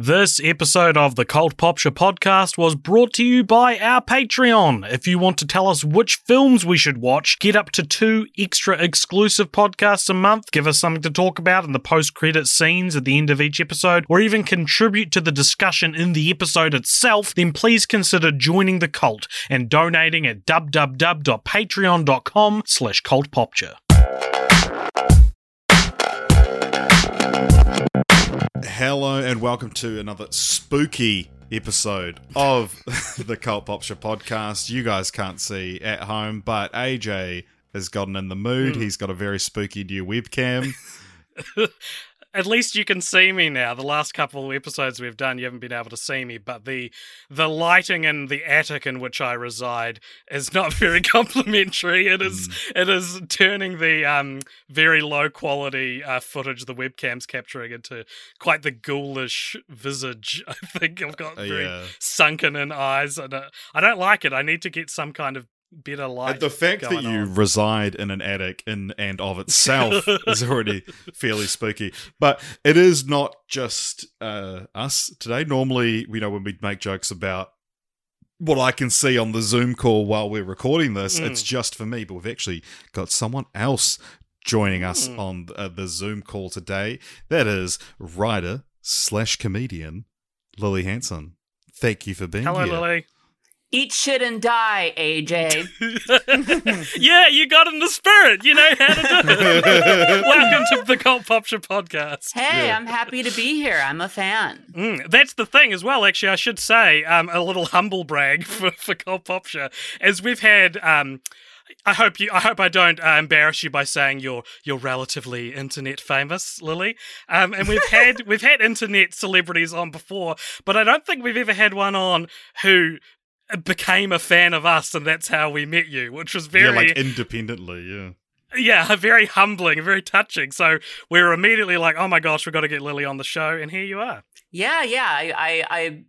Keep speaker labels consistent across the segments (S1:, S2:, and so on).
S1: This episode of the Cult Popture podcast was brought to you by our Patreon. If you want to tell us which films we should watch, get up to two extra exclusive podcasts a month, give us something to talk about in the post credit scenes at the end of each episode, or even contribute to the discussion in the episode itself, then please consider joining the cult and donating at www.patreon.com slash cultpopture.
S2: Hello and welcome to another spooky episode of the Cult Popture podcast. You guys can't see at home, but AJ has gotten in the mood.
S1: Hmm.
S2: He's got a very spooky new webcam.
S1: At least you can see me now. The last couple of episodes we've done, you haven't been able to see me, but the the lighting in the attic in which I reside is not very complimentary. It is it is turning the um very low quality uh, footage the webcam's capturing into quite the ghoulish visage. I think I've got
S2: Uh,
S1: very
S2: yeah.
S1: sunken in eyes, and uh, I don't like it. I need to get some kind of better light.
S2: And the fact that you
S1: on.
S2: reside in an attic in and of itself is already fairly spooky. But it is not just uh, us today. Normally, you know, when we make jokes about what I can see on the Zoom call while we're recording this,
S1: Mm.
S2: it's just for me. But we've actually got someone else joining us
S1: Mm.
S2: on uh, the Zoom call today. That is writer slash comedian Lily Hanson. Thank you for being
S1: Hello,
S2: here.
S1: Lily.
S3: Eat shit and die, AJ.
S1: yeah, you got in the spirit. You know how to do it. Welcome to the Cult Popture podcast.
S3: Hey, I'm happy to be here. I'm a fan.
S1: Mm, that's the thing as well. Actually, I should say um, a little humble brag for for Cult Popture, as we've had. Um, I hope you. I hope I don't uh, embarrass you by saying you're you're relatively internet famous, Lily. Um, and we've had we've had internet celebrities on before, but I don't think we've ever had one on who became a fan of us, and that's how we met you, which was very
S2: Yeah, like independently, yeah.
S1: yeah, very humbling, very touching. So we were immediately like, "Oh my gosh, we've got to get Lily on the show," and here you are.
S3: Yeah, yeah. I, I, I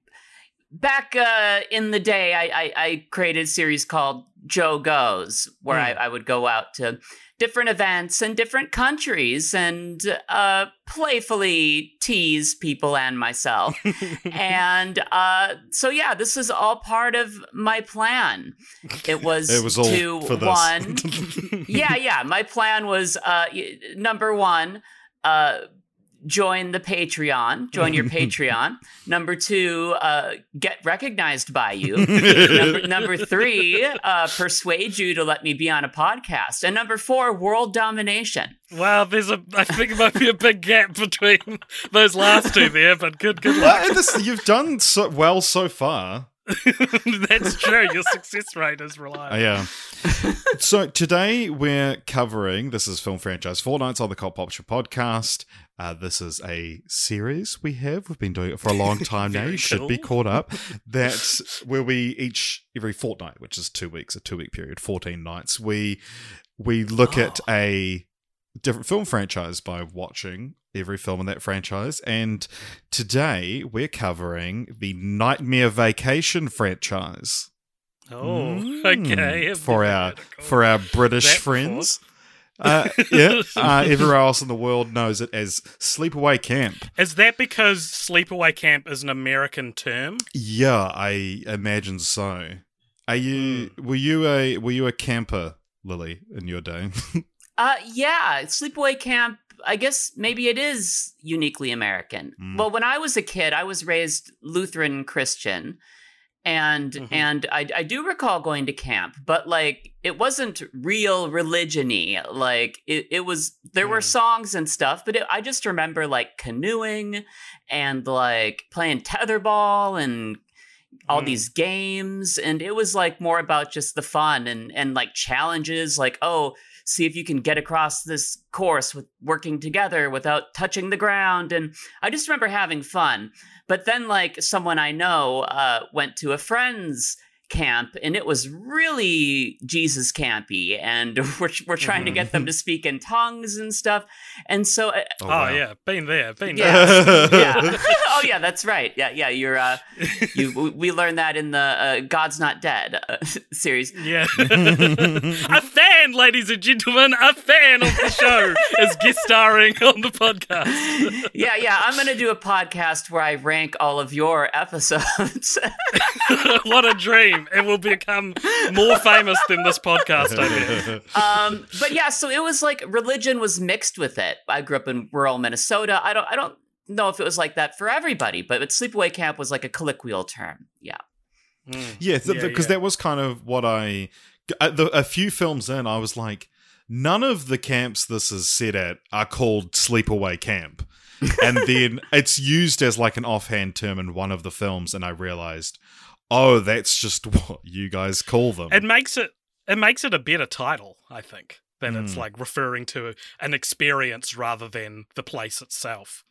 S3: back uh, in the day, I, I, I created a series called Joe Goes, where
S1: Hmm.
S3: I, I would go out to different events in different countries and uh, playfully tease people and myself. and uh, so, yeah, this is all part of my plan. It was,
S2: It was all
S3: to
S2: for this.
S3: one. yeah, yeah. My plan was uh, number one, uh, join the Patreon, join your Patreon. Number two, uh, get recognized by you. number, number three, uh, persuade you to let me be on a podcast. And number four, world domination.
S1: Wow, there's a. I think there might be a big gap between those last two there, but good, good luck.
S2: Well, this, you've done so well so far.
S1: That's true. Your success rate is reliable.
S2: yeah. so today we're covering this is film franchise Four Nights on the Cult Popture podcast. Uh, this is a series we have. We've been doing it for a long time now. You should be caught up. That's where we each every fortnight, which is two weeks, a two week period, fourteen nights. We we look at
S1: Oh.
S2: a different film franchise by watching every film in that franchise. And today we're covering the Nightmare Vacation franchise.
S1: Oh,
S2: Mm.
S1: okay.
S2: For our
S1: heard
S2: for our British
S1: that before.
S2: friends. Uh, yeah, uh, everywhere else in the world knows it as Sleepaway Camp.
S1: Is that because sleepaway camp is an American term?
S2: Yeah, I imagine so. Are you?
S1: Hmm.
S2: Were you a? Were you a camper, Lily, in your day?
S3: Uh, yeah, sleepaway camp. I guess maybe it is uniquely American.
S2: Mm.
S3: Well, when I was a kid, I was raised Lutheran Christian, and
S1: Mhm.
S3: and I, I do recall going to camp, but like it wasn't real religiony. Like it, it was there were
S1: Mm.
S3: songs and stuff, but it, I just remember like canoeing and like playing tetherball and all
S1: Mm.
S3: these games and it was like more about just the fun and and like challenges like oh see if you can get across this course with working together without touching the ground. And I just remember having fun. But then, like, someone I know uh, went to a friend's camp and it was really jesus campy and we're, we're trying to get them to speak in tongues and stuff and so uh,
S1: Oh,
S2: wow.
S1: yeah, been there, been
S3: yeah
S1: there.
S3: yeah oh yeah that's right yeah yeah you're uh you we learned that in the uh, god's not dead uh, series
S1: Yeah. a fan, ladies and gentlemen, a fan of the show is guest starring on the podcast.
S3: yeah yeah i'm gonna do a podcast where i rank all of your episodes
S1: what a dream. It will become more famous than this podcast, I bet.
S3: um, but yeah, so it was like religion was mixed with it. I grew up in rural Minnesota. I don't, I don't know if it was like that for everybody, but, but sleepaway camp was like a colloquial term. Yeah.
S1: Mm.
S2: Yeah, because
S1: Yeah, yeah.
S2: that was kind of what I. A, the, a few films in, I was like, none of the camps this is set at are called sleepaway camp. and then it's used as like an offhand term in one of the films, and I realized, oh, that's just what you guys call them.
S1: It makes it it makes it a better title, I think, than it's
S2: Hmm.
S1: like referring to an experience rather than the place itself.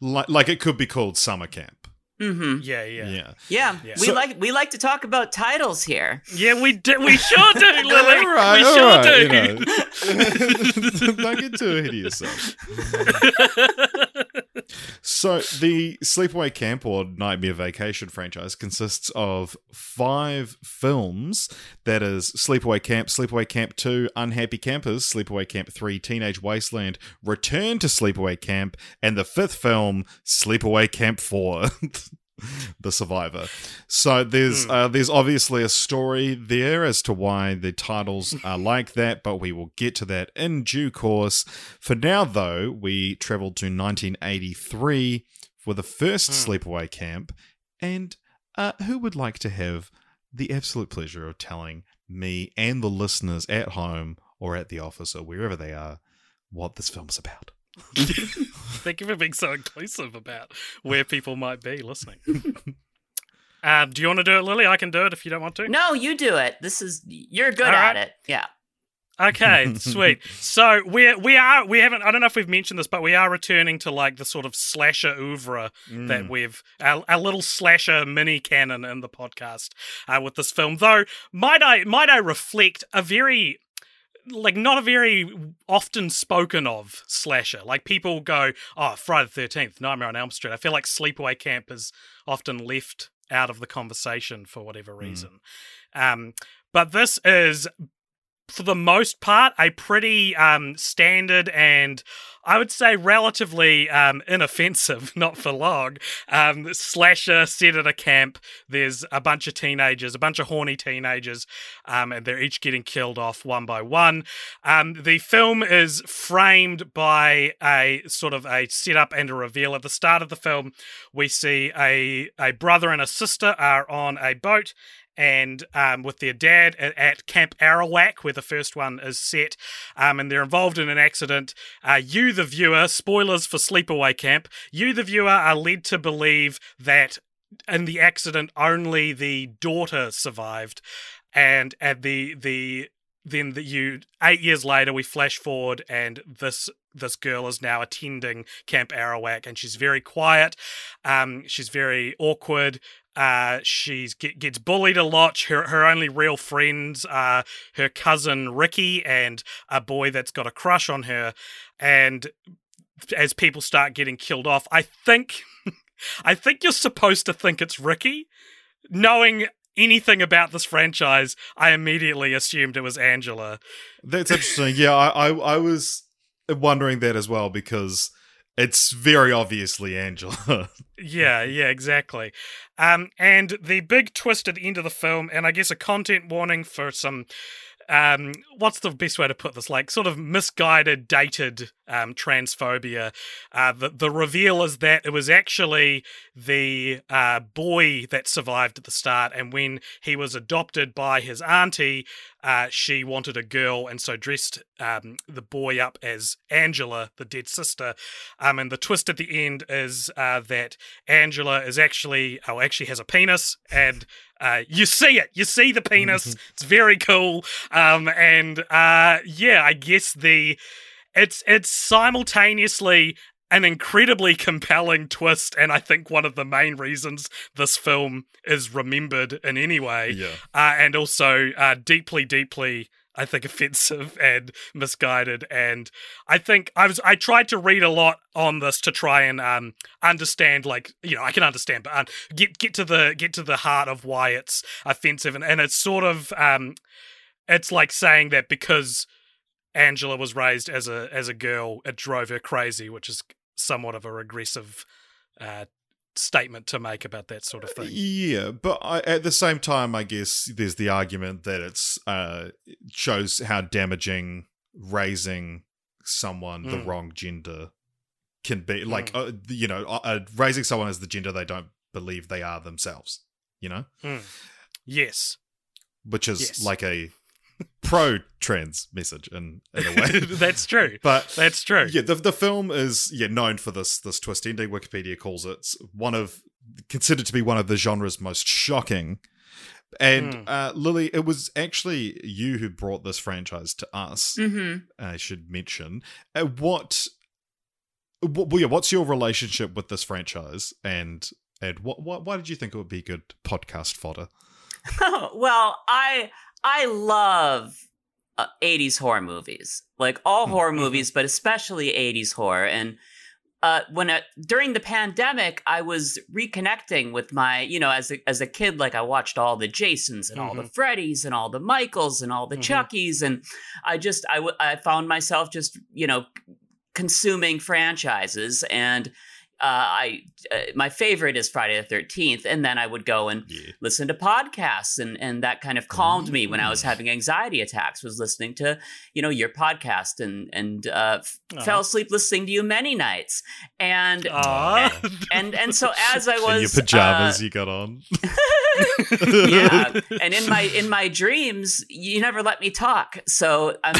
S2: Like, like it could be called summer camp.
S3: Mm-hmm.
S1: Yeah, yeah.
S2: Yeah.
S3: Yeah.
S1: Yeah.
S3: We
S2: So-
S3: like we like to talk about titles here.
S1: Yeah, we do. We sure do, Lily.
S2: All right,
S1: we
S2: all
S1: sure
S2: right,
S1: do.
S2: you know. Don't get too ahead of yourself. So the Sleepaway Camp or Nightmare Vacation franchise consists of five films. That is Sleepaway Camp, Sleepaway Camp 2, Unhappy Campers, Sleepaway Camp 3, Teenage Wasteland, Return to Sleepaway Camp, and the fifth film, Sleepaway Camp 4. the survivor. So there's uh, there's obviously a story there as to why the titles are like that, but we will get to that in due course. For now, though, we travelled to 1983 for the first sleepaway camp, and uh, who would like to have the absolute pleasure of telling me and the listeners at home or at the office or wherever they are what this film's about?
S1: Thank you for being so inclusive about where people might be listening. um, do you want to do it, Lily? I can do it if you don't want to.
S3: No, you do it. This is you're good
S1: All
S3: at
S1: right.
S3: it. Yeah.
S1: Okay, sweet. So we we are we haven't I don't know if we've mentioned this, but we are returning to like the sort of slasher oeuvre that we've our, our little slasher mini canon in the podcast uh, with this film. Though might I might I reflect a very like not a very often spoken of slasher. Like people go, oh, Friday the Thirteenth, Nightmare on Elm Street. I feel like Sleepaway Camp is often left out of the conversation for whatever reason. Um, but this is for the most part, a pretty um, standard and I would say relatively um, inoffensive, not for long, um, slasher set at a camp. There's a bunch of teenagers, a bunch of horny teenagers, um, and they're each getting killed off one by one. Um, the film is framed by a sort of a setup and a reveal. At the start of the film, we see a, a brother and a sister are on a boat and um, with their dad at, at Camp Arawak, where the first one is set, um, and they're involved in an accident. Uh, you, the viewer, spoilers for Sleepaway Camp, you, the viewer, are led to believe that in the accident only the daughter survived, and at the the then that you eight years later we flash forward and this this girl is now attending Camp Arawak and she's very quiet, um, she's very awkward. Uh, she's get, gets bullied a lot. Her her only real friends are her cousin Ricky and a boy that's got a crush on her. And as people start getting killed off, I think I think you're supposed to think it's Ricky. Knowing anything about this franchise, I immediately assumed it was Angela.
S2: That's interesting. yeah, I, I I was wondering that as well because it's very obviously Angela.
S1: Yeah, yeah, exactly. Um, and the big twist at the end of the film, and I guess a content warning for some, um, what's the best way to put this? Like sort of misguided, dated um, transphobia. Uh, the the reveal is that it was actually the uh, boy that survived at the start, and when he was adopted by his auntie, uh, she wanted a girl and so dressed um, the boy up as Angela, the dead sister. Um, and the twist at the end is uh, that Angela is actually, oh, actually has a penis, and uh, you see it. You see the penis. it's very cool. Um, and uh, yeah, I guess the it's it's simultaneously an incredibly compelling twist, and I think one of the main reasons this film is remembered in any way.
S2: Yeah.
S1: Uh, and also uh, deeply, deeply, I think, offensive and misguided. And I think I was I tried to read a lot on this to try and um, understand, like you know, I can understand, but um, get get to the get to the heart of why it's offensive, and, and it's sort of um, it's like saying that because. Angela was raised as a as a girl, it drove her crazy, which is somewhat of a regressive uh, statement to make about that sort of thing.
S2: Yeah, but I, at the same time, I guess there's the argument that it's uh, shows how damaging raising someone the
S1: Mm.
S2: wrong gender can be. Like, uh, you know, uh, uh, raising someone as the gender they don't believe they are themselves. You know,
S1: Mm. Yes.
S2: which is
S1: Yes.
S2: like a pro trans message in in a way.
S1: That's true.
S2: But
S1: That's true.
S2: yeah, the the film is yeah known for this this twist ending. Wikipedia calls it one of considered to be one of the genre's most shocking. And
S1: Hmm.
S2: uh, Lily, it was actually you who brought this franchise to us.
S3: hmm
S2: I should mention uh, what. what well, yeah, what's your relationship with this franchise, and and what, what why did you think it would be good podcast fodder?
S3: well, I I love uh, 80s horror movies. Like all
S2: Hmm.
S3: horror
S1: Mhm.
S3: movies, but especially 80s horror and uh, when during the pandemic, I was reconnecting with my, you know, as a, as a kid, like I watched all the Jasons and all the Freddys and all the Michaels and all the
S1: Mhm.
S3: Chuckies, and I just I, w- I found myself just you know consuming franchises, and uh, I uh, my favorite is Friday the Thirteenth, and then I would go and
S2: Yeah,
S3: listen to podcasts and and that kind of calmed me when I was having anxiety attacks was listening to you know your podcast and and uh,
S1: Aw.
S3: fell asleep listening to you many nights and
S1: Aw.
S3: and and so as I was
S2: in your pajamas
S3: uh,
S2: you got on.
S3: yeah and in my in my dreams you never let me talk so I'm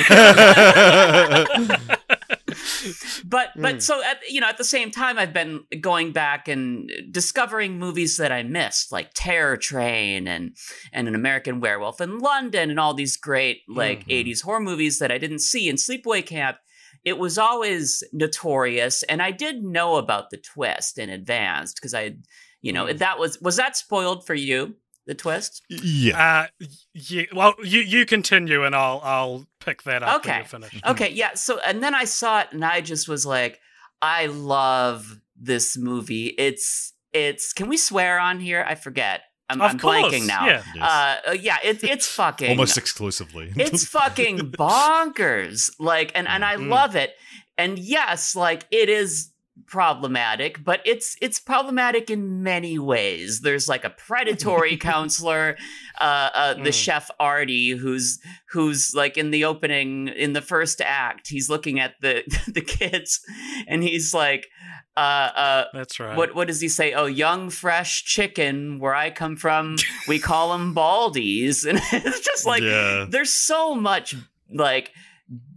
S3: but but
S1: Mm.
S3: so at you know at the same time I've been going back and discovering movies that I missed like Terror Train and and an American Werewolf in London and all these great like
S2: Mhm.
S3: 80s horror movies that I didn't see in Sleepaway Camp it was always notorious and I did know about the twist in advance because I you know
S1: Mm.
S3: that was was that spoiled for you the twist
S2: yeah.
S1: Uh, yeah. Well, you you continue, and I'll I'll pick that up when
S3: Okay.
S1: you're.
S3: Okay, yeah. So, and then I saw it, and I just was like, I love this movie. It's, it's. Can we swear on here? I forget. I'm, I'm blanking now.
S1: yeah.
S2: Yes.
S3: Uh, uh, yeah. It's, it's fucking
S2: Almost exclusively.
S3: it's fucking bonkers. Like, and and I
S1: Mhm.
S3: love it. And yes, like it is problematic, but it's it's problematic in many ways. There's like a predatory counselor, uh, uh, the
S1: Mm.
S3: chef Artie, who's who's like in the opening in the first act, he's looking at the the kids, and he's like, uh, uh,
S1: That's right.
S3: what what does he say? Oh, young fresh chicken, where I come from, we call them baldies, and it's just like
S2: yeah.
S3: there's so much like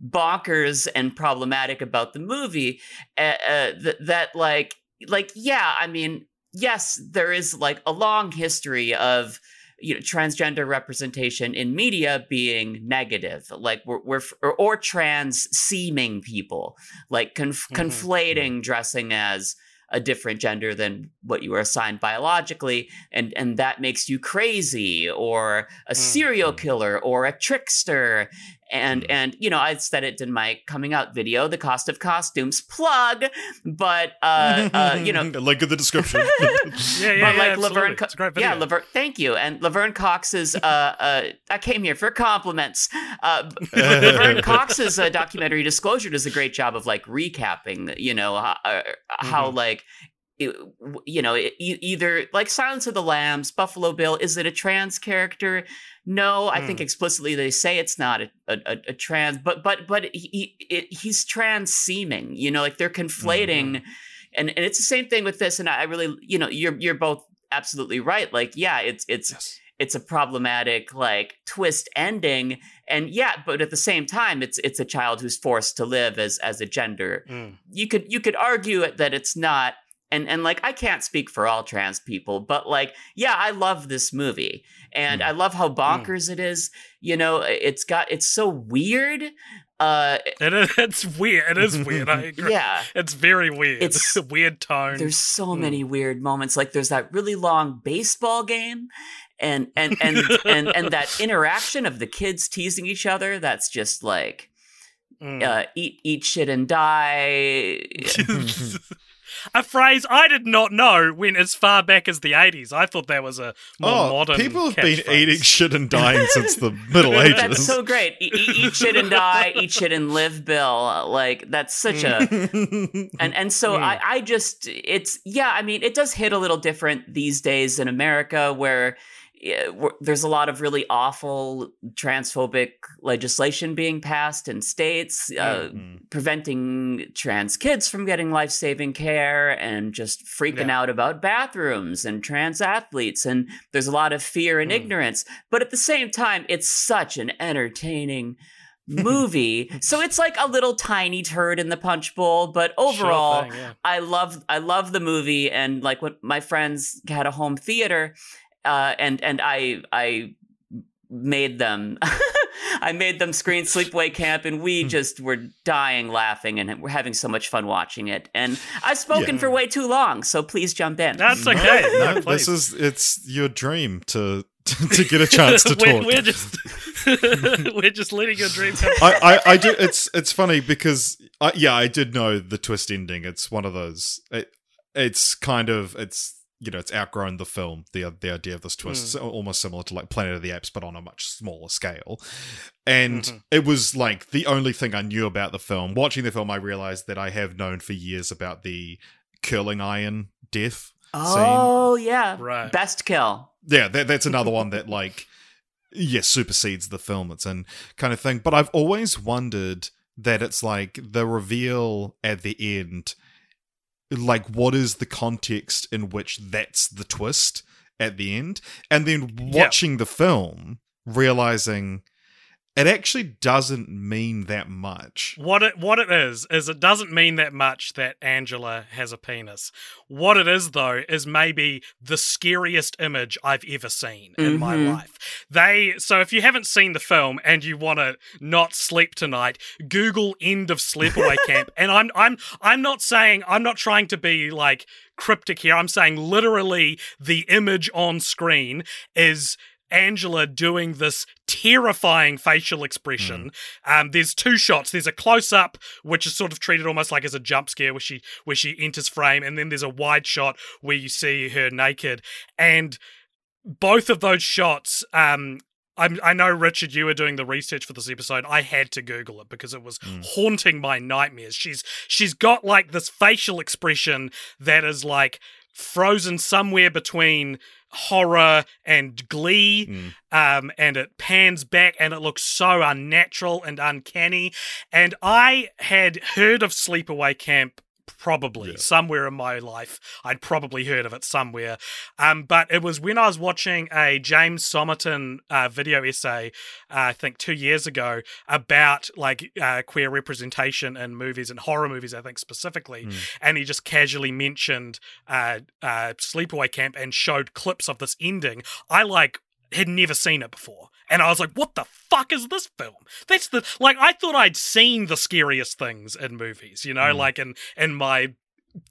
S3: bonkers and problematic about the movie uh, uh, th- that like like yeah i mean yes there is like a long history of you know transgender representation in media being negative like we're, we're or, or trans seeming people like conf-
S1: Mhm.
S3: conflating dressing as a different gender than what you were assigned biologically and and that makes you crazy or a serial
S2: Mm.
S3: killer or a trickster and
S2: Mm.
S3: and you know I said it in my coming out video the cost of costumes plug but uh, uh you know
S2: link in the description.
S1: yeah, yeah,
S3: but
S1: yeah,
S3: like
S1: absolutely.
S3: Laverne, Co-
S1: it's a great video.
S3: yeah, Laverne. Thank you, and Laverne Cox's. Uh, uh, I came here for compliments. Uh, Laverne Cox's uh, documentary Disclosure does a great job of like recapping. You know how, uh, how
S1: Mhm.
S3: like. You know, either like Silence of the Lambs, Buffalo Bill, is it a trans character? No, I think
S1: Mm.
S3: explicitly they say it's not a, a, a, trans, but but but he, he's trans seeming. You know, like they're conflating, and and it's the same thing with this. And I really, you know, you're you're both absolutely right. Like, yeah, it's it's
S1: Yes.
S3: it's a problematic like twist ending and yeah but at the same time it's it's a child who's forced to live as as a gender
S1: Mm.
S3: you could you could argue that it's not and and like I can't speak for all trans people but like yeah I love this movie and
S2: Mm.
S3: I love how bonkers it is you know it's got it's so weird uh
S1: It it's weird. It is weird. I agree.
S3: yeah
S1: It's very weird.
S3: It's-
S1: It's a weird tone.
S3: there's so
S1: Mm.
S3: many weird moments like there's that really long baseball game and and and and and that interaction of the kids teasing each other that's just like
S1: Mm.
S3: uh eat eat shit and die
S1: a phrase I did not know went as far back as the 80s. I thought that was a more
S2: oh,
S1: modern
S2: people have been
S1: catchphrase.
S2: eating shit and dying since the Middle Ages.
S3: that's so great eat, eat, eat shit and die eat shit and live bill like that's such a and and so
S1: Mm.
S3: I, I just it's yeah i mean it does hit a little different these days in america where there's a lot of really awful transphobic legislation being passed in states uh,
S2: Mhm.
S3: preventing trans kids from getting life-saving care and just freaking
S1: Yeah.
S3: out about bathrooms and trans athletes and there's a lot of fear and
S1: Mm.
S3: ignorance but at the same time it's such an entertaining movie so it's like a little tiny turd in the punch bowl but
S1: Sure
S3: overall
S1: thing, yeah.
S3: I love I love the movie and like when my friends had a home theater uh and and I I made them I made them screen Sleepaway Camp and
S1: Hmm.
S3: we just were dying laughing and we're having so much fun watching it and I've spoken
S2: Yeah.
S3: for way too long so please jump in.
S1: That's okay.
S2: No,
S1: No,
S2: this is it's your dream to to get a chance to
S1: we're,
S2: talk.
S1: we're just we're just letting your dream come.
S2: I, I, I do. It's it's funny because I, yeah, I did know the twist ending. It's one of those. It, it's kind of it's you know it's outgrown the film. the The idea of this twist It's almost similar to like Planet of the Apes, but on a much smaller scale. And
S1: Mhm.
S2: it was like the only thing I knew about the film. Watching the film, I realized that I have known for years about the curling iron death.
S3: oh yeah.
S1: Right.
S3: Best kill.
S2: yeah, that, that's another one that like yeah supersedes the film it's in kind of thing. But I've always wondered that it's like the reveal at the end, like what is the context in which that's the twist at the end, and then watching the film realizing it actually doesn't mean that much.
S1: What it what it is is it doesn't mean that much that Angela has a penis. What it is though is maybe the scariest image I've ever seen in my
S3: Mhm.
S1: life. They so if you haven't seen the film and you want to not sleep tonight, Google end of sleepaway camp. And I'm I'm I'm not saying I'm not trying to be like cryptic here. I'm saying literally the image on screen is Angela doing this terrifying facial expression. Um, there's two shots. There's a close up, which is sort of treated almost like as a jump scare, where she where she enters frame, and then there's a wide shot where you see her naked. And both of those shots, um, I'm, I know Richard, you were doing the research for this episode. I had to Google it because it was haunting my nightmares. She's she's got like this facial expression that is like frozen somewhere between horror and glee
S2: Mm.
S1: um, and it pans back and it looks so unnatural and uncanny. And I had heard of Sleepaway Camp probably
S2: Yeah.
S1: somewhere in my life. I'd probably heard of it somewhere. Um, but it was when I was watching a James Somerton uh, video essay, uh, I think two years ago, about like uh, queer representation in movies and horror movies, I think specifically. And he just casually mentioned uh, uh, Sleepaway Camp and showed clips of this ending. I like had never seen it before. And I was like, what the fuck is this film? That's the like I thought I'd seen the scariest things in movies, you know,
S2: Mm.
S1: like in in my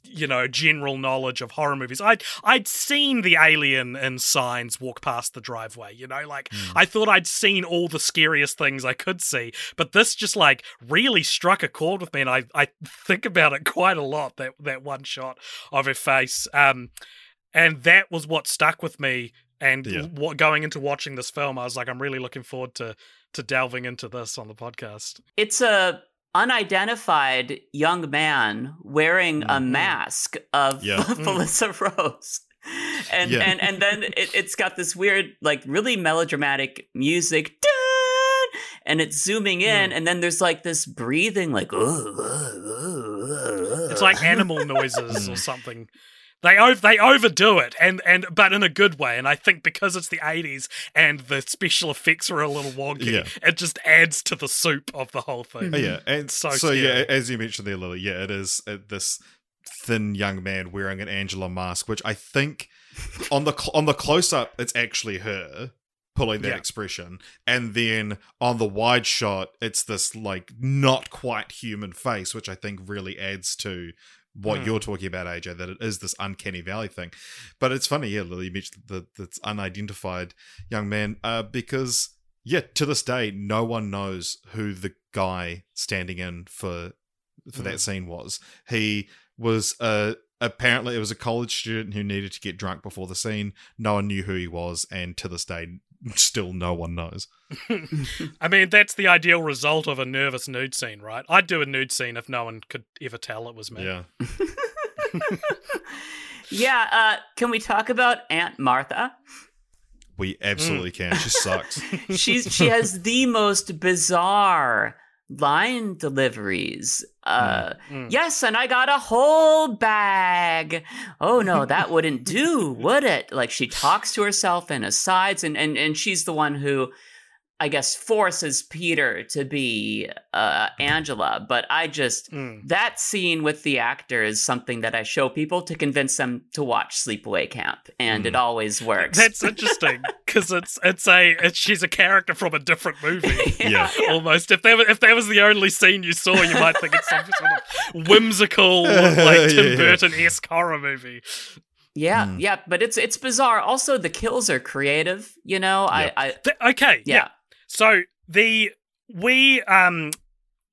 S1: you know, general knowledge of horror movies. I'd I'd seen the alien in signs walk past the driveway, you know, like
S2: Mm.
S1: I thought I'd seen all the scariest things I could see, but this just like really struck a chord with me and I, I think about it quite a lot, that that one shot of her face. Um and that was what stuck with me and
S2: Yeah.
S1: what going into watching this film, I was like, I'm really looking forward to to delving into this on the podcast.
S3: It's a unidentified young man wearing a
S1: Mm-hmm.
S2: Mhm.
S3: mask of
S2: Yeah.
S3: Felissa Rose. And
S2: Yeah.
S3: and and then it, it's got this weird, like really melodramatic music. And it's zooming in,
S1: Mm.
S3: and then there's like this breathing, like
S1: It's like animal noises or something. They over they overdo it, and and but in a good way. And I think because it's the '80s and the special effects were a little wonky,
S2: Yeah.
S1: it just adds to the soup of the whole thing.
S2: Oh, yeah, and
S1: So
S2: so, yeah, as you mentioned there, Lily, yeah, it is uh, this thin young man wearing an Angela mask, which I think on the cl- on the close up, it's actually her pulling that
S1: Yeah.
S2: expression, and then on the wide shot, it's this like not quite human face, which I think really adds to what
S1: Hmm.
S2: you're talking about, AJ, that it is this uncanny valley thing. But it's funny, yeah, Lily, you mentioned the this unidentified young man, uh, because yeah, to this day, no one knows who the guy standing in for for
S1: Mm.
S2: that scene was. He was uh apparently it was a college student who needed to get drunk before the scene. No one knew who he was, and to this day, still no one knows.
S1: I mean, that's the ideal result of a nervous nude scene, right? I'd do a nude scene if no one could ever tell it was me.
S2: Yeah,
S3: Yeah, uh, can we talk about Aunt Martha?
S2: we absolutely can. She sucks.
S3: She's she has the most bizarre line deliveries. Uh,
S1: Mm.
S3: yes, and I got a whole bag. Oh no, that wouldn't do, would it? Like she talks to herself and asides, and and and she's the one who. I guess forces Peter to be uh, Angela, but I just
S1: Mm.
S3: that scene with the actor is something that I show people to convince them to watch Sleepaway Camp, and it always works.
S1: That's interesting because it's it's a it's, she's a character from a different movie.
S2: Yeah.
S1: Almost. If that was, if that was the only scene you saw, you might think it's some sort of whimsical, like Tim
S2: Yeah, yeah.
S1: Burton esque horror movie.
S3: Yeah,
S2: Mm.
S3: yeah, but it's it's bizarre. Also, the kills are creative. You know,
S2: Yep.
S3: I, I
S1: Th- okay,
S3: yeah.
S1: So the we um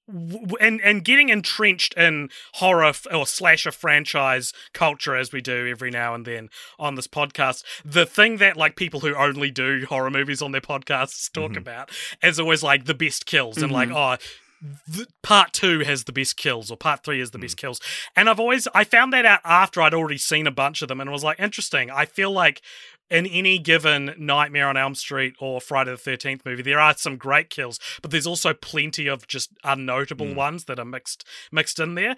S1: w- and and getting entrenched in horror f- or slasher franchise culture as we do every now and then on this podcast the thing that like people who only do horror movies on their podcasts talk
S2: Mhm.
S1: about is always like the best kills and like oh th- part two has the best kills or part three has the best kills. And i've always i found that out after i'd already seen a bunch of them and was like interesting. I feel like in any given Nightmare on Elm Street or Friday the 13th movie, there are some great kills, but there's also plenty of just unnotable
S2: Mm.
S1: ones that are mixed mixed in there.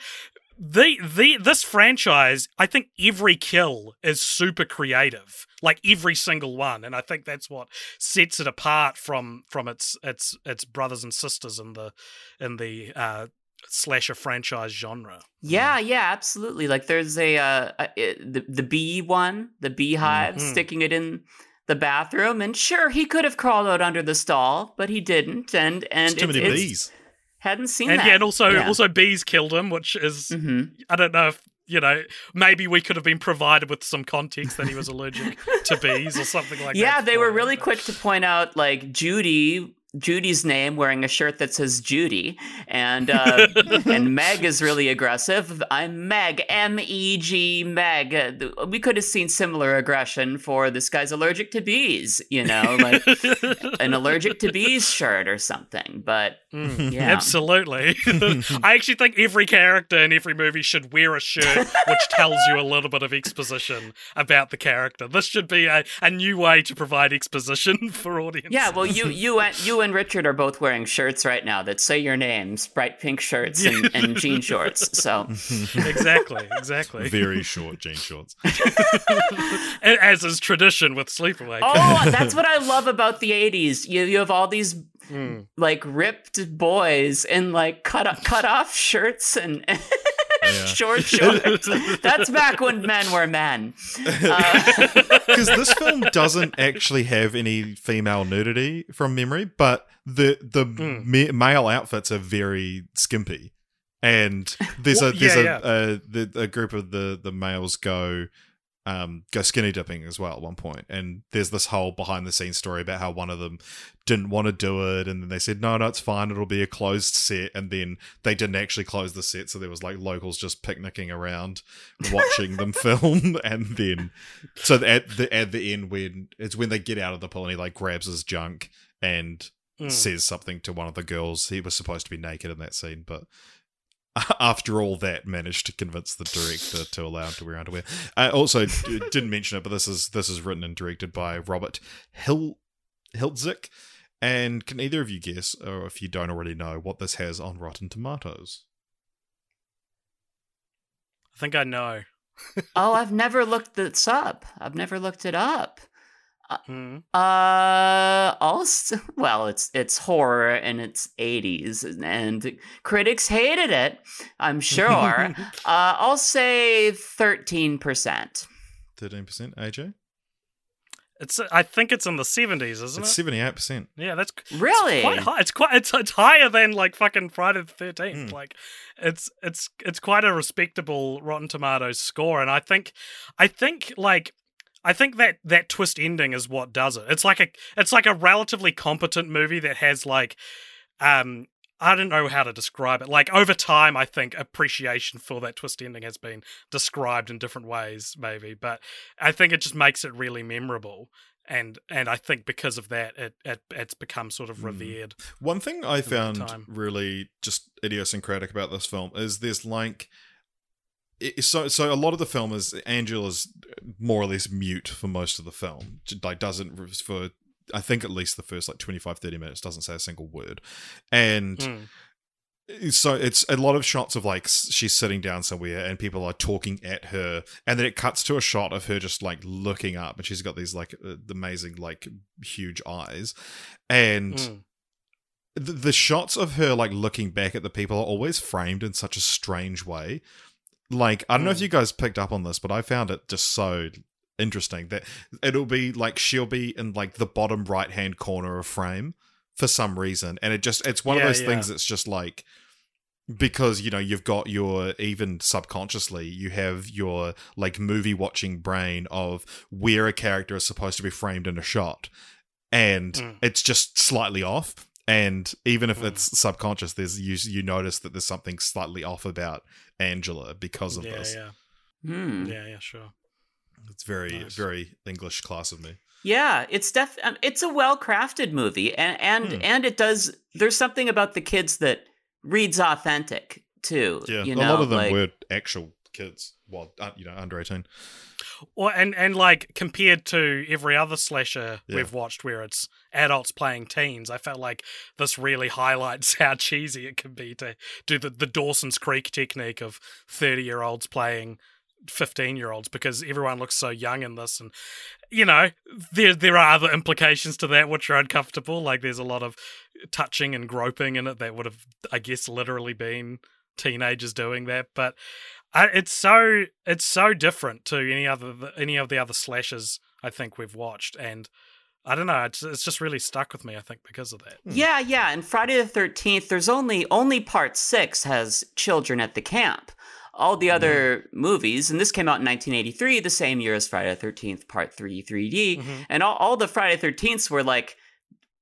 S1: The the this franchise, I think every kill is super creative, like every single one, and I think that's what sets it apart from from its its its brothers and sisters in the in the uh, slasher franchise genre.
S3: Yeah, yeah, absolutely. Like there's a uh a, the the bee one, the beehive
S1: Mhm.
S3: sticking it in the bathroom, and sure he could have crawled out under the stall, but he didn't, and and
S2: It's too many bees.
S3: Hadn't seen
S1: And
S3: that.
S1: yeah, and also
S3: Yeah.
S1: also bees killed him, which is
S3: hmm
S1: I don't know if you know. Maybe we could have been provided with some context that he was allergic to bees or something like that.
S3: yeah, they were really quick to point out like Judy. Judy's name wearing a shirt that says Judy, and uh, and Meg is really aggressive. I'm Meg, M E G, Meg. We could have seen similar aggression for this guy's allergic to bees, you know, like an allergic to bees shirt or something. But
S1: Mm,
S3: yeah,
S1: Absolutely. I actually think every character in every movie should wear a shirt which tells you a little bit of exposition about the character. This should be a, a new way to provide exposition for audiences.
S3: Yeah, well, you you you and Richard are both wearing shirts right now that say your names, bright pink shirts and, and jean shorts. So
S1: exactly, exactly.
S2: Very short jean shorts.
S1: As is tradition with Sleepaway.
S3: Oh, that's what I love about the '80s. You you have all these
S1: Mm.
S3: like ripped boys in like cut cut off shirts and short shorts. That's back when men were men. Uh,
S2: because this film doesn't actually have any female nudity from memory, but the the
S1: Mm.
S2: ma- male outfits are very skimpy, and there's
S1: Well,
S2: a there's
S1: yeah,
S2: a,
S1: yeah.
S2: a the a group of the the males go um go skinny dipping as well at one point, and there's this whole behind the scenes story about how one of them didn't want to do it, and then they said no no it's fine. It'll be a closed set, and then they didn't actually close the set, so there was like locals just picnicking around watching them film, and then so at the at the end when it's when they get out of the pool and he like grabs his junk and
S1: Mm.
S2: says something to one of the girls. He was supposed to be naked in that scene, but after all that, managed to convince the director to allow him to wear underwear. I also d- didn't mention it, but this is this is written and directed by Robert Hill Hiltzik. And can either of you guess, or if you don't already know, what this has on Rotten Tomatoes?
S1: I think I know.
S3: oh, I've never looked this up. I've never looked it up.
S1: Hmm.
S3: Uh, also, well, it's it's horror and it's 80s, and critics hated it. I'm sure. uh, I'll say 13 percent.
S2: Thirteen percent. AJ.
S1: It's I think it's in the seventies, isn't
S2: It's
S1: it?
S2: seventy eight percent.
S1: Yeah, that's
S3: Really?
S1: quite high. It's quite it's, it's higher than like fucking Friday the Thirteenth.
S2: Mm.
S1: Like, it's it's it's quite a respectable Rotten Tomatoes score, and I think I think like. I think that that twist ending is what does it. It's like a it's like a relatively competent movie that has like um I don't know how to describe it. Like over time I think appreciation for that twist ending has been described in different ways maybe, but I think it just makes it really memorable. And and I think because of that it, it it's become sort of
S2: Mm.
S1: revered.
S2: One thing I found really just idiosyncratic about this film is there's like it- so so a lot of the film is Angela's more or less mute for most of the film. Like doesn't for I think at least the first like 25 30 minutes doesn't say a single word. And
S1: Mm.
S2: so it's a lot of shots of like she's sitting down somewhere and people are talking at her and then it cuts to a shot of her just like looking up and she's got these like uh, amazing like huge eyes and
S1: Mm.
S2: the, the shots of her like looking back at the people are always framed in such a strange way like i don't know if
S1: Mm.
S2: you guys picked up on this but i found it just so interesting that it'll be like she'll be in like the bottom right hand corner of frame for some reason and it just it's one
S1: Yeah,
S2: of those
S1: yeah.
S2: things that's just like because you know you've got your even subconsciously you have your like movie watching brain of where a character is supposed to be framed in a shot and
S1: Mm.
S2: it's just slightly off and even if
S1: Mm.
S2: it's subconscious there's you you notice that there's something slightly off about Angela because of
S1: Yeah,
S2: this
S1: yeah.
S3: Hmm.
S1: Yeah, yeah, sure.
S2: it's very
S1: Nice.
S2: very english class of me
S3: Yeah, it's def um, it's a well crafted movie, and and
S2: Hmm.
S3: and it does. There's something about the kids that reads authentic too.
S2: yeah
S3: you
S2: a
S3: know,
S2: lot of them
S3: like,
S2: were actual kids well uh, you know under 18
S1: Or and and like compared to every other slasher
S2: Yeah.
S1: we've watched where it's adults playing teens, I felt like this really highlights how cheesy it can be to do the, the Dawson's Creek technique of thirty year olds playing fifteen year olds because everyone looks so young in this and you know, there there are other implications to that which are uncomfortable. Like there's a lot of touching and groping in it that would have I guess literally been teenagers doing that, but I, it's so it's so different to any other any of the other slashes I think we've watched, and I don't know, it's it's just really stuck with me. I think because of that.
S3: Yeah, yeah. And Friday the Thirteenth, there's only only part six has children at the camp. All the other movies, and this came out in 1983, the same year as Friday the Thirteenth Part Three 3D,
S1: Mhm.
S3: and all, all the Friday Thirteenths were like.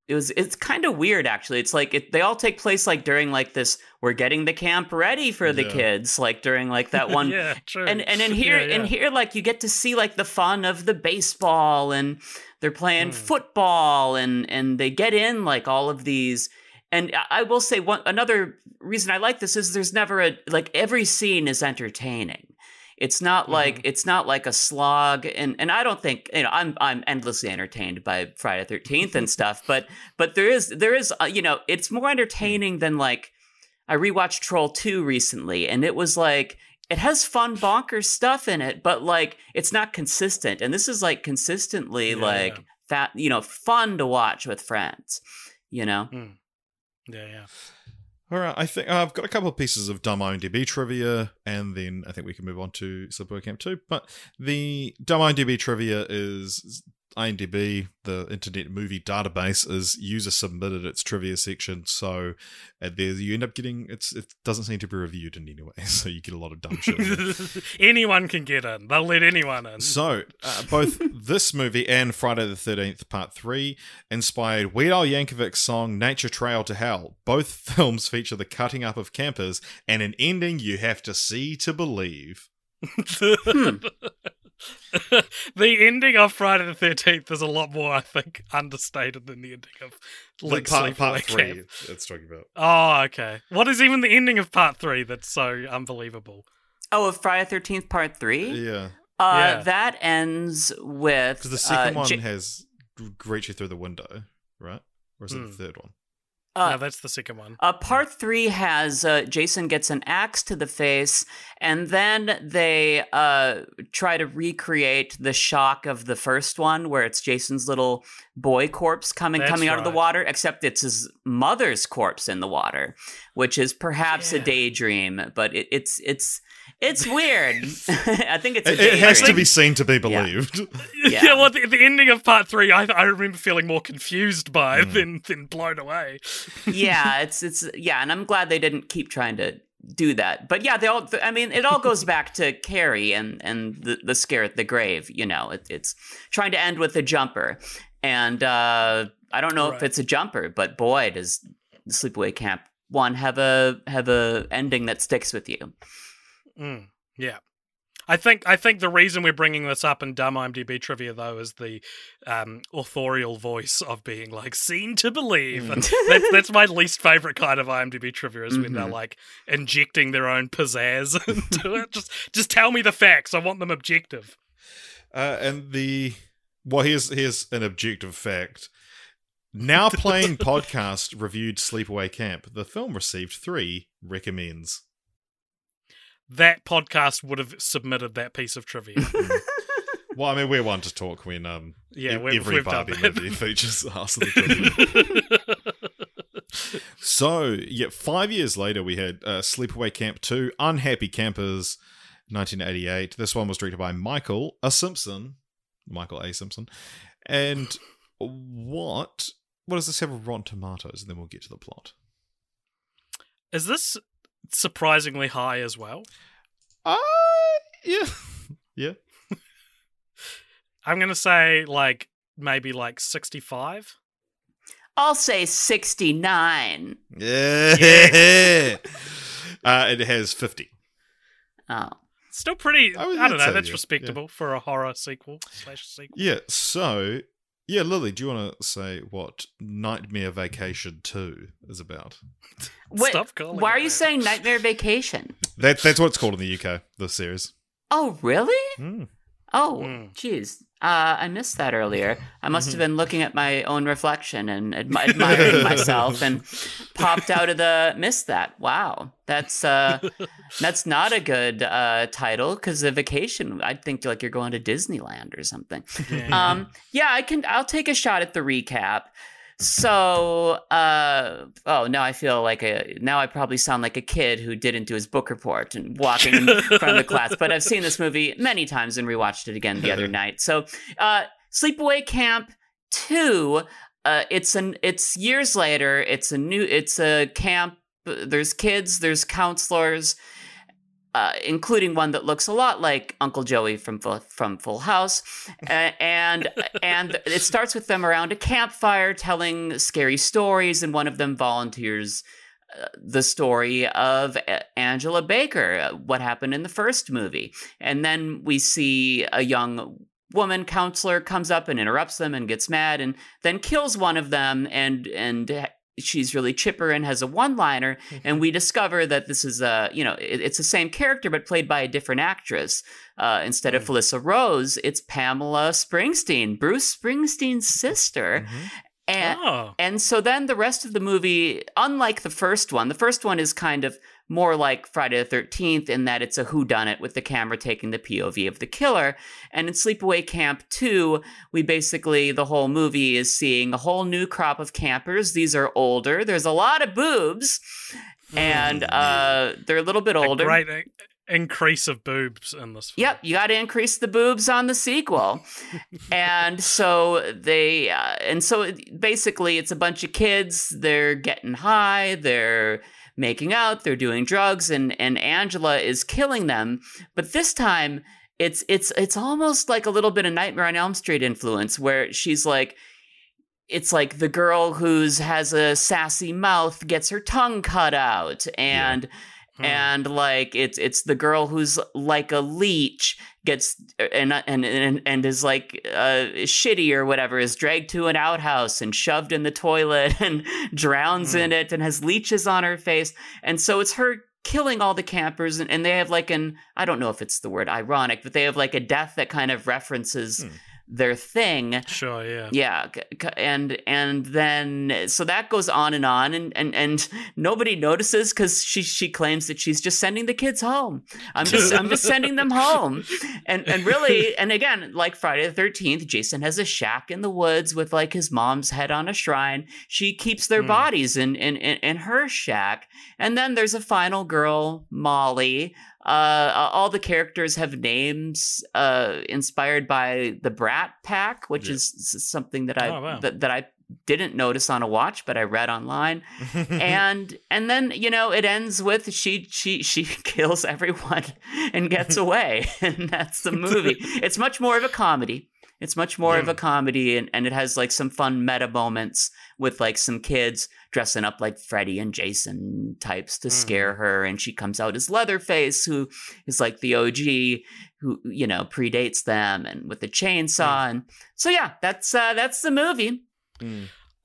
S3: It was. It's kind of weird, actually. It's like it, they all take place like during like this. We're getting the camp ready for the
S2: Yeah.
S3: kids, like during like that one
S1: yeah, true.
S3: and and in here
S1: Yeah, yeah.
S3: in here like you get to see like the fun of the baseball and they're playing
S1: Mm.
S3: football and and they get in like all of these and I- I will say one another reason I like this is there's never a like every scene is entertaining. It's not like
S1: Mhm.
S3: it's not like a slog and and I don't think you know I'm I'm endlessly entertained by Friday 13th and stuff but but there is there is uh, you know it's more entertaining than like I rewatched Troll 2 recently and it was like it has fun bonkers stuff in it but like it's not consistent and this is like consistently
S1: Yeah,
S3: like
S1: yeah.
S3: that you know fun to watch with friends you know
S1: yeah, yeah.
S2: All right, I think I've got a couple of pieces of dumb IMDb trivia, and then I think we can move on to Sleepaway Camp 2. But the dumb IMDb trivia is IMDb, the Internet Movie Database, is user submitted its trivia section, so there you end up getting it's it doesn't seem to be reviewed in any way, so you get a lot of dumb shit.
S1: anyone can get in. They'll let anyone in.
S2: So, uh, both this movie and Friday the 13th Part 3 inspired Weird Al Yankovic's song Nature Trail to Hell. Both films feature the cutting up of campers and an ending you have to see to believe.
S3: Hmm.
S1: the ending of Friday the Thirteenth is a lot more, I think, understated than the ending of like
S2: The part, part 3
S1: Camp.
S2: it's talking about.
S1: Oh, okay. What is even the ending of Part Three that's so unbelievable?
S3: oh of Friday the 13th part 3
S2: Yeah.
S3: uh
S1: Yeah.
S3: that ends with
S2: Because the second
S3: uh,
S2: one
S3: Ja-
S2: has reach you through the window, right? Or is it
S1: Hmm.
S2: the third one?
S3: Uh,
S1: no, that's the second one.
S3: Uh, part three has uh, Jason gets an axe to the face, and then they uh, try to recreate the shock of the first one, where it's Jason's little boy corpse coming
S1: That's
S3: coming out of the water, except it's his mother's corpse in the water, which is perhaps a daydream, but it, it's it's it's weird. I think it's a
S2: It, it has to be seen to be believed.
S3: Yeah.
S1: Yeah, well, the, the ending of part three, I, I remember feeling more confused by
S2: Hmm.
S1: than than blown away.
S3: yeah, it's it's yeah, and I'm glad they didn't keep trying to do that. But yeah, they all. I mean, it all goes back to Carrie and and the, the scare at the grave. You know, it, it's trying to end with a jumper, and uh, I don't know if it's a jumper, but boy, does Sleepaway Camp one have a have a ending that sticks with you.
S1: Mm, yeah. I think I think the reason we're bringing this up in dumb IMDb trivia though is the um, authorial voice of being like seen to believe.
S3: Mm.
S1: That's that's my least favorite kind of IMDb trivia is when they're
S3: Mhm.
S1: like injecting their own pizzazz into it. Just just tell me the facts. I want them objective.
S2: Uh, and the well, here's here's an objective fact. Now playing podcast reviewed Sleepaway Camp. The film received three recommends.
S1: That podcast would have submitted that piece of trivia.
S2: Well, I mean, we're one to talk when um
S1: Yeah,
S2: e- every Barbie movie features us. of the trivia. so yeah, five years later, we had uh, Sleepaway Camp Two, Unhappy Campers, 1988. This one was directed by Michael A. Simpson, Michael A. Simpson, and what what does this have Rotten Tomatoes? And then we'll get to the plot.
S1: is this surprisingly high as well?
S2: Uh yeah, yeah.
S1: I'm gonna say like maybe like 65.
S3: I'll say sixty nine.
S2: Yeah. uh, it has 50.
S3: Oh,
S1: Still pretty.
S2: I
S1: I, don't know.
S2: say,
S1: That's
S2: yeah,
S1: respectable for a horror sequel slash sequel.
S2: Yeah, so yeah, Lily, do you want to say what Nightmare Vacation 2 is about?
S3: Wait,
S1: Stop calling
S3: why
S1: it
S3: are you
S1: that.
S3: saying Nightmare Vacation?
S2: That that's what it's called in the UK, the series.
S3: Oh, really?
S2: Mm.
S3: Oh,
S1: Mm.
S3: jeez. Uh, I missed that earlier. I must
S1: Mm-hmm.
S3: have been looking at my own reflection and admi- admiring myself, and popped out of the missed that. Wow, that's uh, that's not a good uh, title because a vacation. I'd think like you're going to Disneyland or something.
S1: Yeah.
S3: Um, yeah, I can. I'll take a shot at the recap. So, uh, oh, now I feel like a. Now I probably sound like a kid who didn't do his book report and walking in front of the class. But I've seen this movie many times and rewatched it again the other night. So, uh, Sleepaway Camp Two. Uh, it's an. It's years later. It's a new. It's a camp. There's kids. There's counselors uh, including one that looks a lot like Uncle Joey from from Full House, A- and and it starts with them around a campfire telling scary stories, and one of them volunteers uh, the story of Angela Baker, uh, what happened in the first movie, and then we see a young woman counselor comes up and interrupts them and gets mad and then kills one of them and and she's really chipper and has a one liner and mm-hmm. we discover that this is a you know it- it's the same character but played by a different actress. Uh, instead of mm. Felissa Rose it's Pamela Springsteen Bruce Springsteen's sister. Mm-hmm. And
S1: oh,
S3: and so then the rest of the movie, unlike the first one, the first one is kind of more like Friday the 13th in that it's a whodunit with the camera taking the POV of the killer. And in Sleepaway Camp 2, we basically, the whole movie is seeing a whole new crop of campers. These are older. There's a lot of boobs. And uh, they're a little bit older.
S1: in- increase of boobs in this. Film.
S3: Yep, you got to increase the boobs on the sequel. and so they, uh, and so it- basically it's a bunch of kids. They're getting high. They're making out. They're doing drugs, and and Angela is killing them. But this time, it's it's it's almost like a little bit of Nightmare on Elm Street influence, where she's like. It's like the girl who's has a sassy mouth gets her tongue cut out, and
S1: Hmm.
S3: and like it's it's the girl who's like a leech gets and and and, and is like uh, shitty or whatever is dragged to an outhouse and shoved in the toilet and drowns
S1: Hmm.
S3: in it and has leeches on her face and so it's her killing all the campers and, and they have like an i don't know if it's the word ironic but they have like a death that kind of references
S1: Hmm.
S3: Their thing.
S1: Sure, yeah.
S3: Yeah, and and then so that goes on and on, and and and nobody notices because she she claims that she's just sending the kids home. I'm just I'm just sending them home, and and really, and again, like Friday the Thirteenth, Jason has a shack in the woods with like his mom's head on a shrine. She keeps their
S2: Hmm.
S3: bodies in, in in in her shack, and then there's a final girl, Molly. Uh, all the characters have names uh, inspired by the Brat Pack, which
S2: Yeah.
S3: is something that I
S1: Oh, wow.
S3: that, that I didn't notice on a watch, but I read online. and and then you know it ends with she she she kills everyone and gets away, and that's the movie. It's much more of a comedy. It's much more of a comedy, and, and it has like some fun meta moments with like some kids dressing up like Freddy and Jason types to scare her, and she comes out as Leatherface, who is like the OG, who you know predates them, and with the chainsaw, and so yeah, that's uh, that's the movie.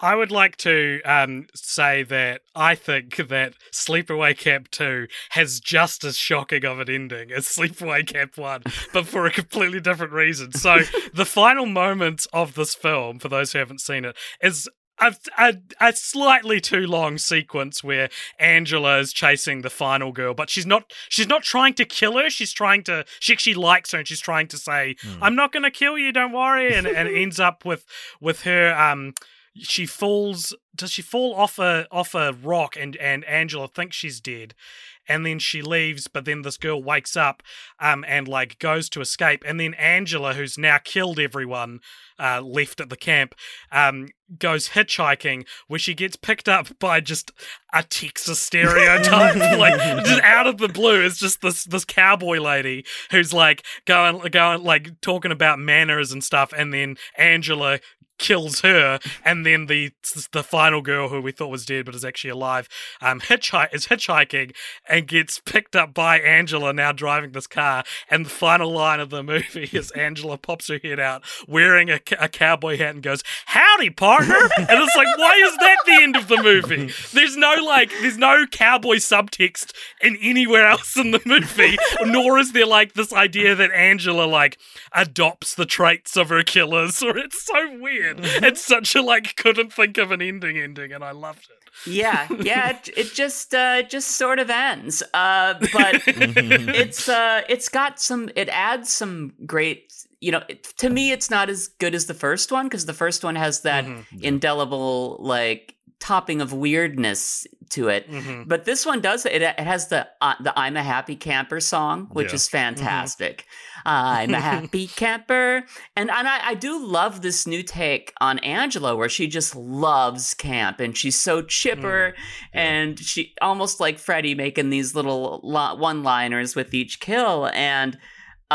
S1: I would like to um, say that I think that Sleepaway Camp 2 has just as shocking of an ending as Sleepaway Camp 1, but for a completely different reason. So, the final moments of this film, for those who haven't seen it, is a, a, a slightly too long sequence where Angela is chasing the final girl, but she's not she's not trying to kill her. She's trying to she actually likes her and she's trying to say, "I'm not going to kill you, don't worry," and and ends up with with her um she falls does she fall off a off a rock and and Angela thinks she's dead. And then she leaves but then this girl wakes up um and like goes to escape. And then Angela who's now killed everyone uh left at the camp um goes hitchhiking where she gets picked up by just a Texas stereotype. Like just out of the blue it's just this this cowboy lady who's like going going like talking about manners and stuff. And then Angela kills her, and then the the final girl who we thought was dead but is actually alive, um, hitchhike is hitchhiking and gets picked up by Angela now driving this car. And the final line of the movie is Angela pops her head out wearing a, a cowboy hat and goes, "Howdy, partner!" and it's like, why is that the end of the movie? There's no like, there's no cowboy subtext in anywhere else in the movie, nor is there like this idea that Angela like adopts the traits of her killers, or it's so weird. It's such a like couldn't think of an ending ending, and I loved it.
S3: Yeah, yeah, it, it just uh just sort of ends. Uh but it's uh it's got some it adds some great you know, it, to me it's not as good as the first one because the first one has that indelible like topping of weirdness to it.
S1: Mhm.
S3: But this one does it. It has the uh, the "I'm a Happy Camper" song, which
S2: Yeah.
S3: is fantastic. I'm a happy camper, and and I, I do love this new take on Angela, where she just loves camp, and she's so chipper, and she almost like Freddie making these little lo- one-liners with each kill, and uh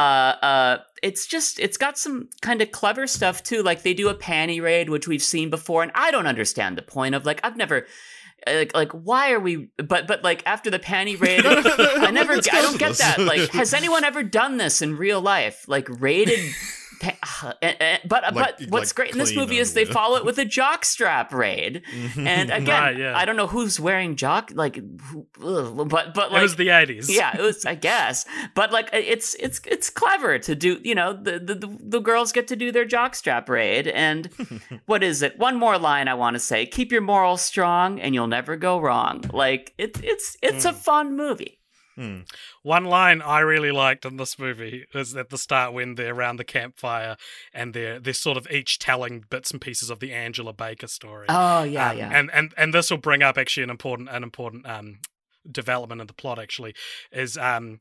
S3: uh it's just it's got some kind of clever stuff too like they do a panty raid which we've seen before and i don't understand the point of like i've never uh, like, like why are we but but like after the panty raid i never i don't get that like has anyone ever done this in real life? Like raided Uh, eh, eh, but uh,
S2: Like-
S3: but what's
S2: like
S3: great in this movie is they follow it with a jock strap raid. Mm-hmm. And again
S1: Right, yeah.
S3: i don't know who's wearing jock like but but
S1: it was the eighties.
S3: yeah it was i guess. But like it's it's it's clever to do you know the the, the, girls get to do their jockstrap raid. And what is it? One more line i want to say. Keep your morals strong and you'll never go wrong. Like it, it's it's a mm. fun movie
S1: One line I really liked in this movie is at the start when they're around the campfire and they're they're sort of each telling bits and pieces of the Angela Baker story.
S3: oh yeah
S1: Um,
S3: yeah
S1: And and and this will bring up actually an important an important um development in the plot actually is um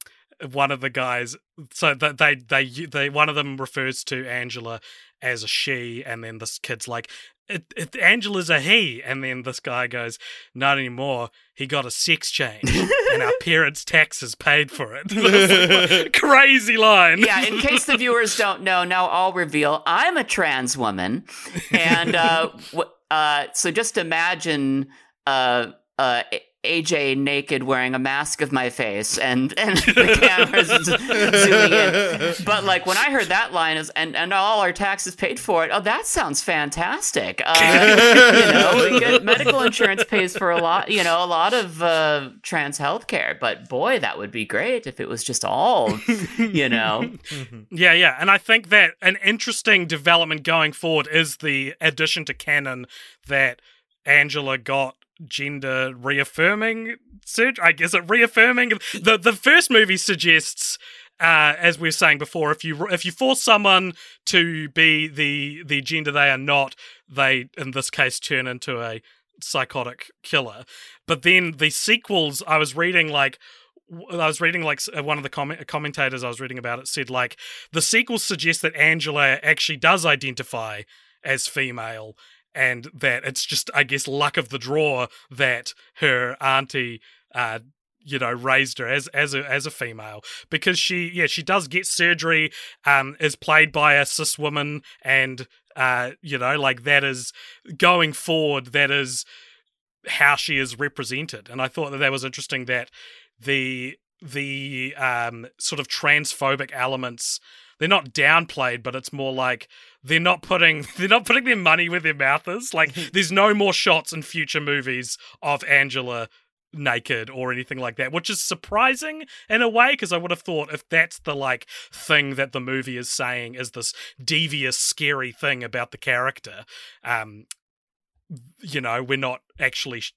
S1: one of the guys so that they they they one of them refers to Angela as a she and then this kid's like it, it, Angela's a he. And then this guy goes not anymore. He got a sex change. And our parents taxes paid for it. Crazy line.
S3: Yeah, in case the viewers don't know, now I'll reveal. I'm a trans woman, and uh, w- uh, so just imagine uh, uh, AJ naked wearing a mask of my face and and the camera's zooming in. But like when I heard that line is and and all our taxes paid for it. Oh, that sounds fantastic. Uh, you know, we get, medical insurance pays for a lot. You know, a lot of uh, trans health care. But boy, that would be great if it was just all. You know.
S1: Yeah, yeah, and I think that an interesting development going forward is the addition to canon that Angela got gender reaffirming surgery. I guess it reaffirming the the first movie suggests. Uh, as we were saying before, if you if you force someone to be the the gender they are not, they in this case turn into a psychotic killer. But then the sequels, I was reading like I was reading like one of the comment- commentators I was reading about it said like the sequels suggest that Angela actually does identify as female and that it's just I guess luck of the draw that her auntie uh you know raised her as as a as a female. Because she yeah she does get surgery um is played by a cis woman and uh you know like that is going forward that is how she is represented. And I thought that that was interesting that the the um sort of transphobic elements they're not downplayed, but it's more like they're not putting they're not putting their money where their mouth is. Like there's no more shots in future movies of Angela naked or anything like that, which is surprising in a way because I would have thought if that's the like thing that the movie is saying is this devious, scary thing about the character, um, you know, we're not actually, sh-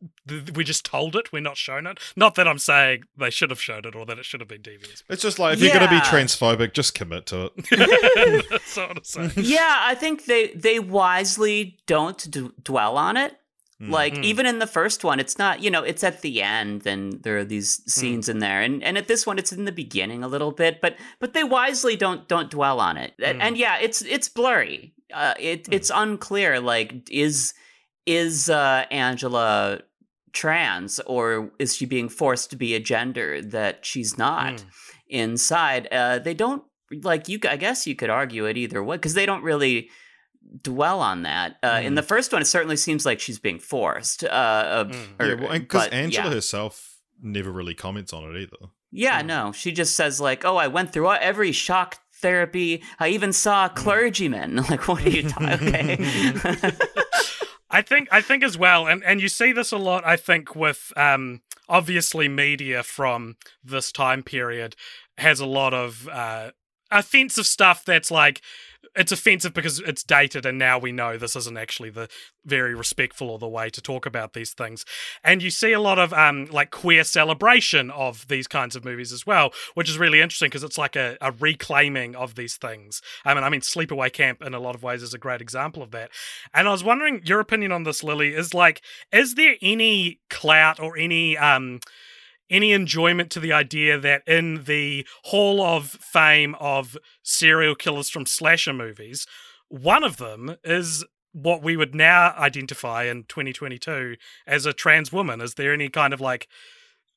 S1: we just told it, we're not shown it. Not that I'm saying they should have shown it or that it should have been devious.
S2: It's just like if you're going to be transphobic, just commit to
S1: it. That's what I'm saying.
S3: Yeah, I think they they wisely don't d- dwell on it. Like
S1: Mm.
S3: even in the first one, it's not you know it's at the end, and there are these scenes in there, and and at this one, it's in the beginning a little bit, but but they wisely don't don't dwell on it, and,
S1: Mm.
S3: and yeah, it's it's blurry. Uh, it it's unclear. Like is is uh, Angela trans or is she being forced to be a gender that she's not
S1: Mm.
S3: inside? Uh, they don't like you. I guess you could argue it either way because they don't really dwell on that. Uh, In
S2: Mm.
S3: the first one, it certainly seems like she's being forced. Uh,
S1: Mm.
S3: or-
S2: yeah, because
S3: but,
S2: Angela
S3: yeah.
S2: herself never really comments on it either.
S3: Yeah, no, she just says like, "Oh, I went through every shock therapy. I even saw a
S1: Mm.
S3: clergyman." Like, what are you talking? Okay.
S1: I think I think as well, and, and you see this a lot, I think, with um obviously media from this time period has a lot of uh offensive stuff that's like it's offensive because it's dated and now we know this isn't actually the very respectful or the way to talk about these things. And you see a lot of um like queer celebration of these kinds of movies as well which is really interesting because it's like a, a reclaiming of these things. I mean i mean sleepaway camp in a lot of ways is a great example of that. And i was wondering your opinion on this lily is like is there any clout or any um any enjoyment to the idea that in the Hall of Fame of serial killers from slasher movies, one of them is what we would now identify in 2022 as a trans woman. Is there any kind of like,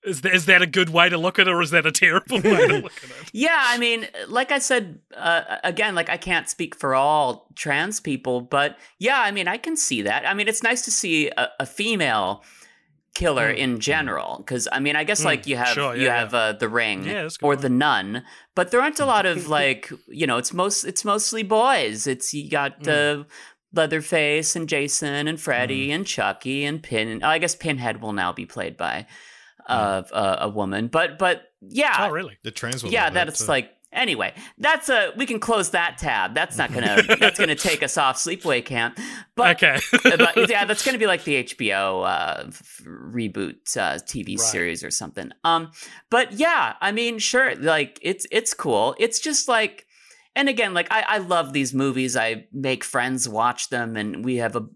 S1: is, is that a good way to look at it or is that a terrible way to look at it?
S3: Yeah, I mean, like I said, uh, again, like I can't speak for all trans people, but yeah, I mean, I can see that. I mean, it's nice to see a, a female killer
S1: Mm.
S3: in general because I mean, I guess
S1: Mm,
S3: like you have
S1: sure,
S3: you
S1: yeah,
S3: have uh, the ring
S1: Yeah, that's a good
S3: or
S1: point.
S3: the nun, but there aren't a lot of like you know, it's most it's mostly boys. It's you got
S1: Mm.
S3: uh, Leatherface and Jason and Freddy and Chucky and Pin. I guess Pinhead will now be played by uh, a, a woman, but but yeah,
S1: Oh, really?
S2: The trans woman.
S3: yeah,
S2: that
S3: that's
S2: too.
S3: like anyway. That's a we can close that tab. That's not gonna that's gonna take us off sleepaway camp. But
S1: Okay.
S3: but yeah, that's gonna be like the HBO uh, f- reboot uh, TV
S1: Right.
S3: series or something. Um, but yeah, I mean, sure, like it's it's cool. It's just like, and again, like I I love these movies. I make friends watch them, and we have a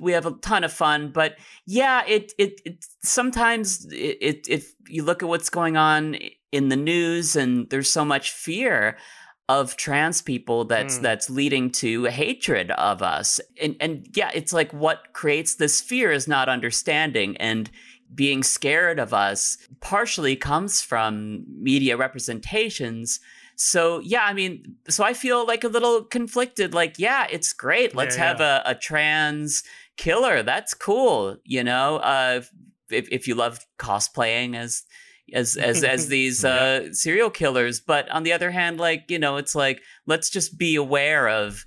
S3: we have a ton of fun. But yeah, it it, it sometimes it, it if you look at what's going on in the news, and there's so much fear of trans people that's
S1: Mm.
S3: that's leading to hatred of us. And and yeah it's like what creates this fear is not understanding and being scared of us partially comes from media representations. So yeah i mean so i feel like a little conflicted like yeah it's great let's
S1: Yeah,
S3: have a, a trans killer that's cool you know uh if, if you love cosplaying as as as as these uh serial killers but on the other hand like you know it's like let's just be aware of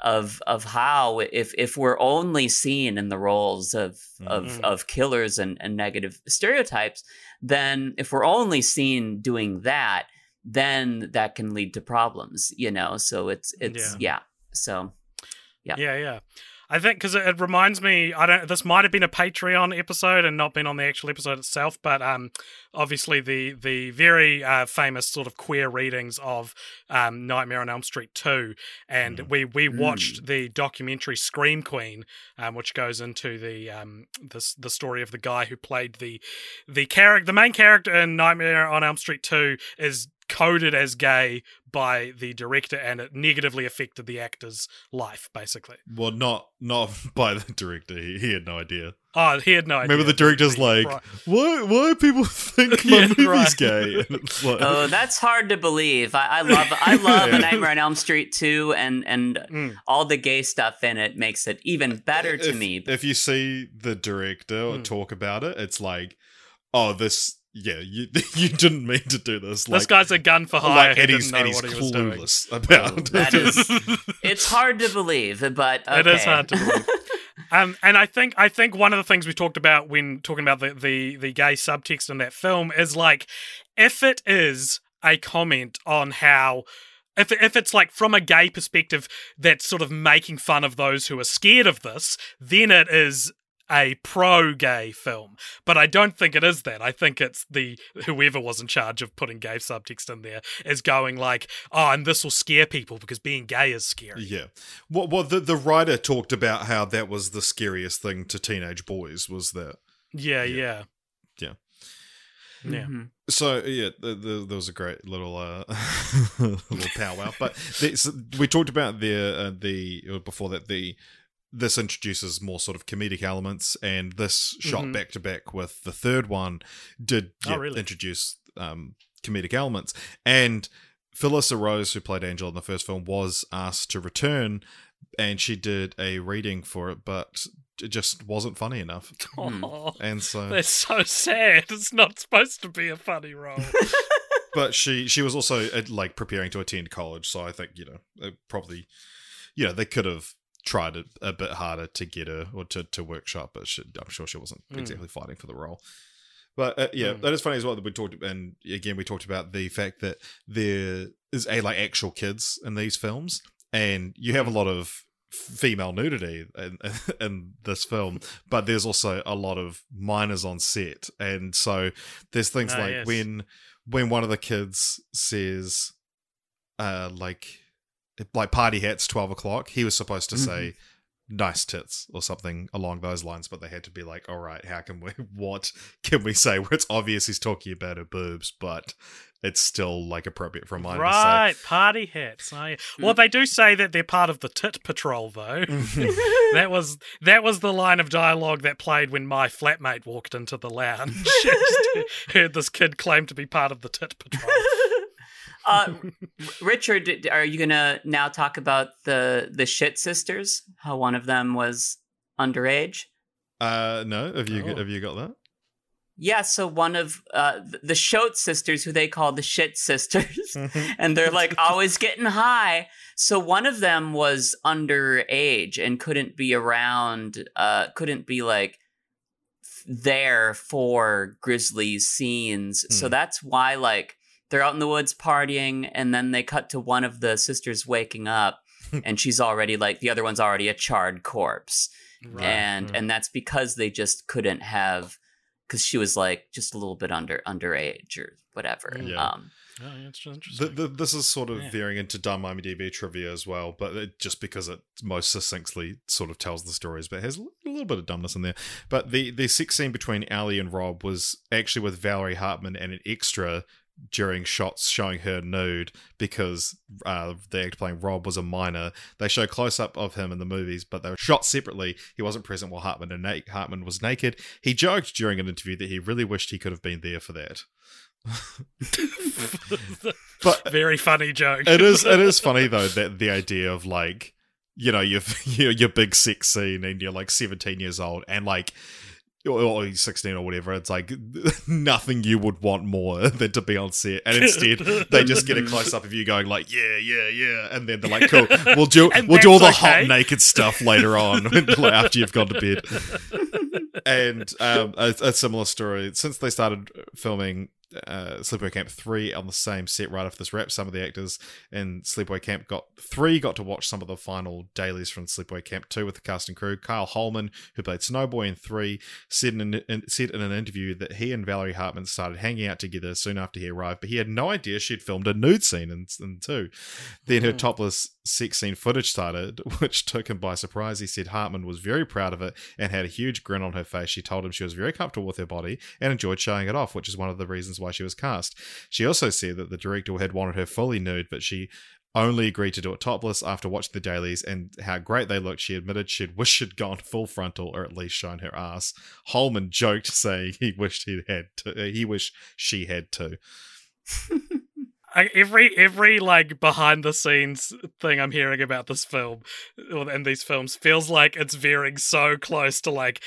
S3: of of how if if we're only seen in the roles of of
S1: Mhm.
S3: of killers and and negative stereotypes then if we're only seen doing that then that can lead to problems you know so it's it's yeah, so Yeah.
S1: Yeah, yeah. I think because it, it reminds me, I don't. This might have been a Patreon episode and not been on the actual episode itself, but um, obviously the the very uh, famous sort of queer readings of um, Nightmare on Elm Street two, and we we watched the documentary Scream Queen, um, which goes into the um the the story of the guy who played the the character, the main character in Nightmare on Elm Street two is coded as gay by the director and it negatively affected the actor's life basically
S2: Well, not not by the director. He, he had no idea.
S1: Oh, he had no idea.
S2: Remember, the director's like,
S1: Right.
S2: "Why? Why do people think my
S1: Yeah,
S2: movie's
S1: right.
S2: gay?" Like,
S3: oh that's hard to believe i, I love i love
S2: Yeah.
S3: a nightmare on elm street 2 and and
S1: Mm.
S3: all the gay stuff in it makes it even better to
S2: if,
S3: me
S2: If you see the director
S1: Hmm.
S2: talk about it, it's like, "Oh, this." Yeah, you you didn't mean to do this.
S1: this
S2: Like,
S1: guy's a gun for hire.
S2: like
S1: he
S2: and he's, and he's
S1: what he
S2: clueless about
S3: That
S2: it.
S3: is- it's hard to believe but
S1: It is hard to believe. Um, and I think I think one of the things we talked about when talking about the, the the gay subtext in that film is like if it is a comment on how if if it's like from a gay perspective that's sort of making fun of those who are scared of this, then it is a pro-gay film. But I don't think it is that. I think it's the whoever was in charge of putting gay subtext in there is going like, oh, and this will scare people because being gay is scary.
S2: Yeah. Well, well the, the writer talked about how that was the scariest thing to teenage boys was that.
S1: Yeah,
S2: Yeah.
S1: yeah.
S2: Yeah.
S1: Yeah.
S3: Mhm.
S2: So yeah, the, the, there was a great little uh, little powwow. But the, so we talked about the uh, the before that the this introduces more sort of comedic elements, and this shot back to back with the third one did
S1: Oh, really?
S2: introduce um, comedic elements. And Felissa Rose, who played Angel in the first film, was asked to return, and she did a reading for it, but it just wasn't funny enough.
S3: Hmm.
S2: And so
S1: that's so sad. It's not supposed to be a funny role.
S2: but she she was also uh, like preparing to attend college so i think you know it probably you know they could have tried it a bit harder to get her or to, to workshop but she, i'm sure she wasn't
S1: Mm.
S2: exactly fighting for the role but uh, yeah
S1: Mm.
S2: that is funny as well that we talked and again we talked about the fact that there is a like actual kids in these films and you have a lot of female nudity in, in this film but there's also a lot of minors on set and so there's things
S1: Ah,
S2: like
S1: yes.
S2: when when one of the kids says uh like like party hats 12 o'clock he was supposed to mm-hmm. say nice tits or something along those lines but they had to be like all right how can we what can we say where it's obvious he's talking about her boobs but it's still like appropriate for a minor
S1: right, party hats. Oh, yeah. Well, they do say that they're part of the tit patrol, though. that was that was the line of dialogue that played when my flatmate walked into the lounge. Heard this kid claim to be part of the tit patrol.
S3: Uh, Richard, are you gonna now talk about the the shit sisters? How one of them was underage?
S2: uh no have you
S1: Oh.
S2: have you got that
S3: Yeah, so one of uh, the Shote sisters, who they call the shit sisters, and they're like always getting high. So one of them was underage and couldn't be around, uh, couldn't be like there for Grizzly's scenes. So
S2: Hmm.
S3: that's why like they're out in the woods partying, and then they cut to one of the sisters waking up, and she's already like the other one's already a charred corpse
S1: Right.
S3: and
S1: Mm.
S3: and that's because they just couldn't have because she was like just a little bit under underage or whatever
S2: Yeah.
S3: um
S1: Oh, yeah, it's interesting.
S2: The, the, this is sort of
S1: Yeah.
S2: veering into dumb IMDb trivia as well, but it, just because it most succinctly sort of tells the stories, but it has a little bit of dumbness in there. But the the sex scene between Ali and Rob was actually with Valerie Hartman and an extra during shots showing her nude because uh, the actor playing Rob was a minor. They show close up of him in the movies, but they were shot separately. He wasn't present while Hartman and na- Hartman was naked. He joked during an interview that he really wished he could have been there for that. But
S1: Very funny joke.
S2: it is it is funny though that the idea of like you know your your, your big sex scene and you're like 17 years old and like or, he's 16 or whatever. It's like nothing you would want more than to be on set. And instead, they just get a close up of you going like, yeah, yeah, yeah. And then they're like, cool, we'll do, we'll do all the
S1: okay.
S2: hot naked stuff later on after you've gone to bed. and um, a, a similar story. Since they started filming uh, Sleepaway Camp 3 on the same set right after this wrap, some of the actors in Sleepaway Camp got 3 got to watch some of the final dailies from Sleepaway Camp 2 with the cast and crew. Kyle Holman, who played Snowboy in 3, said in, an, in, said in an interview that he and Valerie Hartman started hanging out together soon after he arrived, but he had no idea she'd filmed a nude scene in, in 2. Then her topless sex scene footage started, which took him by surprise. He said Hartman was very proud of it and had a huge grin on her face. She told him she was very comfortable with her body and enjoyed showing it off, which is one of the reasons why she was cast. She also said that the director had wanted her fully nude, but she only agreed to do it topless after watching the dailies and how great they looked. She admitted she'd wish she'd gone full frontal or at least shown her ass. Holman joked, saying he wished he had to, uh, he wished she had
S1: to. Every every like behind the scenes thing I'm hearing about this film and these films feels like it's veering so close to like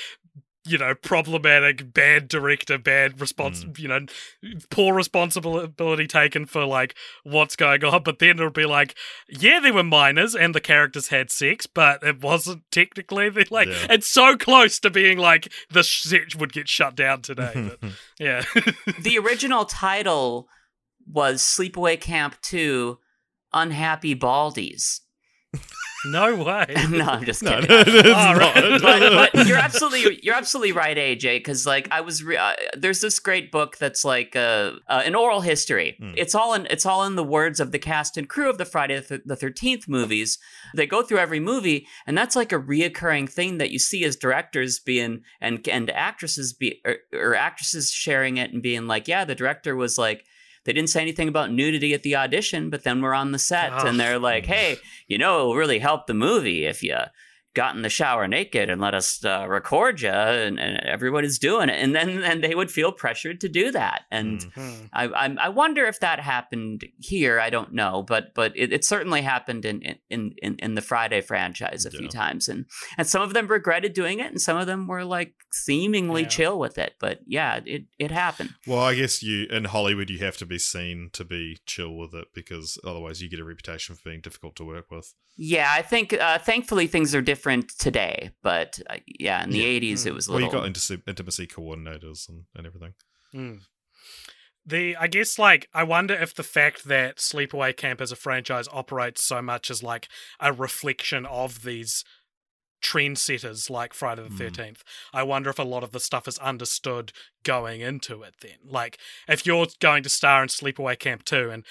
S1: you know problematic bad director bad response mm. you know poor responsibility taken for like what's going on but then it'll be like yeah there were minors and the characters had sex but it wasn't technically they like
S2: Yeah.
S1: it's so close to being like the set would get shut down today but yeah
S3: the original title was Sleepaway Camp 2 Unhappy Baldies.
S1: no way
S3: no, I'm just kidding.
S2: no, it's
S1: All right.
S2: not.
S3: but, but you're absolutely you're absolutely right, AJ. Because like I was, re- uh, there's this great book that's like uh, uh, an oral history.
S2: Hmm.
S3: It's all in it's all in the words of the cast and crew of the Friday the Thirteenth movies. They go through every movie, and that's like a reoccurring thing that you see as directors being and and actresses be or, or actresses sharing it and being like, yeah, the director was like. They didn't say anything about nudity at the audition, but then we're on the set
S1: Ugh.
S3: and ah. they're like, "Hey, you know, it will really help the movie if you got in the shower naked and let us uh, record you and, and everybody's doing it and then and they would feel pressured to do that and
S2: Mm.
S1: Hmm.
S3: I, I I wonder if that happened here I don't know but but it, it certainly happened in, in in in the Friday franchise a few times and and some of them regretted doing it and some of them were like seemingly
S1: Yeah.
S3: chill with it but yeah it it happened
S2: Well, I guess you in Hollywood you have to be seen to be chill with it because otherwise you get a reputation for being difficult to work with.
S3: yeah I think uh, thankfully things are different today but uh, yeah in the
S2: Yeah.
S3: 80s it
S1: Mm.
S3: was a
S2: Well,
S3: little
S2: you got intimacy, intimacy coordinators and, and everything.
S1: Mm. The I guess like I wonder if the fact that Sleepaway Camp as a franchise operates so much as like a reflection of these trendsetters like Friday the
S2: Mm.
S1: Thirteenth. I wonder if a lot of the stuff is understood going into it. Then, like if you're going to star in Sleepaway Camp two and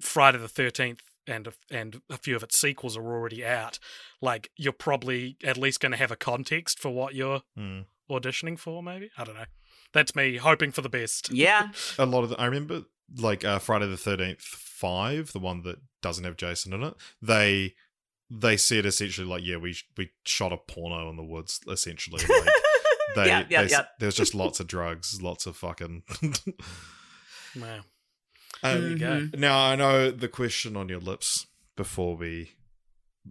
S1: Friday the Thirteenth and a, and a few of its sequels are already out, like you're probably at least going to have a context for what you're
S2: Mm.
S1: auditioning for. Maybe I don't know. That's me hoping for the best.
S3: yeah
S2: A lot of the, I remember like uh, Friday the Thirteenth Five, the one that doesn't have Jason in it. They they said essentially like, yeah, we we shot a porno in the woods. Essentially, like they,
S3: Yeah, yeah,
S2: they-
S3: yeah.
S2: there's just lots of drugs, lots of fucking.
S1: Wow.
S2: Um,
S1: There you go.
S3: Mhm.
S2: Now I know the question on your lips before we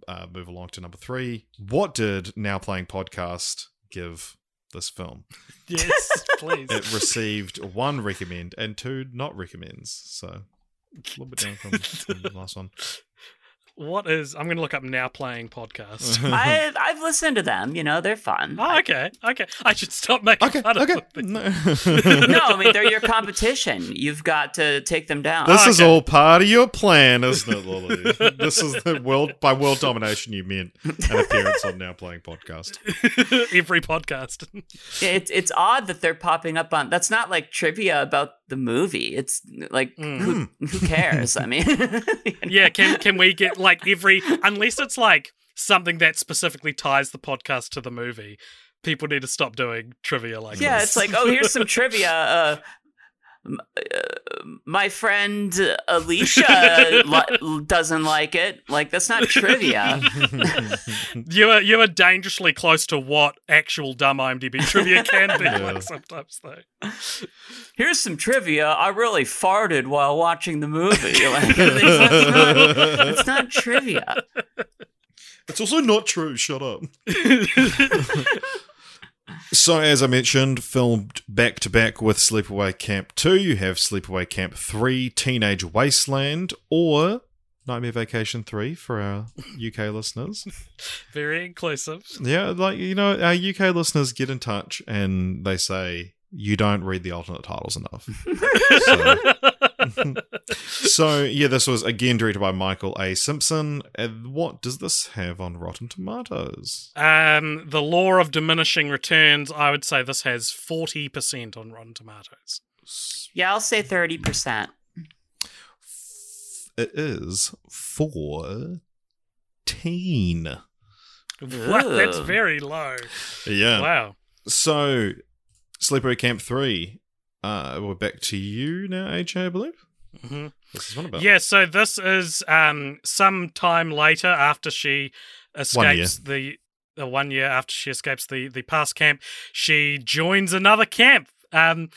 S2: uh, move along to number three. What did Now Playing Podcast give this film?
S1: Yes, please.
S2: It received one recommend and two not recommends. So a little bit down from, from the last one.
S1: what is? I'm going to look up now playing podcast.
S3: I've I've listened to them. You know, they're fun.
S1: oh, okay, okay. I should stop making
S2: okay,
S1: fun
S2: okay.
S1: of them.
S2: No.
S3: no, I mean they're your competition. You've got to take them down.
S2: This is
S1: okay.
S2: all part of your plan, isn't it, Lily? this is the world by world domination. You meant an appearance on Now Playing Podcast.
S1: Every podcast.
S3: It's it's odd that they're popping up on. That's not like trivia about the movie. It's like
S1: Mm.
S3: who who cares? I mean,
S1: yeah, can can we get like every unless it's like something that specifically ties the podcast to the movie, people need to stop doing trivia like
S3: yeah,
S1: this.
S3: it's like oh, here's some trivia. Uh, Uh, my friend Alicia li- doesn't like it. Like that's not trivia.
S1: you are you are dangerously close to what actual dumb IMDb trivia can be
S2: Yeah.
S1: like sometimes though.
S3: Here's some trivia. I really farted while watching the movie. Like, it's, not, it's not trivia.
S2: It's also not true. Shut up. So, as I mentioned, filmed back to back with Sleepaway Camp 2, you have Sleepaway Camp 3, Teenage Wasteland, or Nightmare Vacation 3 for our UK listeners.
S1: Very inclusive.
S2: Yeah, like, you know, our UK listeners get in touch and they say, you don't read the alternate titles enough. so, so, yeah, this was again directed by Michael A. Simpson. And what does this have on Rotten Tomatoes?
S1: Um, the law of diminishing returns. I would say this has forty percent on Rotten Tomatoes.
S3: Yeah, I'll say 30%.
S2: It is fourteen.
S1: Wow, that's very low.
S2: Yeah.
S1: Wow.
S2: So, Sleepaway Camp 3. Uh, we're back to you now, AJ, I believe.
S1: hmm
S2: This is one about.
S1: Yeah, so this is um some time later after she escapes the uh, one year after she escapes the the past camp, she joins another camp. Um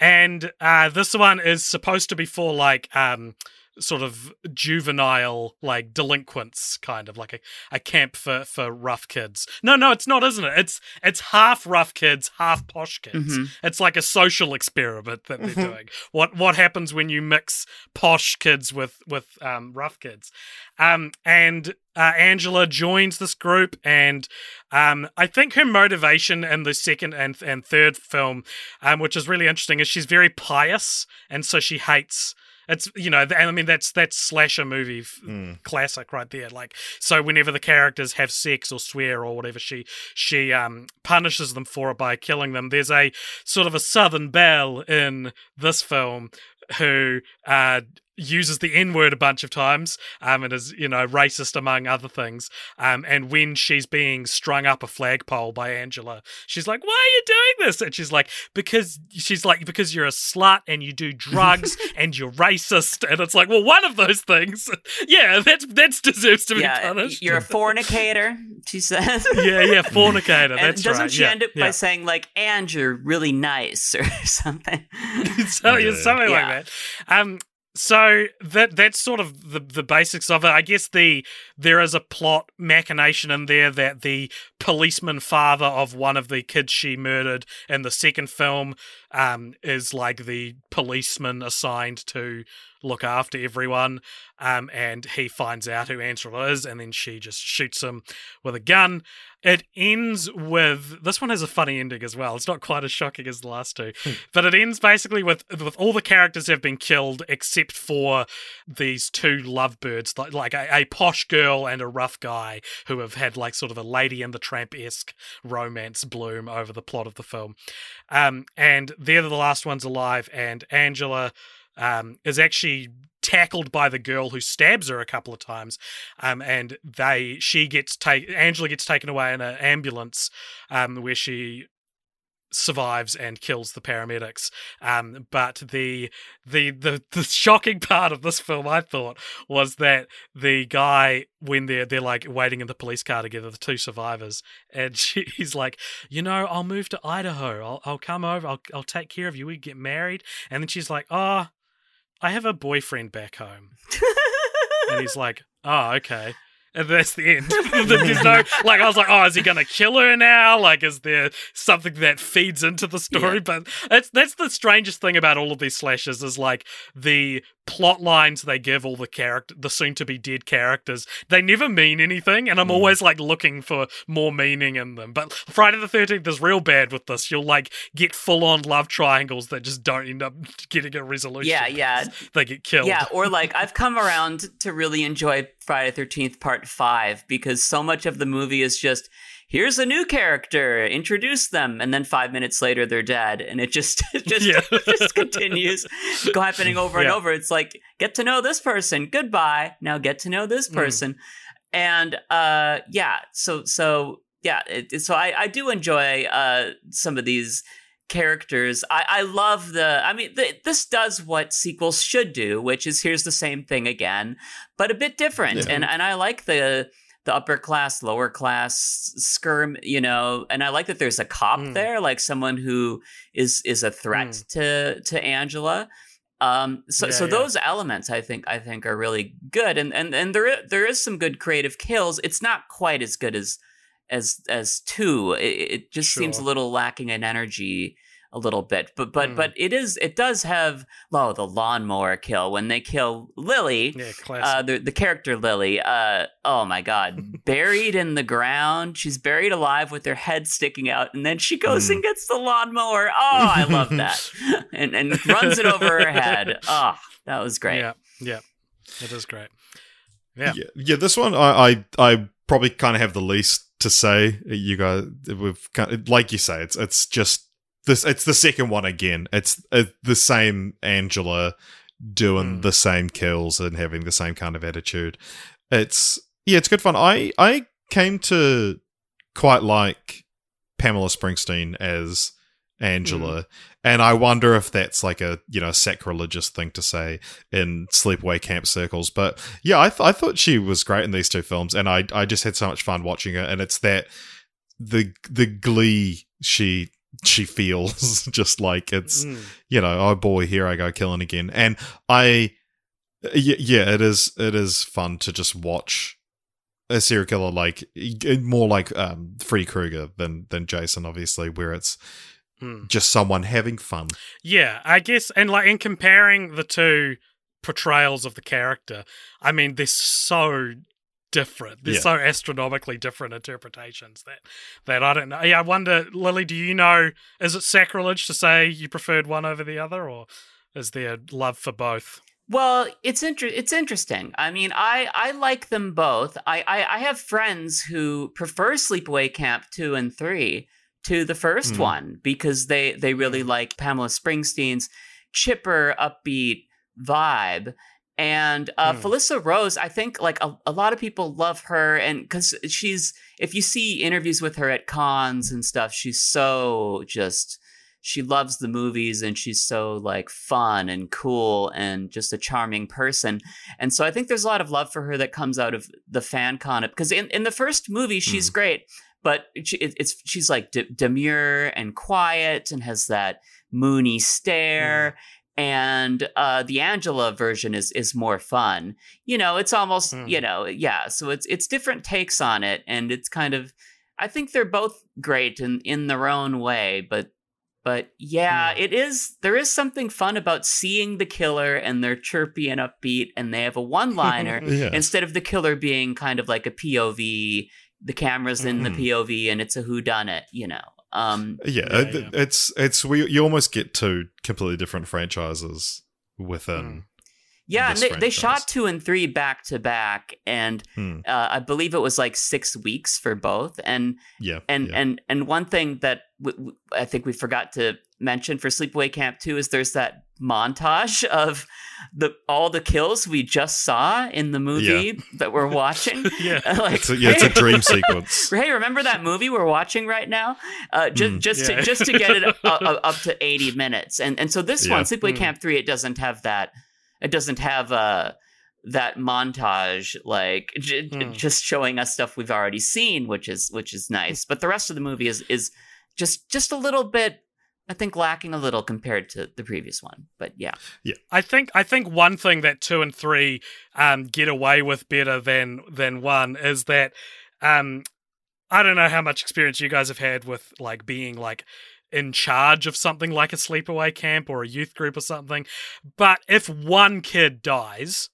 S1: and uh this one is supposed to be for like um sort of juvenile like delinquents kind of like a, a camp for for rough kids. No no it's not isn't it? It's it's half rough kids half posh kids.
S3: Mhm.
S1: it's like a social experiment that they're doing. What what happens when you mix posh kids with with um, rough kids? Um, and uh, angela joins this group and um, i think her motivation in the second and and third film um, which is really interesting is she's very pious and so she hates it's you know, and I mean that's that's slasher movie f-
S2: Mm.
S1: classic right there. Like so, whenever the characters have sex or swear or whatever, she she um punishes them for it by killing them. There's a sort of a Southern belle in this film who uh uses the N word a bunch of times, um, and is you know racist among other things. Um, and when she's being strung up a flagpole by Angela, she's like, "Why are you doing this?" And she's like, "Because she's like because you're a slut and you do drugs and you're racist." And it's like, well, one of those things, yeah, that's that's deserves to be
S3: Yeah,
S1: punished.
S3: you're a fornicator, she says.
S1: yeah, yeah, fornicator. That's
S3: doesn't
S1: right.
S3: she
S1: yeah,
S3: end up
S1: yeah.
S3: by saying like, "And you're really nice" or something?
S1: so, yeah, something like that. Um, so that that's sort of the the basics of it. I guess the there is a plot machination in there that the policeman father of one of the kids she murdered in the second film um, is like the policeman assigned to look after everyone. Um, and he finds out who Angela is, and then she just shoots him with a gun. It ends with this one has a funny ending as well. It's not quite as shocking as the last two, but it ends basically with with all the characters have been killed except for these two lovebirds, like like a, a posh girl and a rough guy who have had like sort of a Lady and the Tramp esque romance bloom over the plot of the film. Um, and they're the last ones alive, and Angela um, is actually tackled by the girl who stabs her a couple of times um, and they she gets take angela gets taken away in an ambulance um, where she survives and kills the paramedics. Um, but the, the the the shocking part of this film i thought was that the guy when they're they're like waiting in the police car together the two survivors and she, he's like you know i'll move to idaho. I'll, I'll come over. I'll, I'll take care of you. We get married. And then she's like oh I have a boyfriend back home. and he's like, oh, okay. And that's the end. There's no, like, I was like, oh, is he going to kill her now? Like, is there something that feeds into the story?
S3: Yeah.
S1: But that's that's the strangest thing about all of these slashes is like the plot lines they give all the character, the soon to be dead characters. They never mean anything, and I'm mm. always like looking for more meaning in them. But Friday the Thirteenth is real bad with this. You'll like get full on love triangles that just don't end up getting a resolution.
S3: Yeah, yeah.
S1: They get killed.
S3: Yeah, or like I've come around to really enjoy Friday Thirteenth Part Five because so much of the movie is just here's a new character, introduce them, and then five minutes later they're dead, and it just it just
S1: Yeah.
S3: it just continues happening over and over. It's like get to know this person, goodbye. Now get to know this
S1: Mm.
S3: person, and uh, yeah, so so yeah, it- so I I do enjoy uh some of these characters. I, I love the. I mean, th- this does what sequels should do, which is here's the same thing again, but a bit different.
S2: Yeah.
S3: And and I like the the upper class, lower class skirm, you know, and I like that there's a cop
S1: Mm.
S3: there, like someone who is is a threat
S1: Mm.
S3: to to Angela. Um, so
S1: Yeah,
S3: so
S1: yeah.
S3: those elements I think I think are really good, and and and there there is some good creative kills. It's not quite as good as as as two. It, it just seems a little lacking in energy a little bit. But but
S1: Mm.
S3: but it is it does have oh the lawnmower kill when they kill Lily.
S1: Yeah.
S3: Uh, the the character Lily, uh, oh my god, buried in the ground. She's buried alive with her head sticking out, and then she goes
S2: Mm.
S3: and gets the lawnmower. Oh, I love that, and and runs it over her head. Oh, that was great.
S1: Yeah, yeah, it is great. Yeah,
S2: yeah, yeah. This one, I, I, I probably kind of have the least to say. You guys, we've like you say, it's it's just this. It's the second one again. It's uh, the same Angela doing
S1: Mm.
S2: the same kills and having the same kind of attitude. It's yeah, it's good fun. I I came to quite like Pamela Springsteen as Angela, and I wonder if that's like a you know sacrilegious thing to say in sleepaway camp circles. But yeah, I, th- I thought she was great in these two films, and I I just had so much fun watching her. And it's that the the glee she she feels just like it's
S1: Mm.
S2: you know oh boy here I go killing again, and I y- yeah it is it is fun to just watch a serial killer like more like um Freddy Krueger than than Jason obviously where it's
S1: Mm.
S2: just someone having fun.
S1: Yeah, I guess, and like in comparing the two portrayals of the character, I mean, they're so different. They're
S2: Yeah.
S1: so astronomically different interpretations that that I don't know. Yeah, I wonder, Lily, do you know? Is it sacrilege to say you preferred one over the other, or is there love for both?
S3: Well, it's inter- it's interesting. I mean, I I like them both. I, I I have friends who prefer Sleepaway Camp two and three to the first
S2: Hmm.
S3: one because they they really like Pamela Springsteen's chipper, upbeat vibe. And uh,
S1: Hmm.
S3: Felissa Rose, I think like a, a lot of people love her, and because she's if you see interviews with her at cons and stuff, she's so just she loves the movies and she's so like fun and cool and just a charming person. And so I think there's a lot of love for her that comes out of the fan con because in, in the first movie she's great, but she, it, it's she's like de- demure and quiet and has that moony stare. And uh, the Angela version is is more fun. You know, it's almost
S1: Hmm.
S3: you know yeah. So it's it's different takes on it, and it's kind of I think they're both great in in their own way, but but yeah,
S1: Yeah.
S3: it is there is something fun about seeing the killer and they're chirpy and upbeat and they have a one-liner
S2: Yeah.
S3: instead of the killer being kind of like a POV, the camera's in the
S2: Mhm.
S3: POV and it's a who done it, you know. Um
S2: yeah,
S1: Yeah, yeah.
S2: it's it's we you almost get two completely different franchises within.
S3: yeah, and
S2: This
S3: they, they shot 2 and 3 back to back and
S2: Hmm.
S3: uh, I believe it was like 6 weeks for both and
S2: Yeah,
S3: and
S2: yeah.
S3: and and one thing that w- w- I think we forgot to mention for Sleepaway Camp 2 is there's that montage of the all the kills we just saw in the movie that we're watching.
S1: Yeah.
S3: like,
S2: it's a, yeah, it's a dream sequence.
S3: Hey, remember that movie we're watching right now? Uh, just
S2: Mm.
S3: just
S1: Yeah.
S3: to just to get it up, up, up to eighty minutes, and and so this
S2: Yeah.
S3: one, Sleepaway
S1: Mm.
S3: Camp Three, it doesn't have that. It doesn't have uh that montage like j- j-
S1: Mm.
S3: just showing us stuff we've already seen, which is which is nice. But the rest of the movie is is just just a little bit, I think, lacking a little compared to the previous one. But yeah, yeah.
S1: I think I think one thing that two and three um, get away with better than than one is that um, I don't know how much experience you guys have had with like being like in charge of something like a sleepaway camp or a youth group or something, but if one kid dies.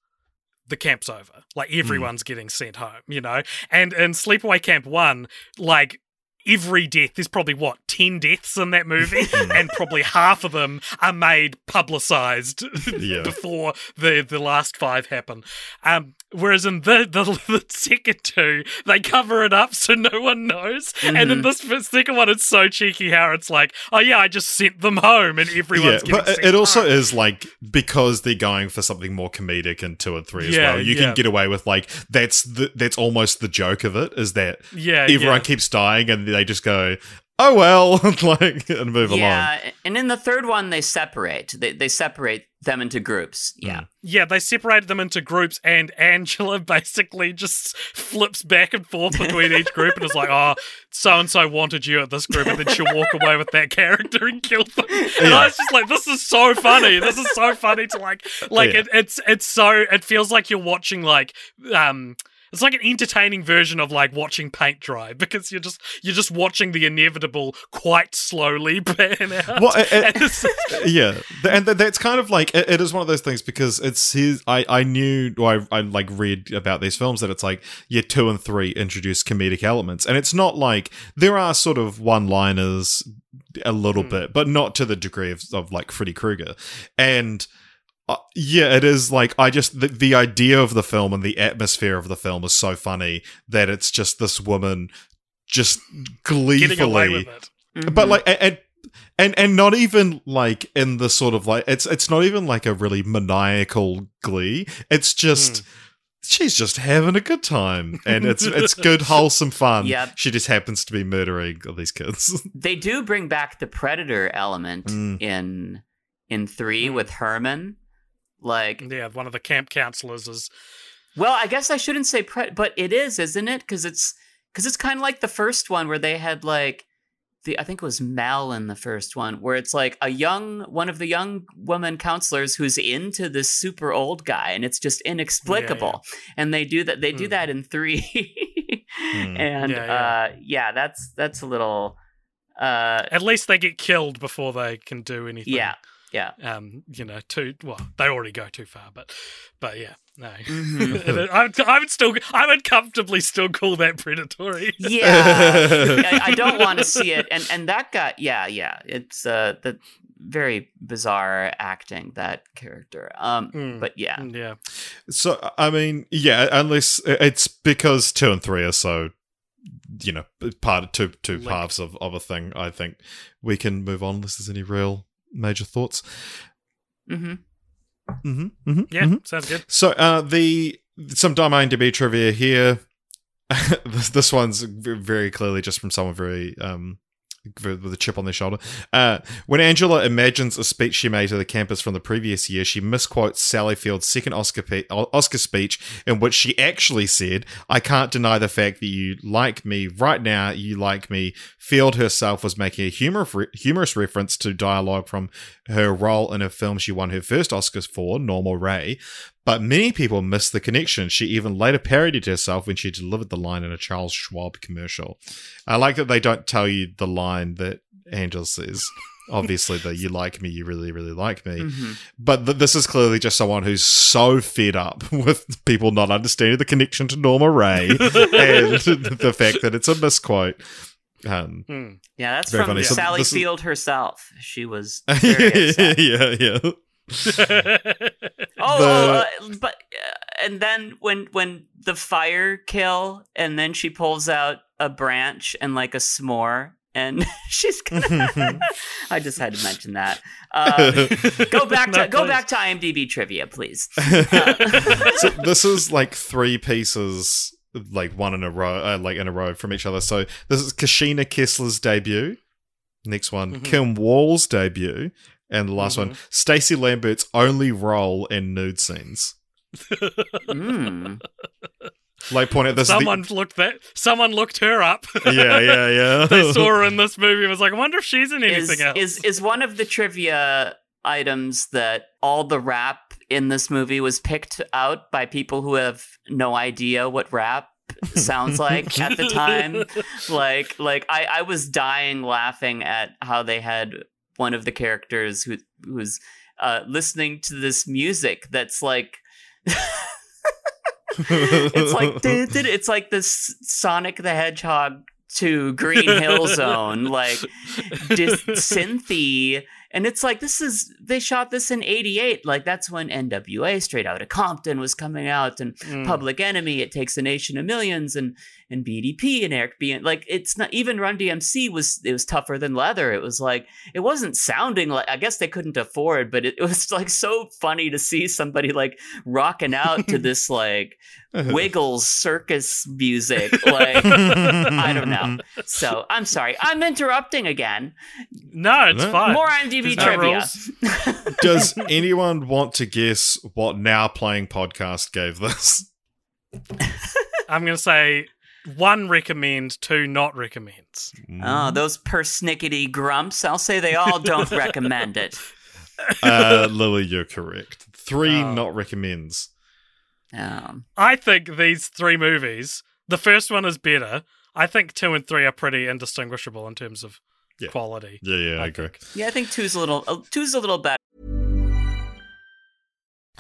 S1: The camp's over. Like everyone's getting sent home, you know. And in Sleepaway Camp One, like every death, there's probably what ten deaths in that movie, and probably half of them are made publicized
S2: Yeah.
S1: before the the last five happen. Um, whereas in the, the the second two, they cover it up so no one knows. And
S2: Mm-hmm.
S1: in this second one, it's so cheeky how it's like, oh yeah, I just sent them home, and everyone's
S2: yeah,
S1: getting
S2: but it- also
S1: home.
S2: is like because they're going for something more comedic in two and three as
S1: Yeah,
S2: well. You
S1: yeah.
S2: can get away with like that's the that's almost the joke of it is that
S1: yeah,
S2: everyone keeps dying and they just go, oh well, like and move along.
S3: yeah. And in the third one, they separate. They they separate them into groups. Yeah.
S2: Mm.
S1: Yeah, they separated them into groups, and Angela basically just flips back and forth between each group and is like, oh, so and so wanted you at this group, and then she'll walk away with that character and kill them. And
S2: Yeah.
S1: I was just like, this is so funny. This is so funny to like, like
S2: Yeah.
S1: it, it's it's so it feels like you're watching like um It's like an entertaining version of like watching paint dry because you're just you're just watching the inevitable quite slowly pan out.
S2: Well, it- it- yeah, and that's kind of like it, it is one of those things because it's his. I I knew, or I I like read about these films that it's like year two and three introduce comedic elements, and it's not like there are sort of one liners a little
S1: Hmm.
S2: bit, but not to the degree of, of like Freddy Krueger, and. Uh, yeah, it is like I just the, the idea of the film and the atmosphere of the film is so funny that it's just this woman just gleefully
S1: getting away with it.
S3: Mm-hmm.
S2: but like and and and not even like in the sort of like it's it's not even like a really maniacal glee it's just she's just having a good time and it's it's good wholesome fun
S3: Yep.
S2: she just happens to be murdering all these kids
S3: they do bring back the predator element
S2: Mm.
S3: in in three
S1: Mm.
S3: with Herman. Like,
S1: Yeah, one of the camp counselors is
S3: well, I guess I shouldn't say pre, but it is, isn't it? Because it's because it's kind of like the first one where they had like the I think it was Mal in the first one where it's like a young one of the young woman counselors who's into this super old guy and it's just inexplicable and they do that they do
S1: Hmm.
S3: that in three
S2: Hmm.
S3: and
S1: Yeah, yeah.
S3: uh yeah that's that's a little uh
S1: at least they get killed before they can do anything.
S3: yeah yeah
S1: Um, you know, too well, they already go too far, but but yeah, no.
S3: Mhm.
S1: I, would, I would still, I would comfortably still call that predatory.
S3: Yeah, I, I don't want to see it, and and that got yeah, yeah. It's uh the very bizarre acting that character. Um,
S1: Mm.
S3: but yeah,
S1: Yeah,
S2: so i mean yeah unless it's because two and three are so you know part of two two
S1: Linked.
S2: halves of, of a thing i think we can move on unless there's any real major thoughts
S3: hmm
S2: mm-hmm, mm-hmm,
S1: yeah,
S2: mm-hmm.
S1: sounds good.
S2: So uh, the some dumb IMDb trivia here. this, one's very clearly just from someone very um with a chip on their shoulder. Uh, when Angela imagines a speech she made to the campus from the previous year, she misquotes Sally Field's second Oscar pe- Oscar speech, in which she actually said, "I can't deny the fact that you like me right now. You like me." Field herself was making a humor- humorous reference to dialogue from her role in a film she won her first Oscars for, Norma Rae. But many people missed the connection. She even later parodied herself when she delivered the line in a Charles Schwab commercial. I like that they don't tell you the line that Angel says. Obviously, that you like me, you really, really like me.
S3: hmm
S2: But th- this is clearly just someone who's so fed up with people not understanding the connection to Norma Rae and the fact that it's a misquote. Um,
S1: Hmm.
S3: yeah. That's from
S2: funny. So
S3: Sally
S2: this is-
S3: Field herself. She was very
S2: yeah, yeah.
S3: Oh, uh, but uh, and then when when the fire kill, and then she pulls out a branch and like a s'more, and she's gonna. I just had to mention that. Uh, go back to go back to IMDb trivia, please.
S2: so this is like three pieces, like one in a row, uh, like in a row from each other. So this is Kashina Kessler's debut. Next one,
S1: Mhm.
S2: Kim Wall's debut, and the last one,
S1: Mhm.
S2: Stacey Lambert's only role in nude scenes.
S3: Mm.
S2: Like point out this. is the-
S1: someone looked that. Someone looked her up.
S2: yeah, yeah, yeah.
S1: they saw her in this movie and was like, I wonder if she's in
S3: Is,
S1: anything else.
S3: is is one of the trivia items that all the rap in this movie was picked out by people who have no idea what rap sounds like at the time like like I, I was dying laughing at how they had one of the characters who who's uh, listening to this music that's like it's like it's like this Sonic the Hedgehog to Green Hill Zone like dis- synthy and it's like this is they shot this in 88 like that's when NWA straight out of Compton was coming out and
S1: Mm.
S3: Public Enemy, It Takes a Nation of Millions, and and BDP and Eric B. And like it's not even Run DMC was it was tougher than leather. It was like it wasn't sounding like I guess they couldn't afford, but it, it was like so funny to see somebody like rocking out to this like uh-huh. Wiggles circus music. Like I don't know. So I'm sorry, I'm interrupting again.
S1: No, it's
S2: No.
S1: fine.
S3: More IMDb
S1: There's
S3: trivia.
S2: Does anyone want to guess what now playing podcast gave this?
S1: I'm going to say one recommend, two not recommends.
S3: Oh, those persnickety grumps. I'll say they all don't recommend it.
S2: uh, Lily, you're correct. Three
S1: Oh.
S2: not recommends.
S3: Um,
S1: I think these three movies, the first one is better. I think two and three are pretty indistinguishable in terms of
S2: Yeah.
S1: quality.
S2: Yeah, yeah, I
S1: I
S2: agree.
S1: think.
S3: yeah, I think two's a little uh, two's a little better.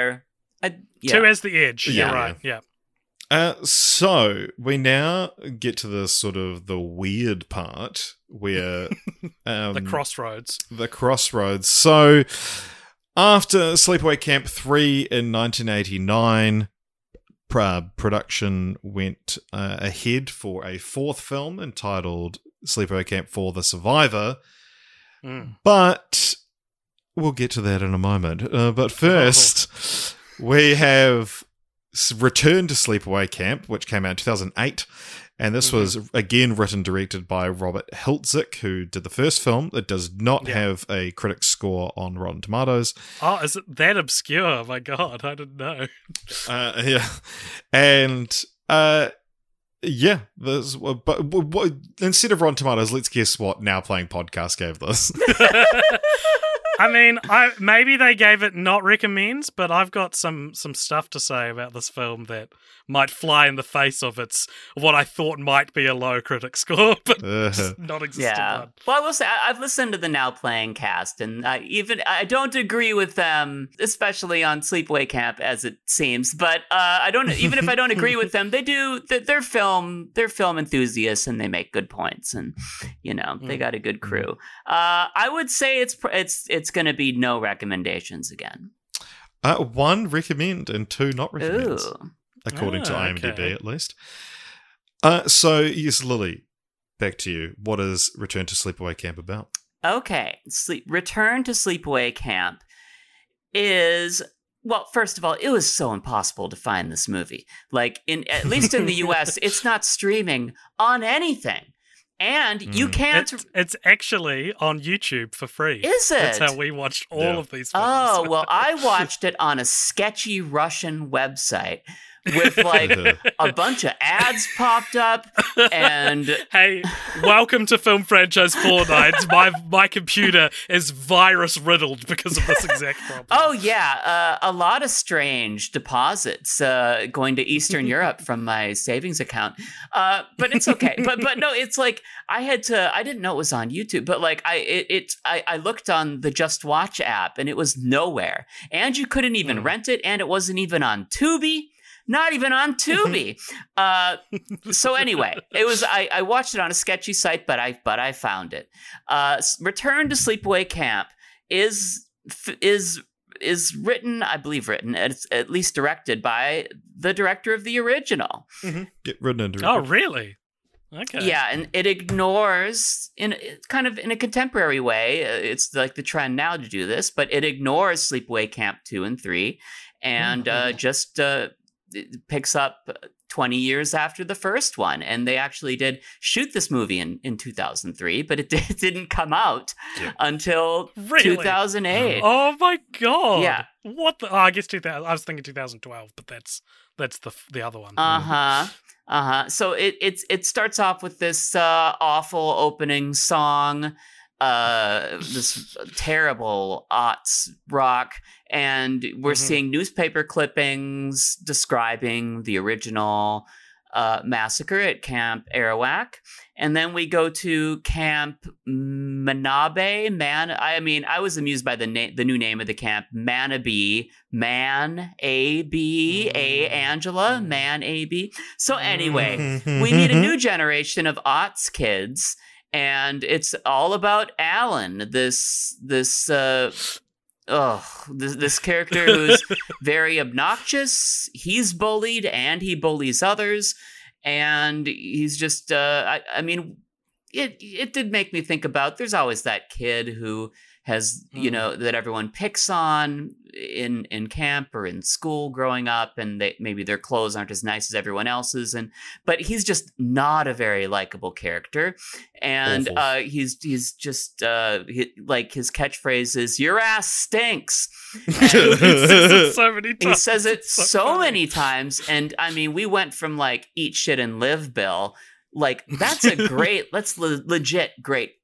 S4: people today.
S3: I, yeah.
S1: Two has the edge.
S2: Yeah.
S1: You're right. Yeah.
S2: Uh, so we now get to the sort of the weird part where um,
S1: The crossroads.
S2: the crossroads. So after Sleepaway Camp three in 1989. Uh, production went uh, ahead for a fourth film entitled Sleepaway Camp four the Survivor,
S1: Mm.
S2: but we'll get to that in a moment. Uh, but first, we have Return to Sleepaway Camp, which came out in 2008. And this was again written directed by Robert Hiltzik, who did the first film. It does not
S1: Yeah.
S2: have a critic score on Rotten Tomatoes.
S1: Oh, is it that obscure? My God, I didn't know.
S2: Uh, yeah, and uh, yeah, there's uh, but what, what, instead of Rotten Tomatoes, let's guess what Now Playing Podcast gave this.
S1: I mean, I maybe they gave it not recommends, but I've got some some stuff to say about this film that might fly in the face of its what I thought might be a low critic score, but
S2: Uh,
S1: just not existent
S3: Yeah.
S1: one.
S3: Well, I will say I, I've listened to the now playing cast, and I even I don't agree with them, especially on Sleepaway Camp, as it seems. But uh, I don't even if I don't agree with them, they do. They're, they're film. They're film enthusiasts, and they make good points, and you know they got a good crew. Uh, I would say it's pr- it's it's going to be no recommendations again.
S2: uh, one recommend and two not recommend,
S3: Ooh.
S2: According to
S1: Ah,
S2: IMDb
S1: okay.
S2: at least. Uh, so yes, Lily, back to you. What is Return to Sleepaway Camp about?
S3: Okay, sleep return to sleepaway camp is well, first of all, it was so impossible to find this movie. Like in at least in the US, it's not streaming on anything. And you
S2: Mm.
S3: can't
S1: It's, it's actually on YouTube for free.
S3: Is it?
S1: That's how we watched all
S2: Yeah.
S1: of these films.
S3: Oh, well, I watched it on a sketchy Russian website with like a bunch of ads popped up and
S1: Hey, welcome to Film Franchise Fortnite. my my computer is virus riddled because of this exact problem.
S3: Oh yeah, uh, a lot of strange deposits uh, going to Eastern Europe from my savings account. Uh, but it's okay. but but no, it's like I had to. I didn't know it was on YouTube, but like I it, it I, I looked on the Just Watch app and it was nowhere, and you couldn't even
S1: Hmm.
S3: rent it, and it wasn't even on Tubi. Not even on Tubi. uh, so anyway, it was. I, I watched it on a sketchy site, but I but I found it. Uh, Return to Sleepaway Camp is is is written, I believe, written it's at least directed by the director of the original.
S2: Get written into
S1: Oh, really? Okay.
S3: Yeah, and it ignores in kind of in a contemporary way. uh, It's like the trend now to do this, but it ignores Sleepaway Camp two and three, and uh, just uh, it picks up. 20 years after the first one and they actually did shoot this movie in, in 2003 but it, did, didn't come out
S2: Yeah.
S3: until
S1: Really?
S3: 2008
S1: Oh my god.
S3: Yeah.
S1: What the? Oh, I guess 2000. I was thinking 2012, but that's that's the the other one.
S3: Uh huh. Uh huh. So it it's it starts off with this uh, awful opening song, uh, this terrible aughts rock, and we're
S1: Mhm.
S3: seeing newspaper clippings describing the original uh, massacre at Camp Arawak, and then we go to Camp Manabe. Man, I mean, I was amused by the name, the new name of the camp, Manabe. Man A B A
S1: Mm.
S3: Angela Man A B. So anyway, we need a new generation of aughts kids, and it's all about Alan. This this uh, oh this this character who's very obnoxious. He's bullied and he bullies others, and he's just uh, I, I mean. It it did make me think about. There's always that kid who has you
S1: Mm.
S3: know that everyone picks on in in camp or in school growing up and they maybe their clothes aren't as nice as everyone else's and but he's just not a very likable character and uh he's he's just uh he, like his catchphrase is your ass stinks
S1: He says it so many
S3: he
S1: times.
S3: says it
S1: It's
S3: so, many times and i mean we went from like eat shit and live bill like that's a great that's le- legit great re-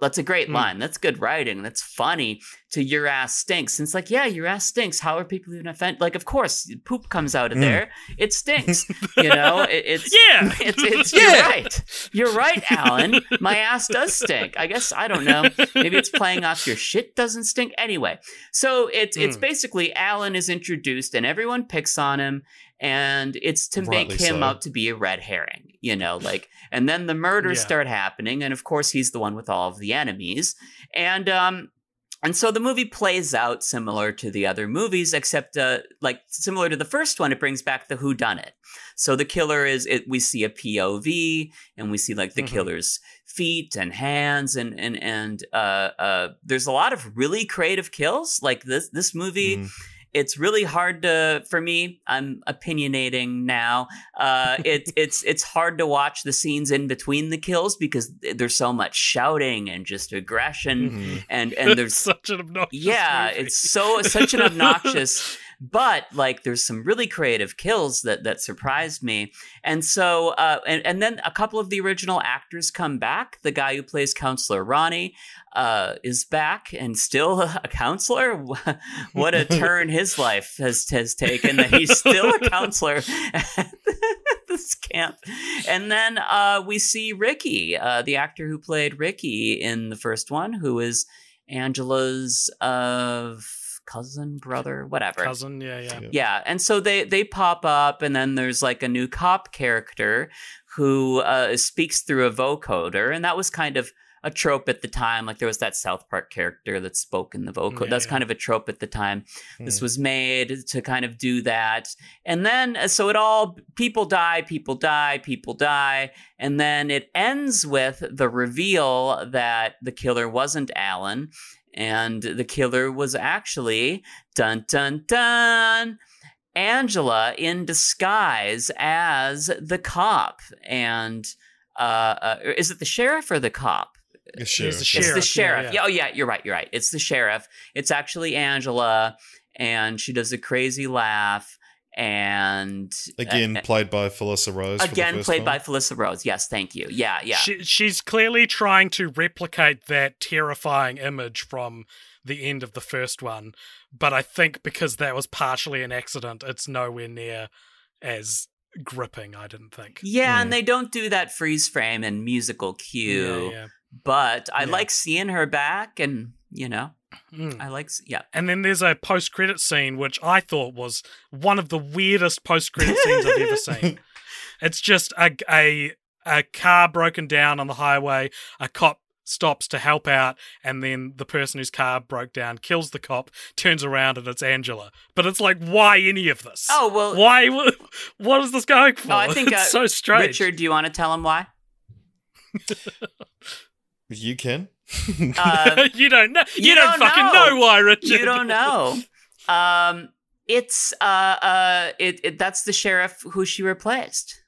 S3: that's a great
S1: Mm.
S3: line that's good writing that's funny to your ass stinks and it's like yeah your ass stinks how are people even offended like of course poop comes out of
S2: Mm.
S3: there it stinks you know it, it's
S1: Yeah.
S3: it's, it's
S2: Yeah.
S3: you're right you're right alan my ass does stink i guess i don't know maybe it's playing off your shit doesn't stink anyway so it's it's
S1: Mm.
S3: basically alan is introduced and everyone picks on him and it's to make him
S2: so.
S3: out to be a red herring you know like and then the murders
S1: Yeah.
S3: start happening and of course he's the one with all of the enemies and um and so the movie plays out similar to the other movies, except uh, like similar to the first one, it brings back the who done it. So the killer is it, we see a POV and we see like the
S1: Mhm.
S3: killer's feet and hands and and and uh, uh, there's a lot of really creative kills. Like this this movie,
S2: Mm.
S3: It's really hard to for me. I'm opinionating now. Uh, it, it's it's hard to watch the scenes in between the kills because there's so much shouting and just aggression
S2: Mhm.
S3: and and there's
S1: such an obnoxious.
S3: yeah
S1: movie.
S3: it's so such an obnoxious but like there's some really creative kills that that surprised me. And so uh and, and then a couple of the original actors come back. The guy who plays counselor ronnie uh is back and still a counselor? What a turn his life has has taken that he's still a counselor at this camp. And then uh we see ricky uh the actor who played ricky in the first one who is Angela's uh, cousin, brother, whatever.
S1: cousin. Yeah, yeah.
S2: Yeah.
S3: Yeah, and so they they pop up, and then there's like a new cop character who uh, speaks through a vocoder, and that was kind of a trope at the time. Like there was that South Park character that spoke in the vocoder.
S1: Yeah,
S3: That's
S1: yeah.
S3: kind of a trope at the time. This
S2: Mm.
S3: was made to kind of do that, and then uh, so it all people die, people die, people die, and then it ends with the reveal that the killer wasn't Alan, and the killer was actually dun dun dun. Angela in disguise as the cop, and uh, uh, is it the sheriff or the cop?
S2: Yeah, sure.
S1: It's the sheriff.
S3: It's
S1: Sheriff,
S3: the
S1: yeah,
S3: sheriff.
S1: yeah.
S3: Yeah, oh yeah, you're right. You're right. It's the sheriff. It's actually Angela, and she does a crazy laugh, and
S2: Again,
S3: uh,
S2: played by Felissa Rose.
S3: again played
S2: film.
S3: by Felissa Rose. Yes, thank you. Yeah, yeah.
S1: She, she's clearly trying to replicate that terrifying image from the end of the first one, but I think because that was partially an accident, it's nowhere near as gripping. I didn't think.
S3: yeah,
S2: Hmm.
S3: and they don't do that freeze frame and musical cue,
S1: Yeah, yeah.
S3: but I
S1: Yeah.
S3: like seeing her back, and you know,
S1: Mm.
S3: I like, yeah.
S1: And then there's a post credit scene which I thought was one of the weirdest post credit scenes I've ever seen. It's just a, a a car broken down on the highway. A cop stops to help out, and then the person whose car broke down kills the cop. Turns around and it's Angela. But it's like, why any of this?
S3: Oh well,
S1: why? What is this going for?
S3: Oh, I think,
S1: it's
S3: uh,
S1: so strange.
S3: Richard, do you want to tell him why?
S2: You can.
S3: Uh,
S1: you don't know. You,
S3: you
S1: don't,
S3: don't
S1: fucking
S3: know.
S1: know why, Richard.
S3: you don't know. Um, it's uh uh it, it that's the sheriff who she replaced.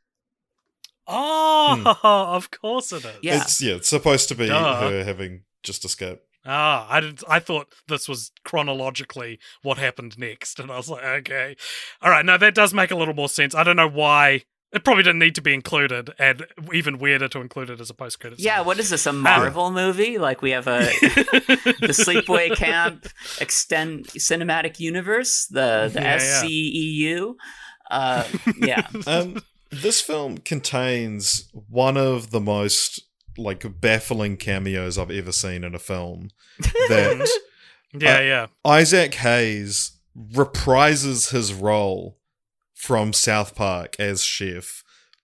S1: Oh, of course it is.
S3: Yeah.
S2: It's yeah, it's supposed to be
S1: Duh.
S2: her having just escaped.
S1: Ah, I didn't. I thought this was chronologically what happened next, and I was like, okay, all right. No, that does make a little more sense. I don't know why it probably didn't need to be included, and even weirder to include it as a post credit.
S3: Yeah, what is this? A Marvel movie? Like we have a the Sleepaway Camp extend cinematic universe, the the
S1: Yeah, yeah.
S3: SCEU. Uh, yeah.
S2: Um, this film contains one of the most like baffling cameos I've ever seen in a film. That
S1: yeah,
S2: Uh,
S1: yeah.
S2: Isaac Hayes reprises his role from South Park as chef.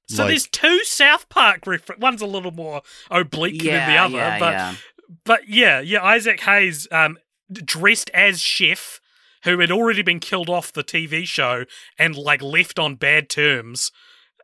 S1: So
S2: Like-
S1: there's two South Park reference. One's a little more oblique
S3: yeah,
S1: than the other,
S3: yeah,
S1: but
S3: yeah.
S1: but yeah, yeah. Isaac Hayes, um, dressed as chef, who had already been killed off the TV show and like left on bad terms,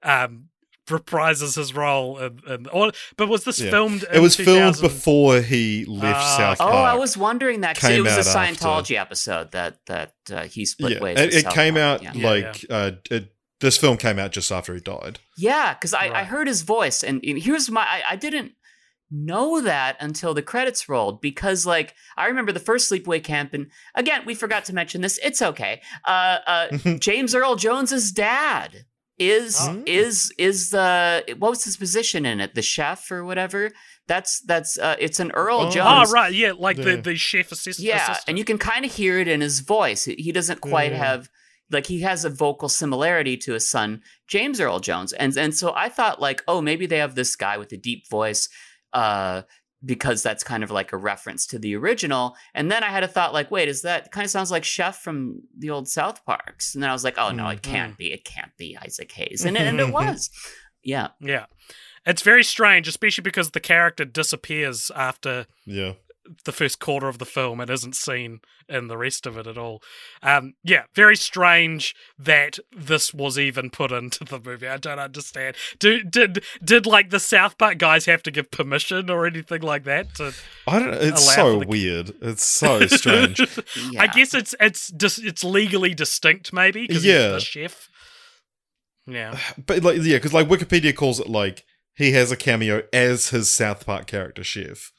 S1: um, reprises his role. In, in, or, but was this
S2: Yeah.
S1: filmed?
S2: It
S1: in
S2: was filmed before he left
S1: Ah,
S2: South
S3: Oh, I was wondering that 'cause it was a
S2: out after.
S3: Scientology episode that that uh, he split
S2: yeah,
S3: ways.
S2: it,
S3: with
S2: it
S3: South
S2: came
S3: Park,
S2: out
S3: yeah.
S1: Yeah,
S2: like Uh, it, this film came out just after he died.
S3: Yeah, because I, I heard his voice, and, and here's my I, I didn't know that until the credits rolled because like I remember the first sleepaway camp, and again we forgot to mention this. It's okay. Uh, uh, James Earl Jones's dad is
S1: Oh.
S3: is is the what was his position in it? The chef or whatever. That's that's uh, it's an Earl
S2: Oh.
S1: Oh right, yeah, like the,
S2: Yeah.
S1: the chef assistant
S3: Yeah,
S1: assistant.
S3: and you can kind of hear it in his voice. He he doesn't quite
S2: Yeah.
S3: have like he has a vocal similarity to his son James Earl Jones, and and so I thought like, oh, maybe they have this guy with a deep voice, uh, because that's kind of like a reference to the original. And then I had a thought like, wait, is that kind of sounds like Chef from the old South Parks? And then I was like, oh no, it mm-hmm. can't be. It can't be Isaac Hayes, and and it was. Yeah,
S1: yeah, it's very strange, especially because the character disappears after
S2: Yeah.
S1: The first quarter of the film and isn't seen in the rest of it at all. Um, yeah, very strange that this was even put into the movie. I don't understand. Do, did did like the South Park guys have to give permission or anything like that? To,
S2: I don't. It's so
S1: the-
S2: weird. It's so strange.
S3: yeah.
S1: I guess it's it's dis- it's legally distinct, maybe. 'cause
S2: Yeah.
S1: he's the chef. Yeah,
S2: but like, yeah, because like Wikipedia calls it like he has a cameo as his South Park character chef.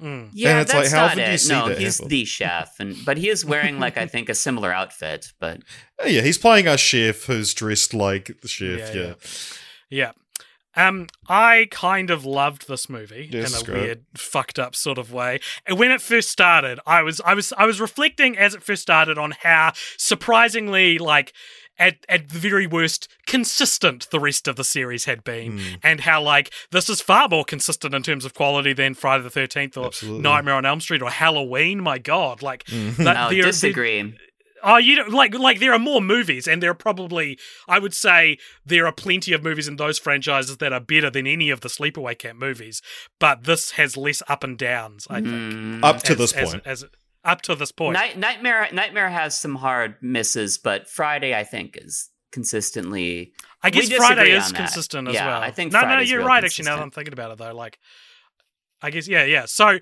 S1: Mm.
S3: Yeah,
S2: it's like,
S3: that's
S2: how
S3: not
S2: often do you
S3: it.
S2: see
S3: no,
S2: that
S3: he's
S2: happen?
S3: the chef, and but he is wearing like I think a similar outfit. But
S2: Oh, yeah, he's playing a chef who's dressed like the chef.
S1: Yeah,
S2: Yeah,
S1: yeah. Yeah. Um, I kind of loved this movie
S2: Yes,
S1: in a
S2: great.
S1: weird, fucked up sort of way. And when it first started, I was, I was, I was reflecting as it first started on how surprisingly, like, at at the very worst, consistent the rest of the series had been,
S2: Hmm.
S1: and how like this is far more consistent in terms of quality than Friday the Thirteenth or
S2: Absolutely.
S1: Nightmare on Elm Street or Halloween. My God, like
S2: Mhm.
S1: that-
S3: no,
S1: there-
S3: disagree.
S1: Oh, you know, like like there are more movies, and there are probably I would say there are plenty of movies in those franchises that are better than any of the Sleepaway Camp movies. But this has less up and downs, I think.
S3: Mm.
S2: Up to
S1: as-
S2: this
S1: as-
S2: point.
S1: as, up to this point.
S3: Night, Nightmare Nightmare has some hard misses, but Friday I think is consistently.
S1: I
S3: we
S1: guess Friday is
S3: on that.
S1: consistent as
S3: Yeah,
S1: well.
S3: I think
S1: no,
S3: Friday's
S1: no, you're
S3: real
S1: right. Actually, now that I'm thinking about it, though, like, I guess yeah, yeah. So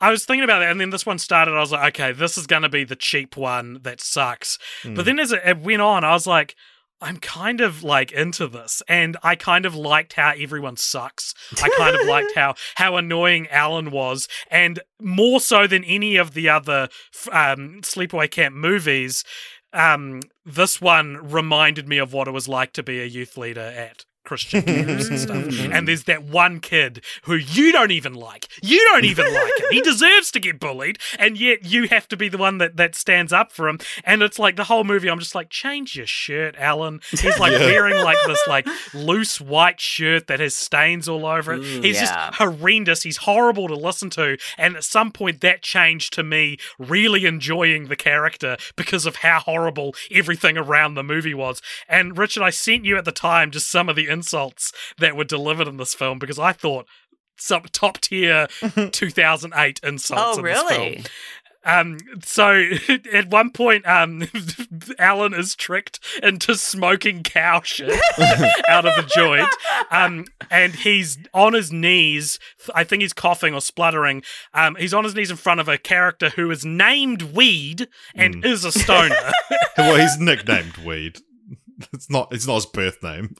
S1: I was thinking about it, and then this one started. I was like, okay, this is going to be the cheap one that sucks.
S2: Hmm.
S1: But then as it, it went on, I was like. I'm kind of like into this, and I kind of liked how everyone sucks. I kind of liked how how annoying Alan was, and more so than any of the other um, Sleepaway Camp movies. Um, this one reminded me of what it was like to be a youth leader at Christian camps and stuff. Mm-hmm. And there's that one kid who you don't even like. You don't even like him. He deserves to get bullied, and yet you have to be the one that, that stands up for him. And it's like the whole movie, I'm just like, change your shirt, Alan. He's like
S2: Yeah.
S1: wearing like this like loose white shirt that has stains all over it.
S3: Ooh,
S1: He's
S3: yeah.
S1: just horrendous. He's horrible to listen to. And at some point, that changed to me really enjoying the character because of how horrible everything around the movie was. And Richard, I sent you at the time just some of the insults that were delivered in this film because I thought some top tier 2008 insults.
S3: Oh
S1: in this film.
S3: really?
S1: Um, so at one point, um, Alan is tricked into smoking cow shit out of a joint. Um, and he's on his knees. I think he's coughing or spluttering. Um, he's on his knees in front of a character who is named Weed and is a stoner.
S2: well, he's nicknamed Weed. It's not. It's not his birth name.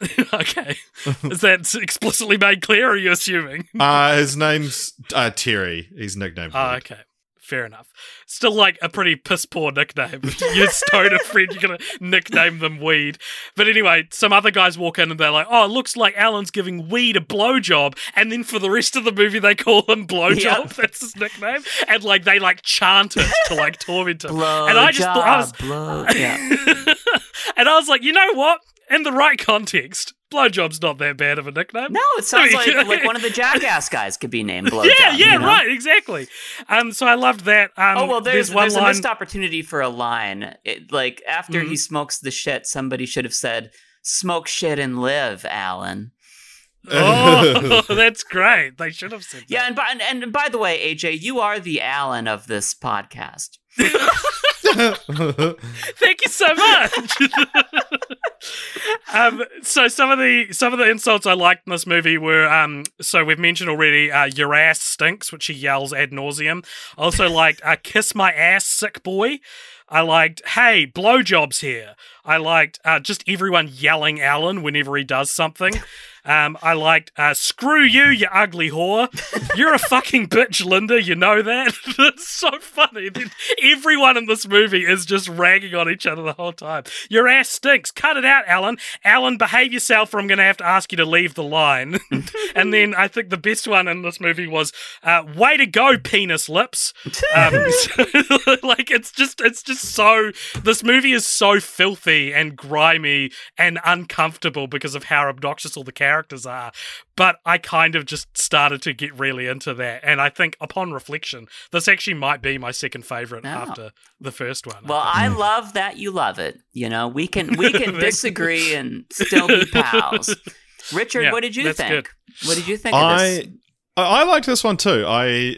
S1: okay. Is that explicitly made clear or are you assuming?
S2: Uh, his name's uh, Terry. He's nicknamed.
S1: Oh,
S2: Weed.
S1: okay. Fair enough. Still like a pretty piss poor nickname. Your stoner friend, you're gonna nickname them weed. But anyway, some other guys walk in and they're like, "Oh, it looks like Alan's giving weed a blowjob," and then for the rest of the movie they call him blowjob.
S3: Yep.
S1: That's his nickname, and like they like chant it to like torment him.
S3: Blow
S1: and I just thought I was,
S3: job, blow. Yeah.
S1: and I was like, you know what? In the right context, blowjob's not that bad of a nickname.
S3: No, it sounds like like one of the Jackass guys could be named Blowjob.
S1: yeah, yeah,
S3: you know?
S1: right, exactly. Um, so I loved that. Um,
S3: Oh well, there's
S1: one
S3: there's a missed opportunity for a line. It, like after
S1: Mm-hmm.
S3: he smokes the shit, somebody should have said, "Smoke shit and live, Alan."
S1: oh, that's great. They should have said that.
S3: Yeah, and by and, and by the way, AJ, you are the Alan of this podcast.
S1: Thank you so much. um, so some of the some of the insults I liked in this movie were um, so we've mentioned already uh, your ass stinks, which he yells ad nauseum. Also liked uh, kiss my ass, sick boy. I liked hey blowjobs here. I liked uh, just everyone yelling Alan whenever he does something. Um, I liked uh, screw you, you ugly whore. You're a fucking bitch, Linda. You know that. it's so funny. Everyone in this movie is just ragging on each other the whole time. Your ass stinks. Cut it out, Alan. Alan, behave yourself, or I'm going to have to ask you to leave the line. and then I think the best one in this movie was uh, "Way to go, penis lips." Um, so, like it's just, it's just so. This movie is so filthy and grimy and uncomfortable because of how obnoxious all the characters characters are. But I kind of just started to get really into that. And I think upon reflection, this actually might be my second favorite oh. after the first one.
S3: Well, I, I love that you love it. You know, we can we can disagree and still be pals. Richard, yeah, what did you think? Good. What did you think I,
S2: I liked this one too. I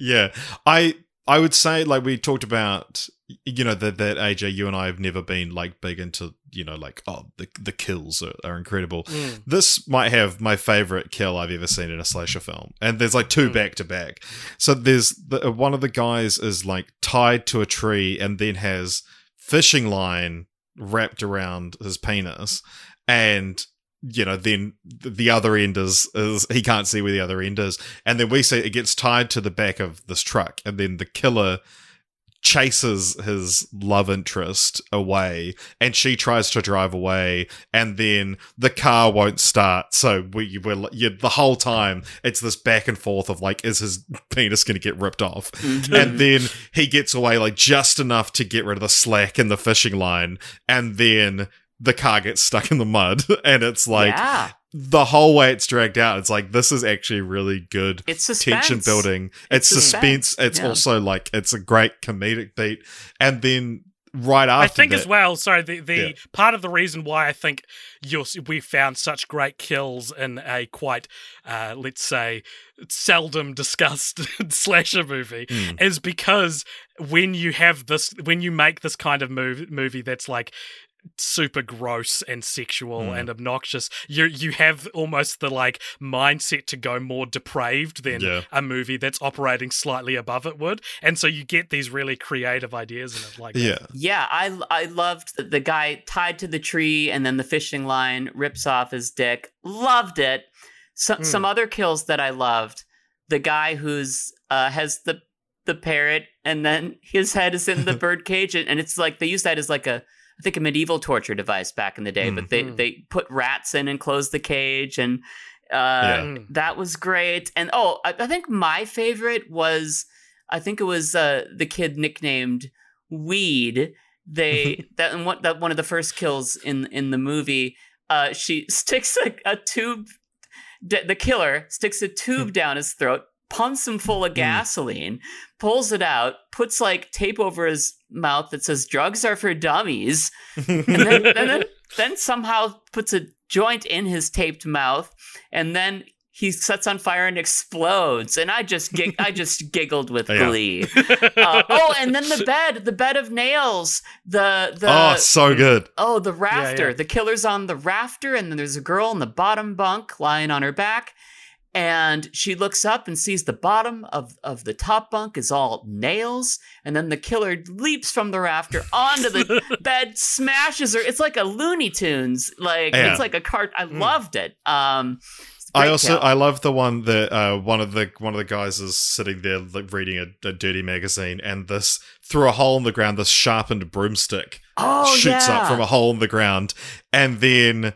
S2: yeah. I I would say like we talked about you know that that AJ you and I have never been like big into you know like oh the the kills are, are incredible. Mm. This might have my favorite kill I've ever seen in a slasher film, and there's like two back to back. So there's the, uh, one of the guys is like tied to a tree and then has fishing line wrapped around his penis, and you know, then the other end is, is he can't see where the other end is, and then we see it gets tied to the back of this truck, and then the killer chases his love interest away and she tries to drive away and then the car won't start. So we we're you, the whole time it's this back and forth of like is his penis going to get ripped off? Mm-hmm. and then he gets away like just enough to get rid of the slack in the fishing line and then the car gets stuck in the mud and it's like yeah the whole way it's dragged out, it's like this is actually really good
S3: it's
S2: tension building. It's, it's suspense. suspense. It's yeah. also like it's a great comedic beat, and then right after, I
S1: think
S2: that,
S1: as well. Sorry, the the yeah. part of the reason why I think you're, we found such great kills in a quite, uh, let's say, seldom discussed slasher movie mm. is because when you have this, when you make this kind of movie, movie that's like super gross and sexual mm. and obnoxious you you have almost the like mindset to go more depraved than yeah. a movie that's operating slightly above it would and so you get these really creative ideas in it like
S2: yeah
S3: that. yeah i i loved the, the guy tied to the tree and then the fishing line rips off his dick loved it so, mm. some other kills that i loved the guy who's uh has the the parrot and then his head is in the bird cage and, and it's like they use that as like a I think a medieval torture device back in the day, mm. but they mm-hmm. they put rats in and closed the cage, and uh, yeah. Mm. that was great. And oh, I, I, think my favorite was I think it was uh, the kid nicknamed Weed. They that one that one of the first kills in in the movie. Uh, she sticks a, a tube. The killer sticks a tube hmm. down his throat, pumps him full of hmm. gasoline, mm. pulls it out, puts like tape over his mouth that says drugs are for dummies, and then, and then, then somehow puts a joint in his taped mouth, and then he sets on fire and explodes and i just gig- i just giggled with glee uh, oh and then the bed the bed of nails the the
S2: oh so good
S3: oh the rafter yeah, yeah. the killer's on the rafter and then there's a girl in the bottom bunk lying on her back and she looks up and sees the bottom of, of the top bunk is all nails and then the killer leaps from the rafter onto the bed smashes her it's like a looney tunes like yeah. it's like a cart i mm. loved it um
S2: I also I love the one that uh, one of the one of the guys is sitting there like, reading a, a, dirty magazine, and this through a hole in the ground, this sharpened broomstick
S3: oh,
S2: shoots
S3: yeah.
S2: up from a hole in the ground, and then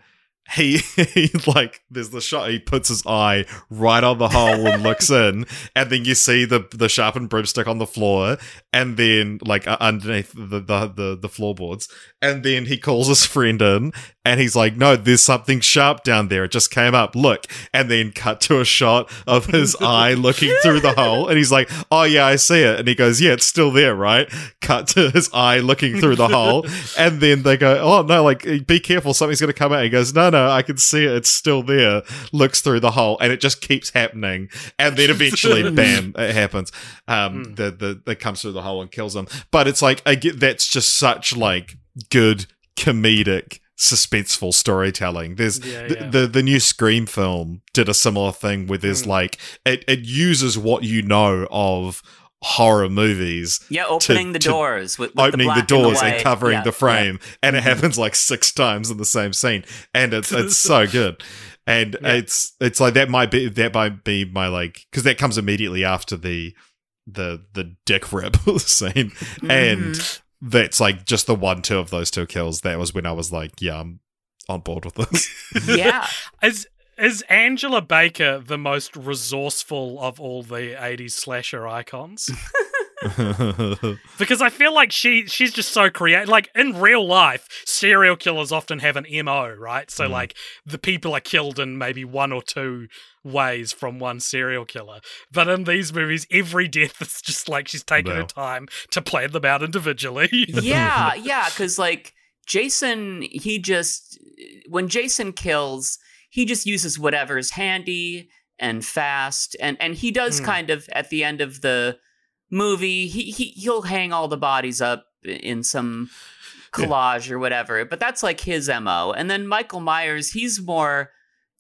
S2: he, he like there's the shot he puts his eye right on the hole and looks in and then you see the the sharpened broomstick on the floor and then like uh, underneath the, the the the floorboards and then he calls his friend in And he's like, no, there's something sharp down there. It just came up. Look. And then cut to a shot of his eye looking through the hole. And he's like, oh, yeah, I see it. And he goes, yeah, it's still there, right? Cut to his eye looking through the hole. And then they go, oh, no, like, be careful. Something's going to come out. He goes, no, no, I can see it. It's still there. Looks through the hole. And it just keeps happening. And then eventually, bam, it happens. Um,
S1: Hmm.
S2: the, the, that comes through the hole and kills him. But it's like, I get, that's just such like good comedic suspenseful storytelling there's
S1: Yeah,
S2: the,
S1: yeah.
S2: the the new scream film did a similar thing where there's
S1: Hmm.
S2: like it, it uses what you know of horror movies
S3: Yeah, opening the
S2: to-
S3: doors with, with
S2: opening the,
S3: black
S2: doors
S3: and,
S2: and, covering
S3: Yeah,
S2: the frame and it
S1: Mm-hmm.
S2: happens like six times in the same scene and it's it's so good and
S1: Yeah.
S2: it's it's like that might be that might be my like because that comes immediately after the the the dick rip scene
S3: Mm-hmm.
S2: and that's like just the one two of those two kills that was when i was like yeah i'm on board with this
S3: Yeah. yeah.
S1: Is is Angela Baker the most resourceful of all the 80s slasher icons? Because I feel like she she's just so creative. Like in real life, serial killers often have an MO, right? So
S2: Mm.
S1: like the people are killed in maybe one or two ways from one serial killer. But in these movies, every death is just like she's taken her time to plan them out individually.
S3: yeah, yeah, because like Jason, he just when Jason kills, he just uses whatever's handy and fast, and and he does
S1: Hmm.
S3: kind of at the end of the movie, he he he'll hang all the bodies up in some
S2: Yeah.
S3: collage or whatever, but that's like his mo. And then Michael Myers, he's more.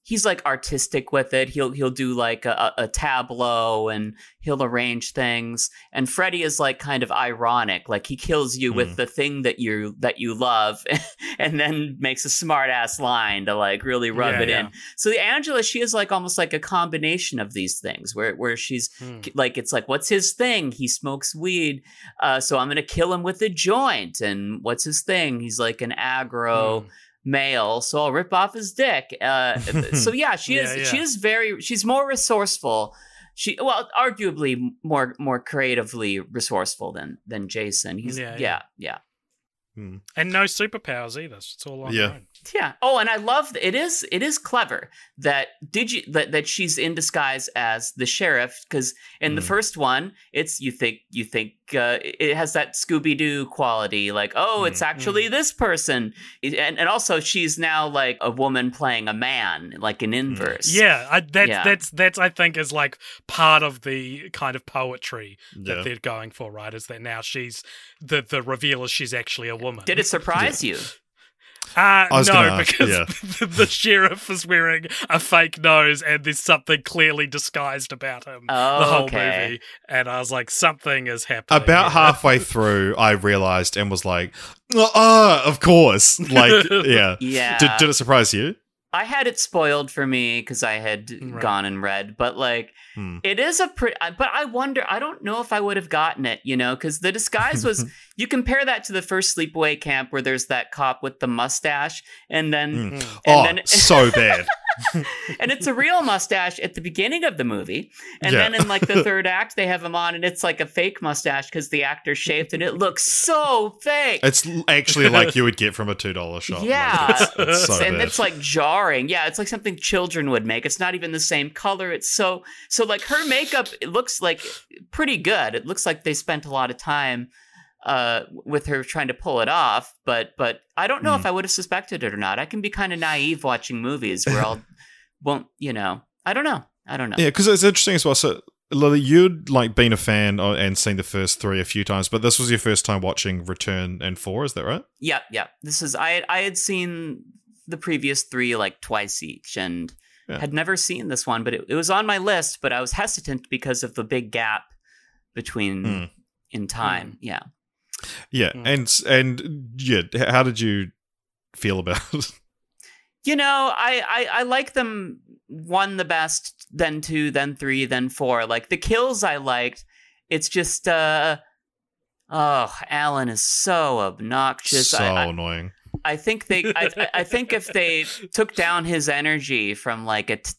S3: He's like artistic with it. He'll he'll do like a, a tableau and he'll arrange things. And Freddy is like kind of ironic, like he kills you
S2: Hmm.
S3: with the thing that you that you love, and then makes a smart ass line to like really rub
S1: Yeah,
S3: it in. So the Angela, she is like almost like a combination of these things, where where she's
S1: Hmm.
S3: like it's like what's his thing? He smokes weed, uh, so I'm gonna kill him with a joint. And what's his thing? He's like an aggro
S1: Hmm.
S3: Male, so I'll rip off his dick. Uh, so yeah, she is
S1: Yeah,
S3: she is very she's more resourceful. She well, arguably more more creatively resourceful than than Jason. He's
S1: Yeah,
S3: yeah
S1: yeah.
S3: Yeah.
S1: and no superpowers either. so It's all on
S2: Yeah.
S1: her own.
S3: Yeah. Oh, and I love it is it is clever that did you that, that she's in disguise as the sheriff because in the
S2: Mm.
S3: first one it's you think you think uh, it has that Scooby Doo quality like oh it's actually this person It- and and also she's now like a woman playing a man like an inverse.
S1: Yeah, I, that's
S3: Yeah.
S1: that's that's I think is like part of the kind of poetry that
S2: Yeah.
S1: they're going for, right? Is that now she's the the reveal is she's actually a woman.
S3: Did it surprise you?
S1: Uh, no,
S2: gonna ask,
S1: because
S2: yeah.
S1: the, the sheriff is wearing a fake nose and there's something clearly disguised about him
S3: Oh,
S1: the whole
S3: okay.
S1: movie. And I was like, something is happening.
S2: About
S1: here.
S2: halfway through, I realized and was like, "Oh, oh, of course!" Like, yeah.
S3: Yeah.
S2: Did, did it surprise you?
S3: I had it spoiled for me because I had
S1: Right.
S3: gone and read, but like
S2: Hmm.
S3: it is a pretty. But I wonder. I don't know if I would have gotten it, you know, because the disguise was. you compare that to the first sleepaway camp where there's that cop with the mustache, and then.
S1: Mm.
S3: and
S2: oh,
S3: then
S2: so bad.
S3: and it's a real mustache at the beginning of the movie, and
S2: Yeah.
S3: then in like the third act they have him on, and it's like a fake mustache because the actor shaved, and it looks so fake.
S2: It's actually like you would get from a two dollar shop. Like,
S3: Yeah,
S2: it's, it's so
S3: and
S2: bad.
S3: it's like jarring. Yeah, it's like something children would make. It's not even the same color. It's so so like her makeup. It looks like pretty good. It looks like they spent a lot of time uh with her trying to pull it off. But but I don't know
S2: Hmm.
S3: if I would have suspected it or not. I can be kind of naive watching movies where I'll won't you know. I don't know. I don't know.
S2: Yeah, because it's interesting as well. So, Lily, you'd like been a fan and seen the first three a few times, but this was your first time watching Return and Four. Is that right?
S3: Yeah, yeah. This is I I had seen the previous three like twice each and
S2: Yeah.
S3: had never seen this one, but it, it was on my list, but I was hesitant because of the big gap between
S2: Hmm.
S3: in time. Yeah.
S2: Yeah,
S1: Mm.
S2: and and yeah, how did you feel about it?
S3: You know, I, I I like them one the best, then two, then three, then four. Like the kills I liked. It's just uh oh, Alan is so obnoxious.
S2: so
S3: I, I,
S2: annoying.
S3: I think they. I, I- think if they took down his energy from like a, t-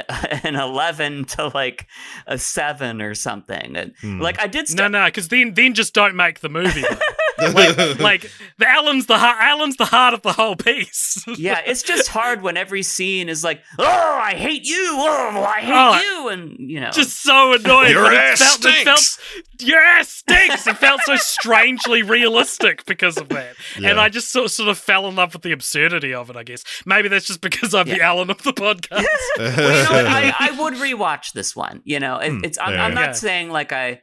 S3: a- an eleven to like a seven or something, and,
S2: Hmm.
S3: like I did.
S1: No,
S3: St-
S1: no, because then then just don't make the movie. though. like, like the Alan's the heart. Alan's the heart of the whole piece.
S3: yeah, it's just hard when every scene is like, "Oh, I hate you! Oh, I hate
S1: Oh,
S3: you!" and you know,
S1: just so annoying.
S2: Your
S1: but it
S2: ass
S1: felt, it felt-
S2: stinks.
S1: your ass stinks. It felt so strangely realistic because of that, and I just sort sort of fell in love with the absurdity of it. I guess maybe that's just because I'm the Alan of the podcast.
S3: Well, you know? I, I would rewatch this one. You know, it, hmm. it's I'm,
S2: yeah,
S3: I'm
S1: yeah.
S3: not saying like I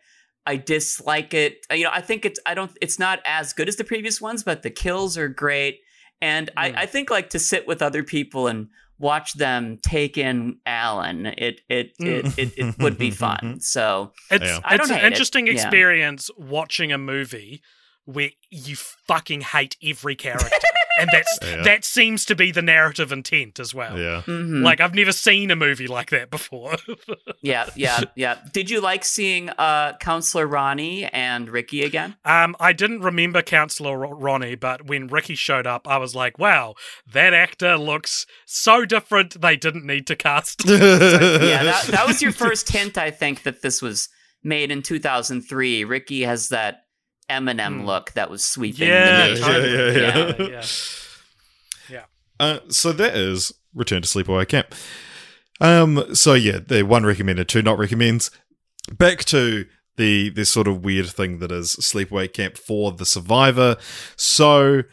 S3: I dislike it. Uh, you know, I think it's I don't it's not as good as the previous ones, but the kills are great, and I, hmm. I think like to sit with other people and watch them take in Alan, it it it, hmm. it, it would be fun. So
S1: It's
S2: Yeah.
S3: I
S1: it's
S3: don't
S1: an
S3: hate it.
S1: interesting
S3: Yeah.
S1: experience watching a movie where you fucking hate every character, and that's
S2: Yeah.
S1: that seems to be the narrative intent as well.
S2: yeah.
S3: mhm.
S1: Like I've never seen a movie like that before.
S3: yeah, yeah, yeah. Did you like seeing uh Counselor Ronnie and Ricky again?
S1: um, I didn't remember Counselor Ro- Ronnie, but when Ricky showed up, I was like, "Wow, that actor looks so different. They didn't need to cast."
S3: yeah, that, that was your first hint, I think, that this was made in 2003. Ricky has that Eminem
S1: Hmm.
S3: look that was sweeping
S1: yeah,
S3: the nation.
S2: yeah,
S1: yeah,
S2: yeah.
S1: yeah.
S2: Uh, so that is Return to Sleepaway Camp. Um, so yeah, the one recommended, two not recommends. Back to the this sort of weird thing that is Sleepaway Camp four the Survivor. So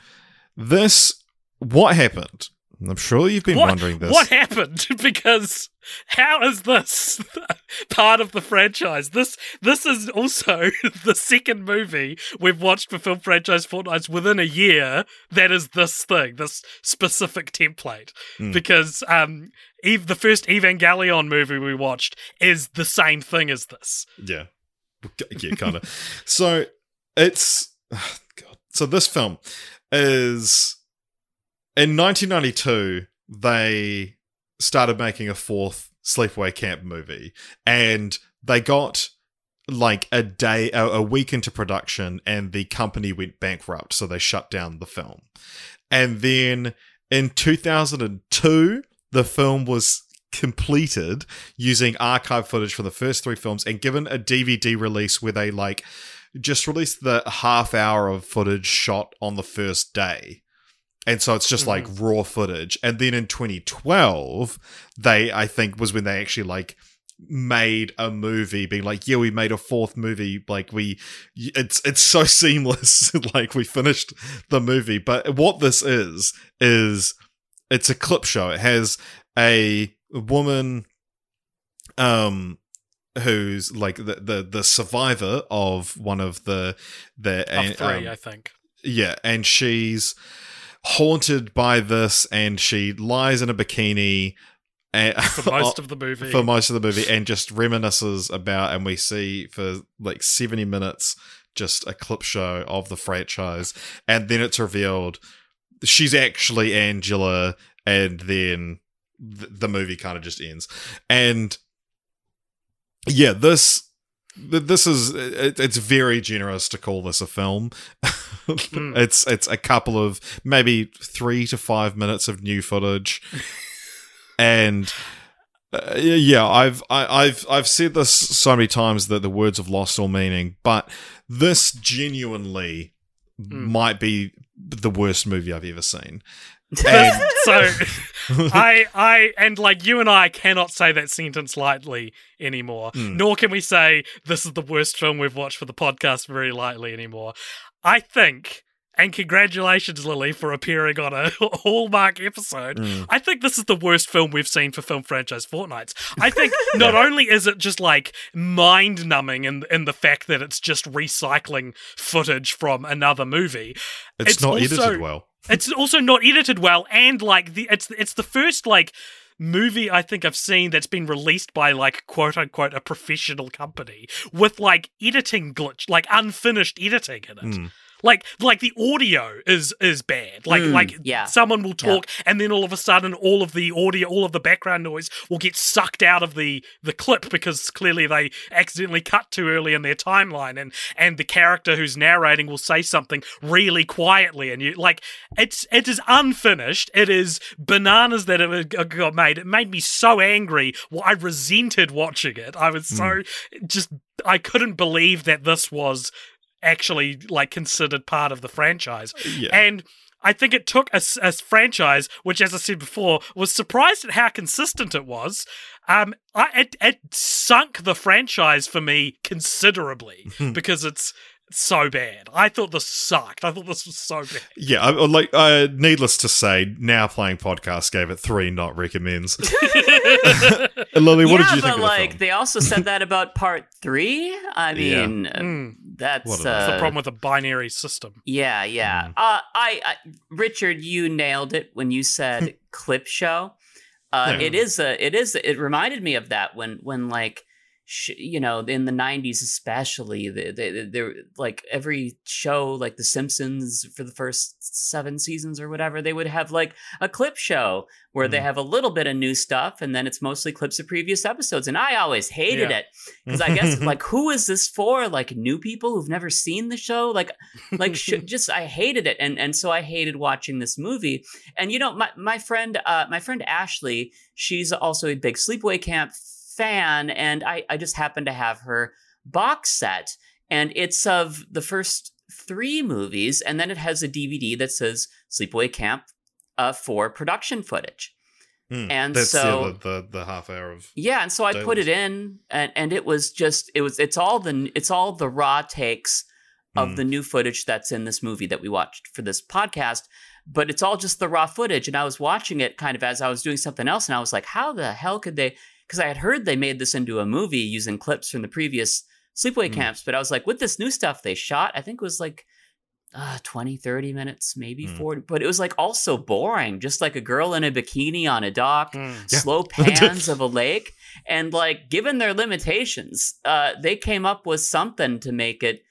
S2: this, what happened? I'm sure you've been
S1: What,
S2: wondering this.
S1: what happened? Because how is this part of the franchise? This this is also the second movie we've watched for film franchise fortnights within a year that is this thing, this specific template.
S2: Mm.
S1: Because um, Eve, the first Evangelion movie we watched is the same thing as this.
S2: Yeah. Yeah, kind of. so it's God. So this film is in 1992 they started making a fourth Sleepaway Camp movie and they got like a day a, week into production and the company went bankrupt so they shut down the film. And then in 2002 the film was completed using archive footage from the first three films and given a DVD release where they like just released the half hour of footage shot on the first day. And so it's just like raw footage. And then in 2012, they, I think, was when they actually like made a movie being like, yeah, we made a fourth movie. Like we, it's, it's so seamless. like we finished the movie. But what this is, is it's a clip show. It has a woman, um, who's like the, the, the survivor of one of the, the,
S1: Of three,
S2: um,
S1: I think.
S2: yeah, and she's haunted by this, and she lies in a bikini and,
S1: For most of the movie.
S2: for most of the movie, and just reminisces about. And we see for like seventy minutes just a clip show of the franchise, and then it's revealed she's actually Angela, and then th- the movie kind of just ends, and yeah, this. Th- This is it, it's very generous to call this a film.
S1: Mm.
S2: It's it's a couple of maybe three to five minutes of new footage, and uh, yeah, I've I, I've I've said this so many times that the words have lost all meaning, but this genuinely
S1: Mm.
S2: might be the worst movie I've ever seen. And
S1: so I I and like you and I cannot say that sentence lightly anymore.
S2: Mm.
S1: Nor can we say this is the worst film we've watched for the podcast very lightly anymore. I think and congratulations, Lily, for appearing on a Hallmark episode.
S2: Mm.
S1: I think this is the worst film we've seen for Film Franchise Fortnights. I think not only is it just like mind numbing in, in the fact that it's just recycling footage from another movie,
S2: it's,
S1: It's
S2: not
S1: also-
S2: edited well.
S1: It's also not edited well, and like the it's it's the first like movie I think I've seen that's been released by like quote unquote a professional company with like editing glitch, like unfinished editing in it.
S2: Mm.
S1: Like like the audio is is bad. Like
S3: Mm,
S1: like
S3: yeah.
S1: someone will talk and then all of a sudden all of the audio all of the background noise will get sucked out of the the clip because clearly they accidentally cut too early in their timeline and and the character who's narrating will say something really quietly and you like it's it is unfinished. It is bananas that it got made. It made me so angry. Well, I resented watching it. I was so just I couldn't believe that this was actually like considered part of the franchise.
S2: Yeah.
S1: And I think it took a franchise, which, as I said before, was surprised at how consistent it was. Um, I, it, it sunk the franchise for me considerably because it's so bad. I thought this sucked. I thought this was so bad.
S2: Yeah, I, I like. Uh, needless to say, now playing podcast gave it three not recommends. Lily, what
S3: yeah,
S2: did you think
S3: but
S2: of the
S3: like
S2: film?
S3: they also said that about part three. I mean, uh,
S1: Mm.
S3: that's
S2: What a-
S1: That's
S3: uh,
S1: the problem with a binary system.
S3: Yeah, yeah.
S2: Mm.
S3: Uh, I, I, Richard, you nailed it when you said clip show. Uh,
S2: Yeah.
S3: It is a, it is. It reminded me of that when, when like, sh- you know, in the '90s especially, they, they, they're like every show, like The Simpsons, for the first seven seasons or whatever, they would have like a clip show where they
S2: Mm.
S3: have a little bit of new stuff, and then it's mostly clips of previous episodes. And I always hated
S1: Yeah.
S3: it because I guess like who is this for? Like new people who've never seen the show, like like sh- just I hated it, and and so I hated watching this movie. And you know, my my friend, uh, my friend Ashley, she's also a big Sleepaway Camp fan, and I I just happened to have her box set, and it's of the first three movies, and then it has a DVD that says Sleepaway Camp uh, for production footage.
S2: Hmm.
S3: and
S2: That's
S3: so-
S2: the, the the half hour of
S3: Yeah, and so I put it in, and and it was just it was it's all the it's all the raw takes of
S2: Mm.
S3: the new footage that's in this movie that we watched for this podcast. But it's all just the raw footage, and I was watching it kind of as I was doing something else, and I was like, how the hell could they? Because I had heard they made this into a movie using clips from the previous sleepaway
S2: Mm.
S3: camps, but I was like, with this new stuff they shot, I think it was like uh, 20, 30 minutes, maybe
S2: Mm.
S3: 40, but it was like also boring, just like a girl in a bikini on a dock
S1: Mm.
S2: Yeah.
S3: slow pans of a lake and like given their limitations uh they came up with something to make it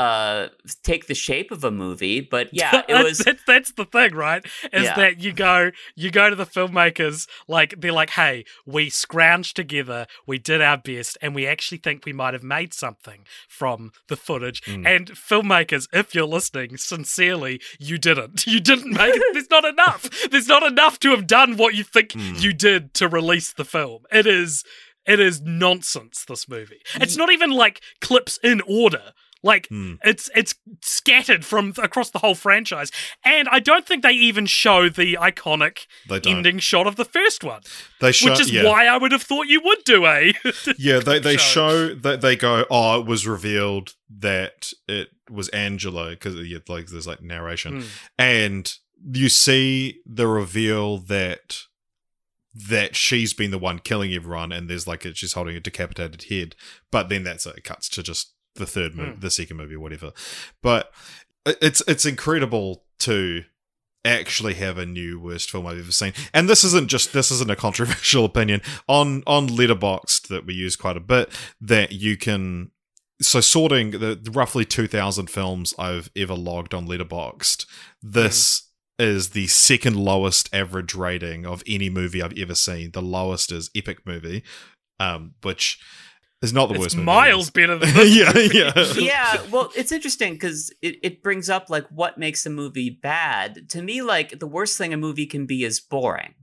S3: uh take the shape of a movie but yeah it
S1: That's-
S3: was
S1: that's, that's the thing, right? Is
S3: Yeah.
S1: that you go you go to the filmmakers like they're like, hey, we scrounged together, we did our best, and we actually think we might have made something from the footage.
S2: Mm.
S1: And filmmakers, if you're listening, sincerely, you didn't. You didn't make it. There's not enough. There's not enough to have done what you think
S2: Mm.
S1: you did to release the film. It is it is nonsense. This movie. It's not even like clips in order. Like
S2: Hmm.
S1: it's it's scattered from across the whole franchise, and I don't think they even show the iconic ending shot of the first one,
S2: They show,
S1: which is
S2: yeah.
S1: why I would have thought you would do a.
S2: Yeah, they they
S1: show.
S2: show that they go. Oh, it was revealed that it was Angela because like there's like narration,
S1: Mm.
S2: and you see the reveal that that she's been the one killing everyone, and there's like a, she's holding a decapitated head. But then that's it. it cuts to just the third movie,
S1: Mm.
S2: the second movie, whatever. But it's it's incredible to actually have a new worst film I've ever seen. And this isn't just this isn't a controversial opinion on on Letterboxd that we use quite a bit that you can so sorting the, the roughly 2000 films I've ever logged on Letterboxd this is the second lowest average rating of any movie I've ever seen. The lowest is Epic Movie um which is not the
S1: it's
S2: worst movie.
S1: miles better than this.
S2: yeah, yeah.
S3: yeah well it's interesting because it, it brings up like what makes a movie bad to me like the worst thing a movie can be is boring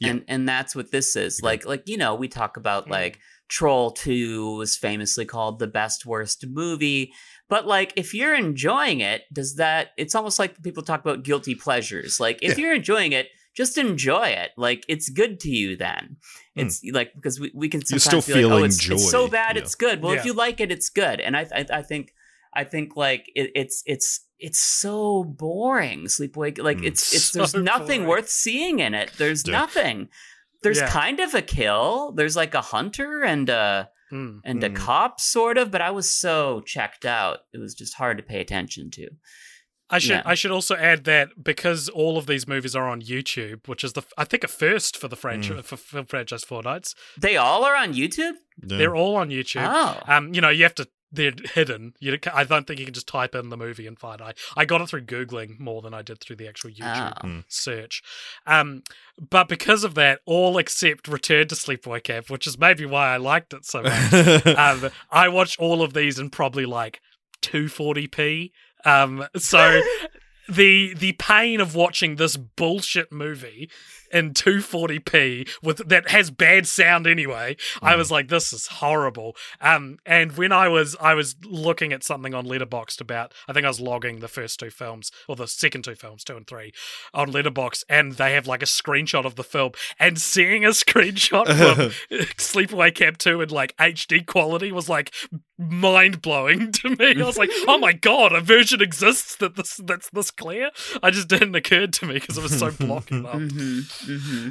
S2: Yeah.
S3: and and that's what this is
S2: Okay.
S3: like like you know we talk about
S1: Mm.
S3: like troll 2 was famously called the best worst movie but like if you're enjoying it does that it's almost like people talk about guilty pleasures like if
S2: Yeah.
S3: you're enjoying it just enjoy it like it's good to you then
S2: Hmm.
S3: it's like because we, we can
S2: You're
S3: sometimes
S2: still
S3: be like, oh
S2: feeling
S3: it's, it's so bad
S2: Yeah.
S3: it's good well
S1: Yeah.
S3: if you like it it's good and i i, I think i think like it, it's it's it's so boring sleepaway like
S2: Mm.
S3: it's it's
S1: So
S3: there's nothing
S1: boring.
S3: worth seeing in it there's
S2: Yeah.
S3: nothing there's
S1: Yeah.
S3: kind of a kill there's like a hunter and a
S1: Mm.
S3: and a
S2: Mm.
S3: cop sort of but i was so checked out it was just hard to pay attention to
S1: I should
S3: Yeah.
S1: I should also add that because all of these movies are on YouTube, which is the I think a first for the franchise
S2: Mm.
S1: for film franchise Fortnights.
S3: they all are on youtube
S2: Yeah.
S1: They're all on YouTube.
S3: oh
S1: Um, you know, you have to. They're hidden. You, I don't think you can just type in the movie and find. I I got it through googling more than I did through the actual YouTube
S3: Oh.
S1: search. Um, but because of that, all except Return to Sleepaway Camp, which is maybe why I liked it so much. um, I watched all of these in probably like 240p. Um, so the the pain of watching this bullshit movie in 240p with that has bad sound anyway. I was like, this is horrible. Um, and when I was I was looking at something on Letterboxd about, I think I was logging the first two films or the second two films, two and three, on Letterboxd, and they have like a screenshot of the film, and seeing a screenshot from Sleepaway Camp 2 in like HD quality was like mind blowing to me. I was like, oh my god, a version exists that this that's this clear. I just didn't occur to me because it was so blocking up.
S3: Mm-hmm, mm-hmm.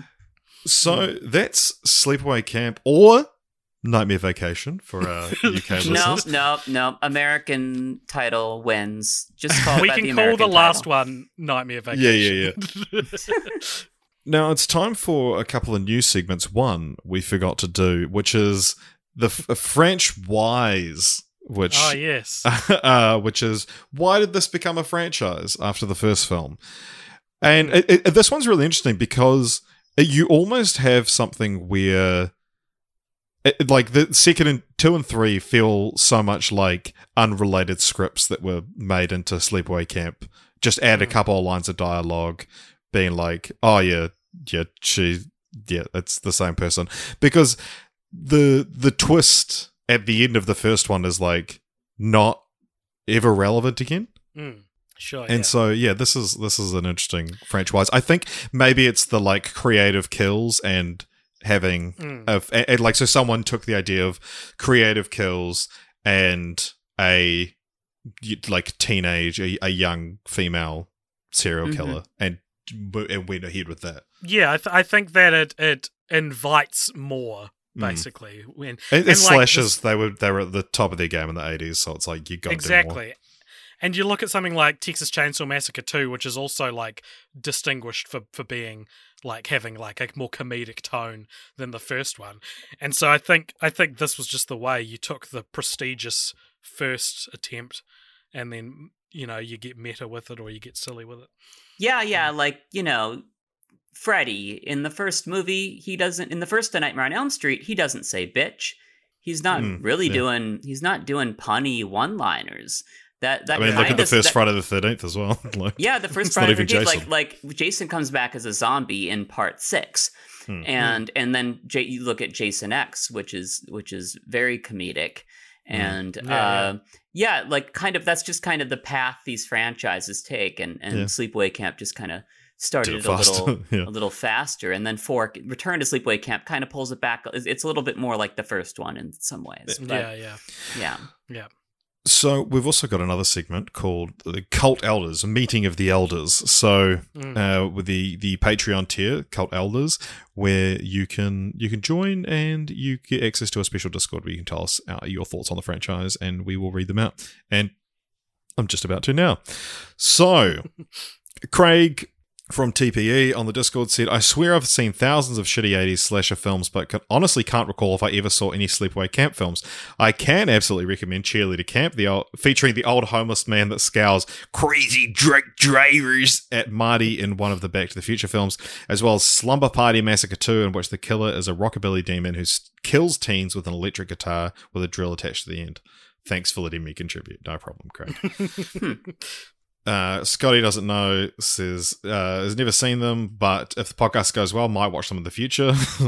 S2: So that's Sleepaway Camp or Nightmare Vacation for our UK
S3: No,
S2: listeners.
S3: no, no. no. American title wins. Just call
S1: we
S3: by
S1: can
S3: the
S1: call
S3: American
S1: the last
S3: title.
S1: one Nightmare Vacation.
S2: yeah, yeah. Yeah. now it's time for a couple of new segments. One we forgot to do, which is the f- uh, French wise, which
S1: oh yes.
S2: uh, which is why did this become a franchise after the first film? And it, it, this one's really interesting because you almost have something where, it, like the second and two and three feel so much like unrelated scripts that were made into Sleepaway Camp. Just add a
S1: Mm.
S2: couple of lines of dialogue, being like, "Oh yeah, yeah, she, yeah, it's the same person," because the the twist at the end of the first one is like not ever relevant again.
S1: Mm, sure.
S2: And
S1: yeah.
S2: so yeah, this is this is an interesting franchise. I think maybe it's the like creative kills and having
S1: Mm.
S2: of and, and, like so someone took the idea of creative kills and a like teenage a, a young female serial
S3: Mhm.
S2: killer and and went ahead with that.
S1: yeah, I, th- I think that it it invites more
S2: Mm.
S1: basically when
S2: It, it
S1: And, like,
S2: slashes.
S1: this-
S2: they were they were at the top of their game in the eighties, so it's like you got to do more.
S1: exactly. And you look at something like Texas Chainsaw Massacre 2, which is also like distinguished for, for being like having like a more comedic tone than the first one. And so I think I think this was just the way you took the prestigious first attempt and then you know you get meta with it or you get silly with it.
S3: Yeah, yeah, like, you know, Freddy in the first movie, he doesn't in the first A Nightmare on Elm Street, he doesn't say bitch. He's not
S2: Mm,
S3: really
S2: yeah.
S3: doing he's not doing punny one-liners. That that
S2: I mean, look at the first
S3: that-
S2: Friday the Thirteenth as well. Like,
S3: Yeah, the first Friday the 13th, like like Jason comes back as a zombie in part 6.
S2: Hmm.
S3: And and then J- you look at Jason X, which is which is very comedic.
S2: Hmm.
S3: And
S1: Yeah,
S3: uh yeah, like kind of that's just kind of the path these franchises take and and
S2: Yeah.
S3: Sleepaway Camp just kind of started it
S2: it
S3: a little
S2: yeah.
S3: a little faster and then four return to sleepaway camp kind of pulls it back it's it's a little bit more like the first one in some ways but
S1: yeah, yeah.
S3: yeah
S1: Yeah.
S2: So we've also got another segment called the Cult Elders, a meeting of the elders. So
S1: Mm.
S2: uh, with the the Patreon tier, Cult Elders, where you can you can join and you get access to a special Discord where you can tell us uh, your thoughts on the franchise, and we will read them out. And I'm just about to now. So Craig from TPE on the Discord said, I swear I've seen thousands of shitty 80s slasher films, but can, honestly can't recall if I ever saw any sleepaway camp films. I can absolutely recommend Cheerleader Camp, the old, featuring the old homeless man that scowls crazy drunk drivers at Marty in one of the Back to the Future films, as well as Slumber Party Massacre 2, in which the killer is a rockabilly demon who kills teens with an electric guitar with a drill attached to the end. Thanks for letting me contribute. No problem, Craig. Hmm. Uh, Scotty doesn't know, says, uh, has never seen them, but if the podcast goes well, might watch them in the future.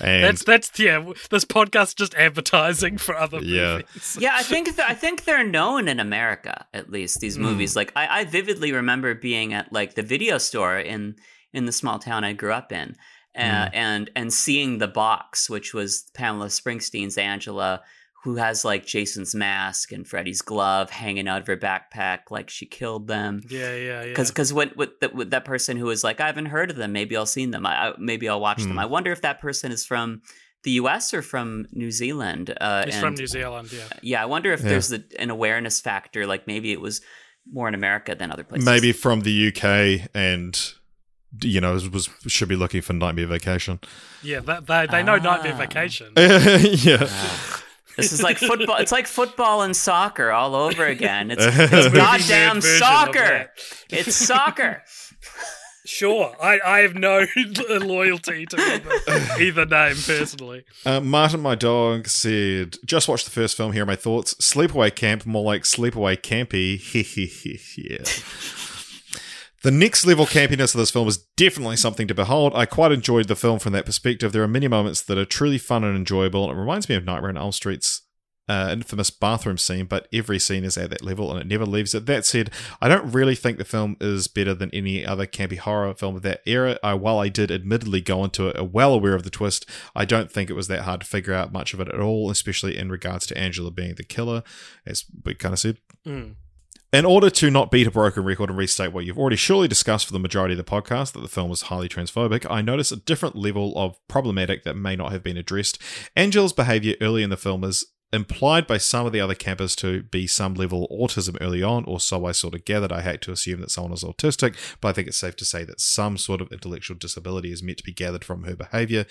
S2: and
S1: That's that's yeah. This podcast just advertising for other
S2: Yeah.
S1: movies.
S3: yeah i think th- i think they're known in america at least these
S2: Hmm.
S3: movies like I, I vividly remember being at like the video store in in the small town i grew up in uh,
S2: Hmm.
S3: and and seeing the box which was pamela springsteen's angela who has like jason's mask and freddy's glove hanging out of her backpack like she killed them
S1: Yeah, yeah, yeah.
S3: because because with, with, the, with that person who was like I haven't heard of them maybe I'll see them I, I maybe I'll watch them
S2: Hmm.
S3: I wonder if that person is from the U.S. or from New Zealand uh,
S1: He's
S3: and-
S1: from New Zealand. Yeah.
S3: yeah I wonder if
S2: Yeah.
S3: there's a, an awareness factor like maybe it was more in America than other places
S2: maybe from the UK and, you know, was should be looking for Nightmare Vacation.
S1: Yeah, that, they they know Nightmare
S3: Ah.
S1: Vacation.
S2: yeah.
S3: This is like football it's like football and soccer all over again it's, it's goddamn soccer it's soccer
S1: Sure, I, I have no loyalty to either, either name personally.
S2: Uh, Martin, my dog, said, just watched the first film. Here are my thoughts. Sleepaway Camp, more like Sleepaway Campy. yeah. The next level campiness of this film is definitely something to behold. I quite enjoyed the film from that perspective. There are many moments that are truly fun and enjoyable. It reminds me of Nightmare on Elm Street's uh, infamous bathroom scene, but every scene is at that level and it never leaves it. That said, I don't really think the film is better than any other campy horror film of that era. I, while I did admittedly go into it well aware of the twist, I don't think it was that hard to figure out much of it at all, especially in regards to Angela being the killer, as we kind of said.
S1: Mm.
S2: In order to not beat a broken record and restate what you've already surely discussed for the majority of the podcast, that the film was highly transphobic, I notice a different level of problematic that may not have been addressed. Angela's behavior early in the film is implied by some of the other campers to be some level autism early on, or so I sort of gathered. I hate to assume that someone is autistic, but I think it's safe to say that some sort of intellectual disability is meant to be gathered from her behavior.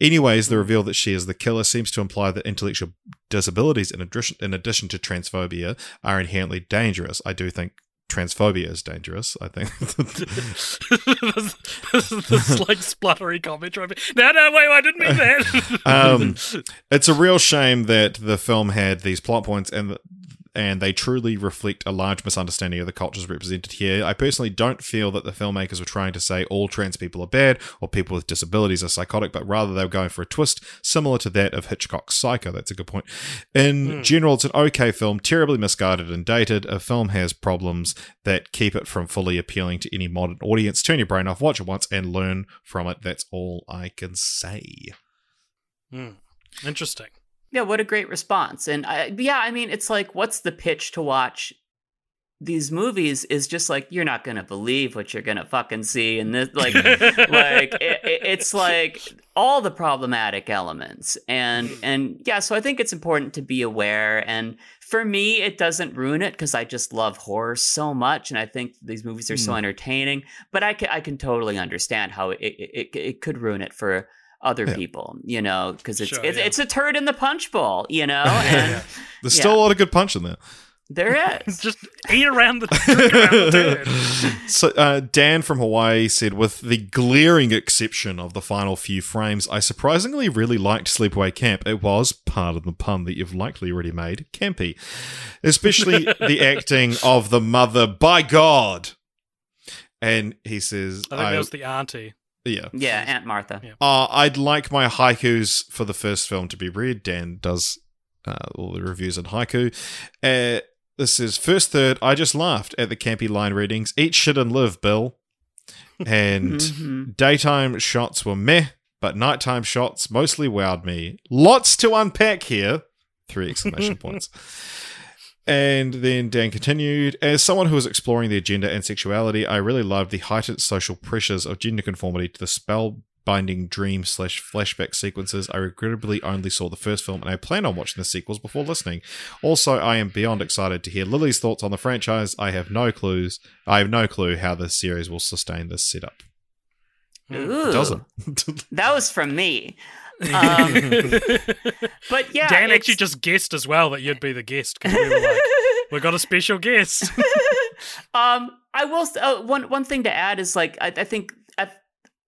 S2: Anyways, the reveal that she is the killer seems to imply that intellectual disabilities, in addition, in addition to transphobia, are inherently dangerous. I do think transphobia is dangerous. I think.
S1: this, this, this like spluttery commentary. No, no, wait, I didn't mean that.
S2: um, it's a real shame that the film had these plot points and and they truly reflect a large misunderstanding of the cultures represented here. I personally don't feel that the filmmakers were trying to say all trans people are bad or people with disabilities are psychotic, but rather they were going for a twist similar to that of Hitchcock's Psycho. That's a good point. In mm. general, it's an okay film, terribly misguided and dated. A film has problems that keep it from fully appealing to any modern audience. Turn your brain off, watch it once, and learn from it. That's all I can say.
S1: Mm. Interesting.
S3: Yeah, what a great response. And I, yeah, I mean, it's like, what's the pitch to watch these movies? Is just like you're not gonna believe what you're gonna fucking see, and this like, like it, it's like all the problematic elements, and and yeah, so I think it's important to be aware. And for me, it doesn't ruin it because I just love horror so much, and I think these movies are mm. so entertaining. But I can I can totally understand how it it, it, it could ruin it for other yeah. people, you know, because it's sure, it's, yeah. it's a turd in the punch bowl, you know. And yeah.
S2: there's still a lot of good punch in there.
S3: There is.
S1: Just eat around the, around the
S2: So uh, Dan from Hawaii said, with the glaring exception of the final few frames, I surprisingly really liked Sleepaway Camp. It was, pardon the pun that you've likely already made, campy. Especially the acting of the mother, by God. And he says,
S1: I think I, that was the auntie.
S2: Yeah.
S3: Yeah, Aunt Martha.
S1: Yeah.
S2: Uh, I'd like my haikus for the first film to be read. Dan does uh, all the reviews in haiku. Uh, this is first third. I just laughed at the campy line readings. Eat shit and live, Bill. And mm-hmm. daytime shots were meh, but nighttime shots mostly wowed me. Lots to unpack here. Three exclamation points. And then Dan continued, as someone who was exploring their gender and sexuality, I really loved the heightened social pressures of gender conformity to the spellbinding dream slash flashback sequences. I regrettably only saw the first film and I plan on watching the sequels before listening. Also, I am beyond excited to hear Lily's thoughts on the franchise. I have no clues. I have no clue how the series will sustain this setup.
S3: Ooh,
S2: it doesn't.
S3: that was from me. Um, but yeah,
S1: Dan actually just guessed as well that you'd be the guest because we were like, we got a special guest.
S3: um, I will. Uh, one one thing to add is like I, I think I,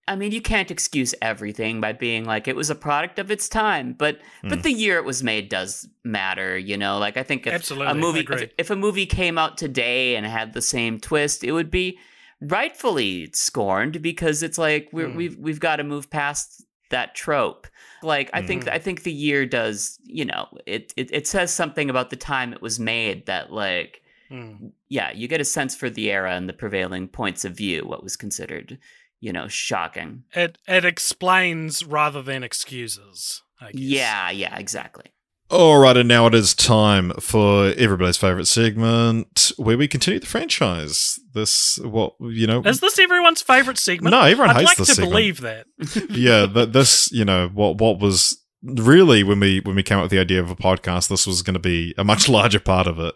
S3: I mean you can't excuse everything by being like it was a product of its time, but mm. but hmm. the year it was made does matter. You know, like I think if
S1: Absolutely,
S3: a movie if, if a movie came out today and had the same twist, it would be rightfully scorned because it's like we're, mm. we've we've got to move past that trope. Like I mm think I think the year does, you know, it, it it says something about the time it was made that like mm. yeah, you get a sense for the era and the prevailing points of view, what was considered, you know, shocking.
S1: It it explains rather than excuses.
S3: Yeah, yeah, exactly.
S2: All right, and now it is time for everybody's favorite segment where we continue the franchise. This, what you know,
S1: is this everyone's favorite segment?
S2: No, everyone
S1: I'd
S2: hates
S1: like
S2: this
S1: to
S2: segment.
S1: believe that.
S2: yeah, this, you know, what what was really when we when we came up with the idea of a podcast, this was going to be a much larger part of it.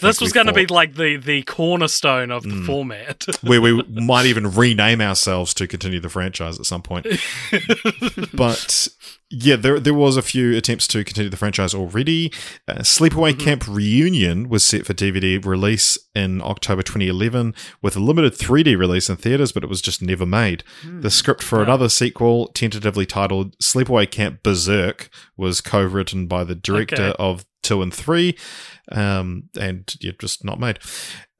S1: this was going to be like the the cornerstone of the mm, format,
S2: where we might even rename ourselves to continue the franchise at some point. but yeah, there there was a few attempts to continue the franchise already. Uh, Sleepaway Camp Reunion was set for DVD release in October 2011 with a limited 3D release in theaters, but it was just never made. The script for another sequel, tentatively titled Sleepaway Camp Berserk, was co-written by the director
S1: Okay.
S2: of two and three, um, and yeah, just not made.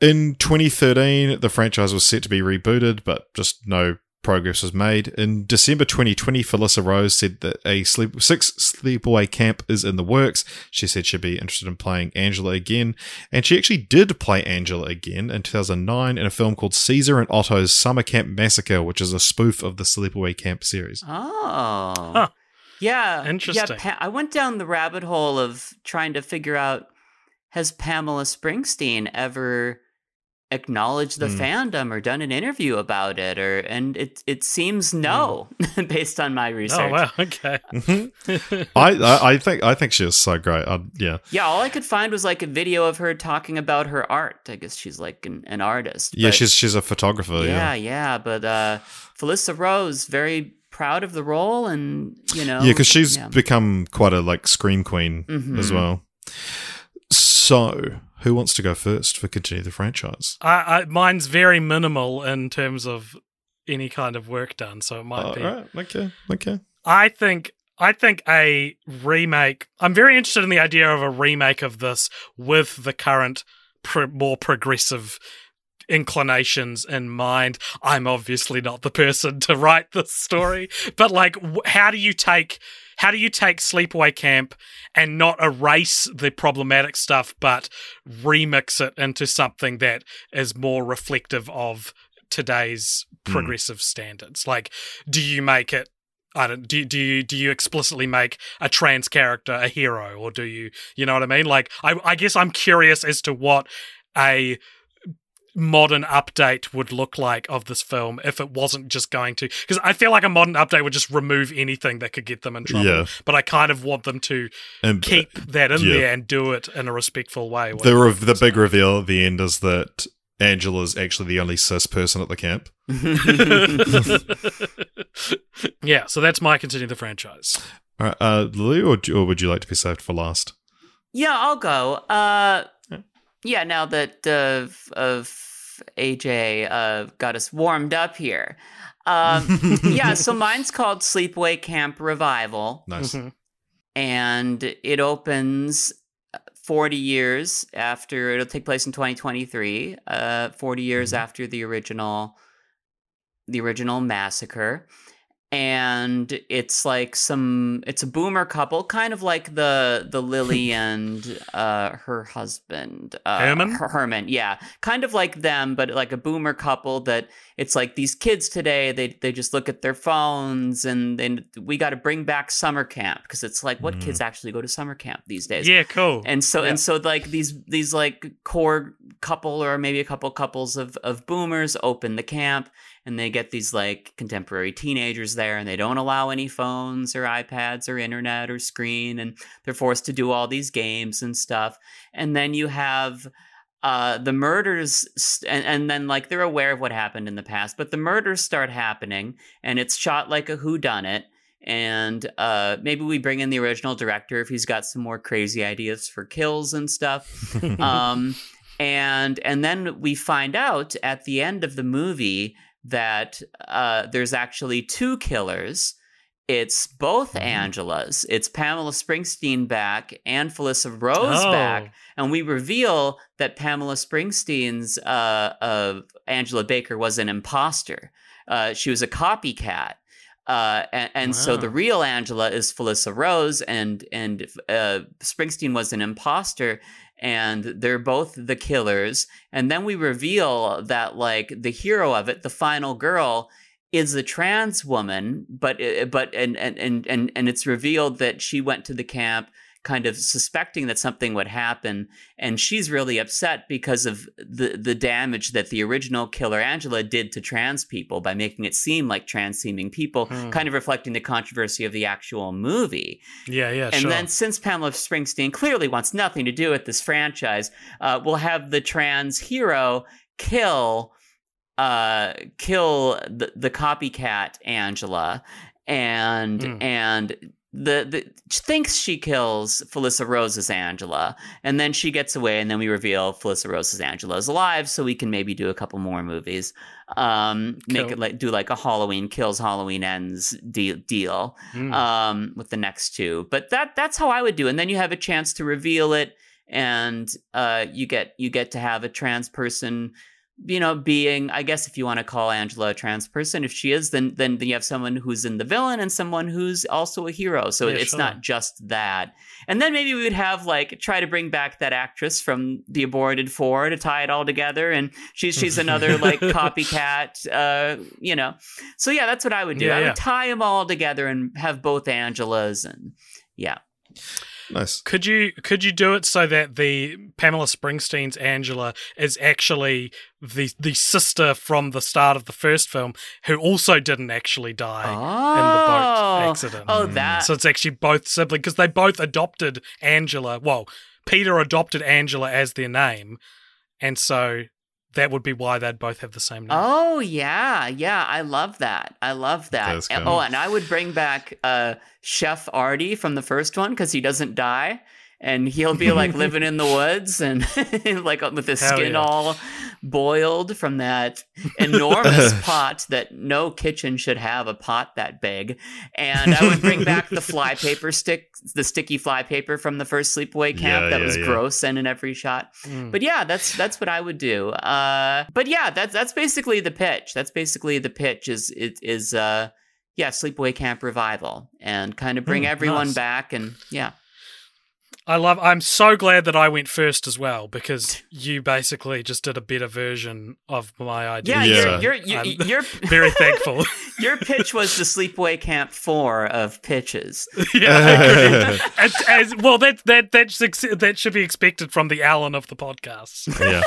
S2: In 2013, the franchise was set to be rebooted, but just no progress was made. In December 2020, Felissa Rose said that a sleep six sleepaway camp is in the works. She said she'd be interested in playing Angela again, and she actually did play Angela again in 2009 in a film called Caesar and Otto's Summer Camp Massacre, which is a spoof of the Sleepaway Camp series.
S3: Oh.
S1: Huh.
S3: Yeah.
S1: Interesting.
S3: Yeah, pa- I went down the rabbit hole of trying to figure out has Pamela Springsteen ever acknowledged the
S2: Hmm.
S3: fandom or done an interview about it or and it it seems no based on my research.
S1: Oh wow, okay.
S2: I, I I think I think she was so great. I, yeah,
S3: Yeah, all I could find was like a video of her talking about her art. I guess she's like an, an artist.
S2: yeah,
S3: but-
S2: she's she's a photographer.
S3: yeah,
S2: Yeah,
S3: yeah, but uh Felissa Rose very proud of the role and you know
S2: yeah, because she's
S3: yeah.
S2: become quite a like scream queen
S3: Mhm.
S2: as well. So, who wants to go first for continue the franchise?
S1: I, I, mine's very minimal in terms of any kind of work done, so it might
S2: All
S1: be.
S2: right, okay, okay.
S1: I think I think a remake. I'm very interested in the idea of a remake of this with the current pro- more progressive inclinations in mind. I'm obviously not the person to write this story, but like, how do you take? How do you take Sleepaway Camp and not erase the problematic stuff, but remix it into something that is more reflective of today's
S2: Hmm.
S1: progressive standards? Like, do you make it I don't do do you do you explicitly make a trans character a hero or do you you know what I mean like I I guess I'm curious as to what a modern update would look like of this film if it wasn't just going to because I feel like a modern update would just remove anything that could get them in trouble
S2: Yeah.
S1: but I kind of want them to
S2: And
S1: keep that in
S2: yeah.
S1: there and do it in a respectful way
S2: the re- the big reveal at the end is that Angela's actually the only cis person at the camp.
S1: yeah so that's my continue the franchise
S2: All right, uh, Lily, or, or would you like to be saved for last?
S3: Yeah, I'll go. Uh, yeah, now that uh, of AJ uh, got us warmed up here. Um, yeah, so mine's called Sleepaway Camp Revival,
S2: Nice.
S1: Mhm.
S3: and it opens 40 years after it'll take place in 2023. Uh, 40 years after the original, the original massacre. And it's like some, it's a boomer couple, kind of like the the Lily and uh, her husband uh,
S1: Herman?
S3: Her- Herman, yeah, kind of like them, but like a boomer couple. That it's like these kids today, they they just look at their phones, and then we got to bring back summer camp because it's like what kids actually go to summer camp these days?
S1: yeah cool
S3: and so
S1: Yeah.
S3: and so like these these like core couple or maybe a couple couples of of boomers open the camp and they get these like contemporary teenagers there and they don't allow any phones or iPads or internet or screen and they're forced to do all these games and stuff. And then you have uh, the murders st- and, and then like they're aware of what happened in the past but the murders start happening and it's shot like a whodunit and uh, maybe we bring in the original director if he's got some more crazy ideas for kills and stuff. Um, and and then we find out at the end of the movie that uh, there's actually two killers. It's both Angelas. It's Pamela Springsteen back and Felissa Rose
S1: Oh.
S3: back, and we reveal that Pamela Springsteen's uh, uh, Angela Baker was an imposter. Uh, she was a copycat. Uh, and, and so the real Angela is Felissa Rose, and and uh, Springsteen was an imposter, and they're both the killers. And then we reveal that like the hero of it, the final girl, is a trans woman, but uh, but and and and and it's revealed that she went to the camp kind of suspecting that something would happen and she's really upset because of the the damage that the original killer Angela did to trans people by making it seem like trans seeming people
S1: Hmm.
S3: kind of reflecting the controversy of the actual movie
S1: yeah yeah sure.
S3: and
S1: sure
S3: then, since Pamela Springsteen clearly wants nothing to do with this franchise, uh, we'll have the trans hero kill, uh, kill the, the copycat Angela, and
S1: Hmm.
S3: and the, the thinks she kills Felissa Rose as Angela, and then she gets away, and then we reveal Felissa Rose as Angela is alive, so we can maybe do a couple more movies. Um, make it like do like a Halloween kills, Halloween ends deal deal
S1: Mm.
S3: um, with the next two. But that that's how I would do, and then you have a chance to reveal it, and uh, you get you get to have a trans person you know, being, I guess, if you want to call Angela a trans person, if she is, then then you have someone who's in the villain and someone who's also a hero. So
S1: Yeah,
S3: it's
S1: sure.
S3: not just that. And then maybe we would have like try to bring back that actress from the aborted four to tie it all together, and she's she's another like copycat, uh, you know. So yeah, that's what I would do.
S1: Yeah,
S3: I
S1: yeah.
S3: would tie them all together and have both Angelas, and yeah.
S2: Nice.
S1: Could you could you do it so that the Pamela Springsteen's Angela is actually the the sister from the start of the first film who also didn't actually die in the boat
S3: Oh.
S1: accident?
S3: Oh, hmm. that.
S1: So it's actually both siblings because they both adopted Angela. Well, Peter adopted Angela as their name, and so that would be why they'd both have the same name.
S3: Oh yeah, yeah, I love that. I love that.
S2: That's
S3: And- oh, and I would bring back uh, Chef Artie from the first one because he doesn't die, and he'll be like living in the woods and like with his
S1: Hell
S3: skin
S1: yeah.
S3: all boiled from that enormous pot that no kitchen should have a pot that big. And I would bring back the flypaper stick, the sticky flypaper from the first sleepaway camp
S2: Yeah,
S3: that
S2: yeah,
S3: was
S2: yeah.
S3: gross and in every shot.
S1: Mm.
S3: But yeah, that's that's what I would do. Uh, but yeah, that's that's basically the pitch. That's basically the pitch. Is it is uh, yeah, sleepaway camp revival and kind of bring
S1: Mm,
S3: everyone
S1: nice.
S3: back and yeah.
S1: I love. I'm so glad that I went first as well because you basically just did a better version of my idea.
S3: Yeah,
S2: Yeah.
S3: your your
S1: I'm
S3: your your,
S1: very thankful.
S3: your pitch was the sleepaway camp four of pitches.
S1: yeah, as, as, well, that that that's ex- that should be expected from the Alan of the podcast.
S2: yeah.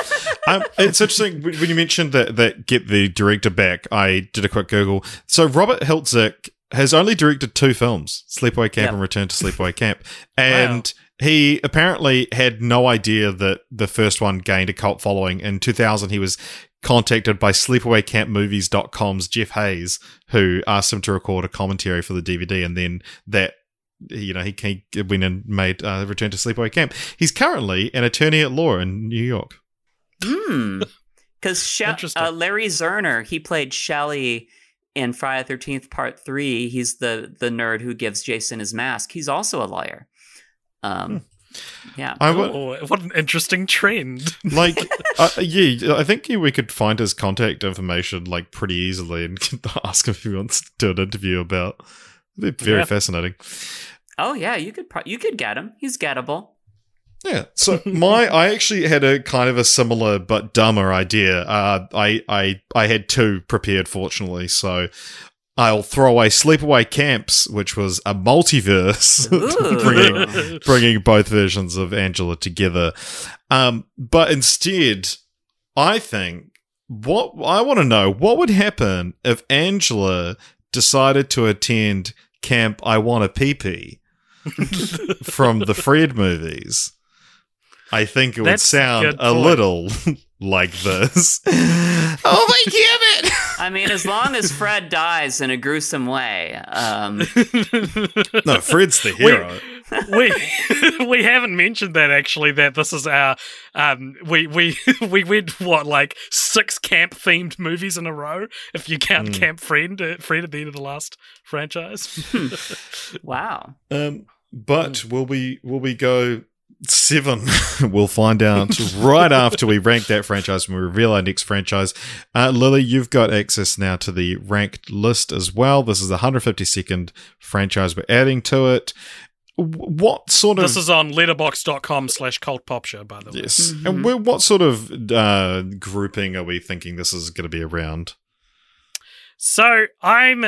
S2: Um, it's interesting when when you mentioned that that get the director back. I did a quick Google. So Robert Hiltzik has only directed two films: Sleepaway Camp
S3: Yeah.
S2: and Return to Sleepaway Camp, and he apparently had no idea that the first one gained a cult following. In 2000, he was contacted by sleepawaycampmovies.com's Jeff Hayes, who asked him to record a commentary for the DVD, and then that you know, he, he went and made uh, Return to Sleepaway Camp. He's currently an attorney at law in New York.
S3: Hmm. Because she- uh, Larry Zerner, he played Shelley in Friday the Thirteenth Part Three. He's the the nerd who gives Jason his mask. He's also a lawyer. Um, yeah.
S2: I would
S1: Oh, what an interesting trend.
S2: like, uh, yeah, I think we could find his contact information like pretty easily and ask him if he wants to do an interview about. It'd be very
S1: Yeah.
S2: fascinating.
S3: Oh yeah, you could pro- you could get him. He's gettable.
S2: Yeah. So my, I actually had a kind of a similar but dumber idea. Uh, I, I, I had two prepared, fortunately. So I'll throw away Sleepaway Camps, which was a multiverse, bringing bringing both versions of Angela together. Um, but instead, I think what I want to know what would happen if Angela decided to attend Camp I Want a Pee Pee from the Fred movies. I think it would
S1: That's a
S2: sound
S1: good
S2: a little like this. oh my god!
S3: I mean, as long as Fred dies in a gruesome way, um,
S2: No, Fred's the hero.
S1: we we haven't mentioned that actually that this is our um we we we went what like six camp themed movies in a row if you count
S2: Mm.
S1: Camp Friend uh, Fred at the end of the last franchise.
S3: wow.
S2: Um, but will we will we go seven? we'll find out right after we rank that franchise when we reveal our next franchise. Uh, Lily, you've got access now to the ranked list as well. This is the 152nd franchise we're adding to it. What sort of
S1: this is on letterboxd.com slash cult popture by the way.
S2: yes,
S3: Mhm.
S2: and we what sort of uh, grouping are we thinking this is going to be around?
S1: So I'm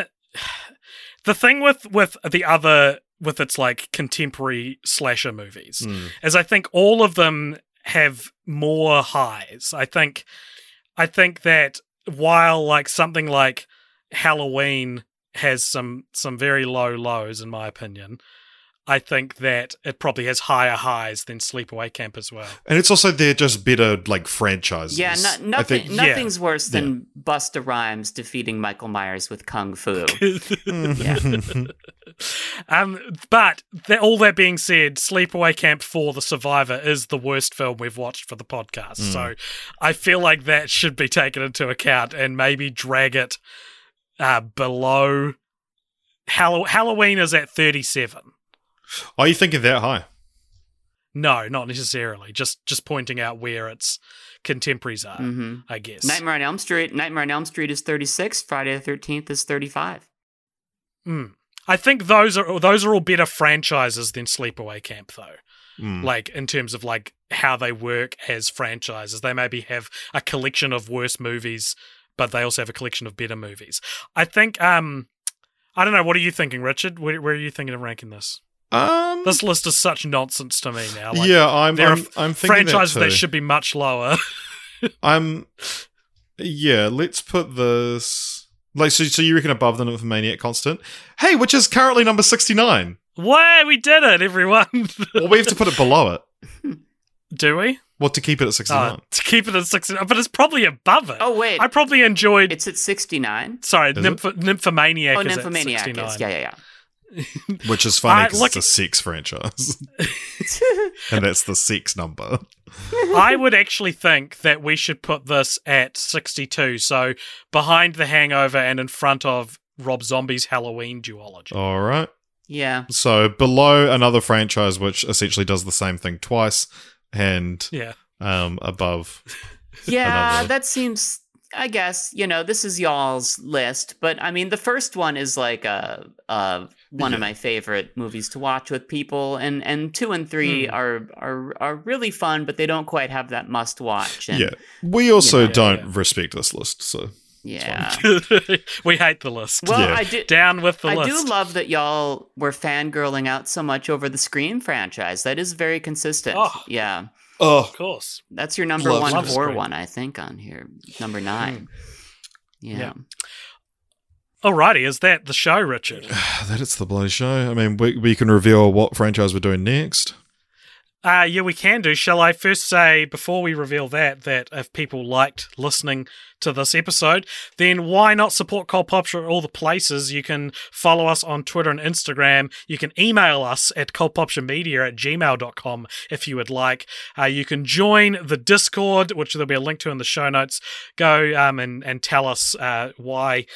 S1: the thing with with the other with its like contemporary slasher movies
S2: Mm.
S1: is I think all of them have more highs. I think I think that while like something like Halloween has some some very low lows in my opinion, I think that it probably has higher highs than Sleepaway Camp as well.
S2: And it's also they're just better like franchises.
S3: Yeah, no,
S2: I
S3: nothing.
S2: think-
S1: yeah.
S3: nothing's worse than Busta Rhymes defeating Michael Myers with kung fu.
S2: Mm.
S1: Um, but th- all that being said, Sleepaway Camp four the Survivor is the worst film we've watched for the podcast. So I feel like that should be taken into account and maybe drag it uh, below. Hallow- Halloween is at 37.
S2: Are you thinking that high?
S1: No, not necessarily. Just just pointing out where its contemporaries are,
S3: hmm
S1: I guess.
S3: Nightmare on Elm Street. Nightmare on Elm Street is 36. Friday the 13th is 35.
S1: Mm. I think those are those are all better franchises than Sleepaway Camp, though.
S2: Mm.
S1: Like in terms of like how they work as franchises, they maybe have a collection of worse movies, but they also have a collection of better movies. I think. Um, I don't know. What are you thinking, Richard? Where, where are you thinking of ranking this?
S2: Um,
S1: This list is such nonsense to me now. Like,
S2: yeah, I'm.
S1: there
S2: I'm,
S1: are
S2: I'm thinking
S1: franchises
S2: that,
S1: that should be much lower.
S2: I'm. Yeah, let's put this. Like, so, so you reckon above the Nymphomaniac Constant? Hey, which is currently number 69.
S1: Why we did it, everyone?
S2: Well, we have to put it below it.
S1: Do we?
S2: Well, to keep it at 69.
S1: Uh, to keep it at sixty nine, but it's probably above it.
S3: Oh, wait.
S1: I probably enjoyed.
S3: it's at 69.
S1: sorry,
S2: it?
S1: Nymph- Nymphomaniac.
S3: Oh,
S1: is at
S3: Nymphomaniac
S1: 69.
S3: is. Yeah, yeah,
S2: which is funny because
S1: look-
S2: it's a sex franchise. and that's the sex number.
S1: I would actually think that we should put this at 62. So behind The Hangover and in front of Rob Zombie's Halloween duology.
S2: All right.
S3: yeah.
S2: So below another franchise which essentially does the same thing twice, and
S1: Yeah.
S2: um, above.
S3: Yeah,
S2: Another-
S3: that seems. I guess you know this is y'all's list, but I mean the first one is like uh, uh, one of my favorite movies to watch with people, and and two and three
S1: Hmm.
S3: are are are really fun, but they don't quite have that must watch. And
S2: yeah. We also
S1: Yeah,
S2: don't
S1: yeah.
S2: respect this list, so.
S3: yeah.
S1: we hate the list.
S3: Well,
S2: Yeah.
S3: I do.
S1: Down with the
S3: I
S1: list.
S3: do love that y'all were fangirling out so much over the Scream franchise. That is very consistent.
S1: Oh.
S3: Yeah,
S2: Oh,
S1: Of course.
S3: that's your number
S2: Love
S3: one
S1: Scream.
S3: horror one, I think, on here. Number nine. Yeah.
S1: Yeah. Alrighty, is that the show, Richard?
S2: that is the bloody show. I mean, we, we can reveal what franchise we're doing next.
S1: Uh, yeah, we can do. Shall I first say, before we reveal that, that if people liked listening to this episode, then why not support Cold at all the places? You can follow us on Twitter and Instagram. You can email us at cultpopturemedia at gmail.com if you would like. Uh, you can join the Discord, which there'll be a link to in the show notes. Go um, and, and tell us uh, why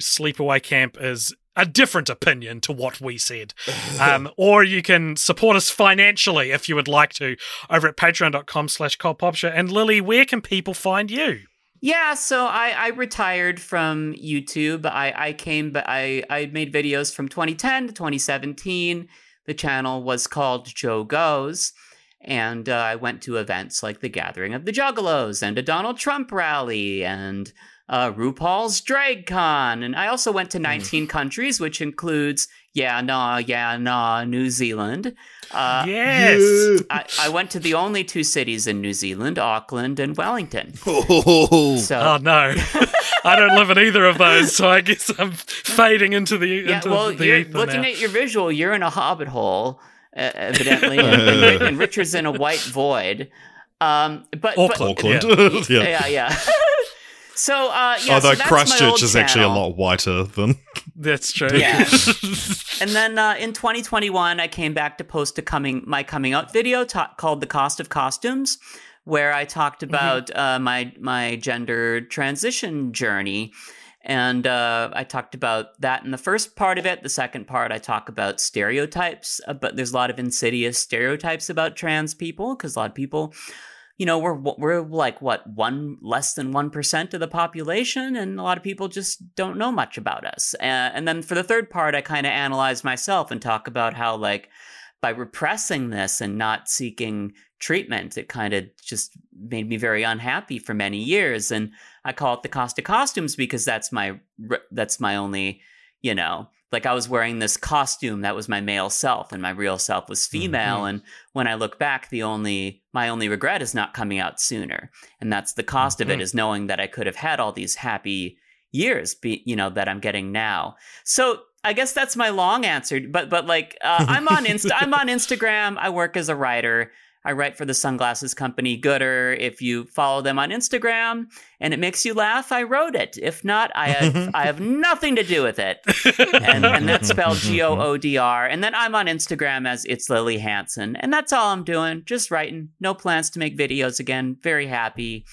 S1: Sleepaway Camp is a different opinion to what we said. Um, or you can support us financially if you would like to over at patreon.com slash cultpopture. And Lily, where can people find you?
S3: Yeah, so I, I retired from YouTube. I, I came, but I, I made videos from 2010 to 2017. The channel was called Joe Goes. And uh, I went to events like the Gathering of the Juggalos and a Donald Trump rally and uh, RuPaul's Drag Con. And I also went to 19 countries, which includes Yeah, Nah, Yeah, Nah, New Zealand. Uh,
S1: yes.
S3: I, I went to the only two cities in New Zealand, Auckland and Wellington.
S2: Oh,
S3: So
S1: Oh, no. I don't live in either of those, so I guess I'm fading into the,
S3: Yeah,
S1: into
S3: well,
S1: the
S3: you're
S1: ether
S3: looking
S1: now.
S3: at your visual. You're in a hobbit hole, uh, evidently, and, and, Richard's in a white void. Um, but, but
S1: Auckland.
S2: Auckland. yeah.
S3: yeah, yeah. So, uh, yeah,
S2: Although
S3: so that's my old
S2: Christchurch is actually a lot whiter than.
S1: That's true.
S3: Yeah. And then uh, in 2021, I came back to post a coming my coming out video ta- called "The Cost of Costumes," where I talked about uh, my my gender transition journey, and uh, I talked about that in the first part of it. The second part, I talk about stereotypes, uh, but there's a lot of insidious stereotypes about trans people because a lot of people. You know, we're we're like what one less than one percent of the population, and a lot of people just don't know much about us. Uh, and then for the third part, I kind of analyze myself and talk about how like by repressing this and not seeking treatment, it kind of just made me very unhappy for many years. And I call it the cost of costumes because that's my that's my only, you know, like I was wearing this costume that was my male self and my real self was female.
S1: Mhm.
S3: And when I look back, the only my only regret is not coming out sooner. And that's the cost of it
S1: Mhm.
S3: is knowing that I could have had all these happy years, be, you know, that I'm getting now. So I guess that's my long answer. But but like uh, I'm on Insta, I'm on Instagram. I work as a writer. I write for the sunglasses company Goodr. If you follow them on Instagram and it makes you laugh, I wrote it. If not, I have I have nothing to do with it. And, and that's spelled G O O D R. And then I'm on Instagram as it's Lily Hanson. And that's all I'm doing. Just writing. No plans to make videos again. Very happy.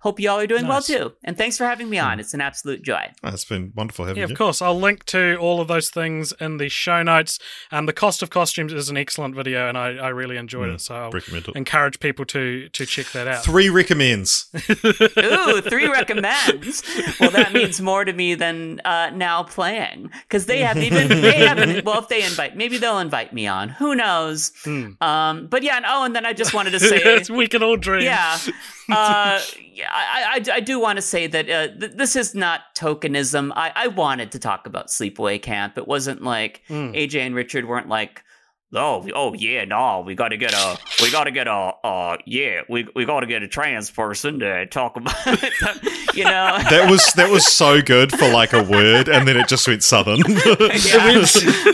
S3: Hope you all are doing
S1: Nice.
S3: well too. And thanks for having me on. It's an absolute joy.
S2: It's been wonderful having
S1: Yeah,
S2: you.
S1: of course. I'll link to all of those things in the show notes. Um, the cost of costumes is an excellent video, and I, I really enjoyed it. So I'll
S2: Recommend it.
S1: encourage people to to check that out.
S2: Three recommends.
S3: Ooh, three recommends. Well, that means more to me than uh, now playing because they haven't even they haven't. Well, if they invite, maybe they'll invite me on. Who knows?
S1: Hmm.
S3: Um, but yeah, and, oh, and then I just wanted to say,
S1: we can all dream.
S3: yeah, uh, yeah, I, I, I do want to say that uh, th- this is not tokenism. I, I wanted to talk about Sleepaway Camp. It wasn't like
S1: Mm.
S3: AJ and Richard weren't like. Oh, oh yeah, no, we got to get a, we got to get a, uh, yeah, we we got to get a trans person to talk about, it, you know.
S2: That was that was so good for like a word, and then it just went southern.
S3: Yeah.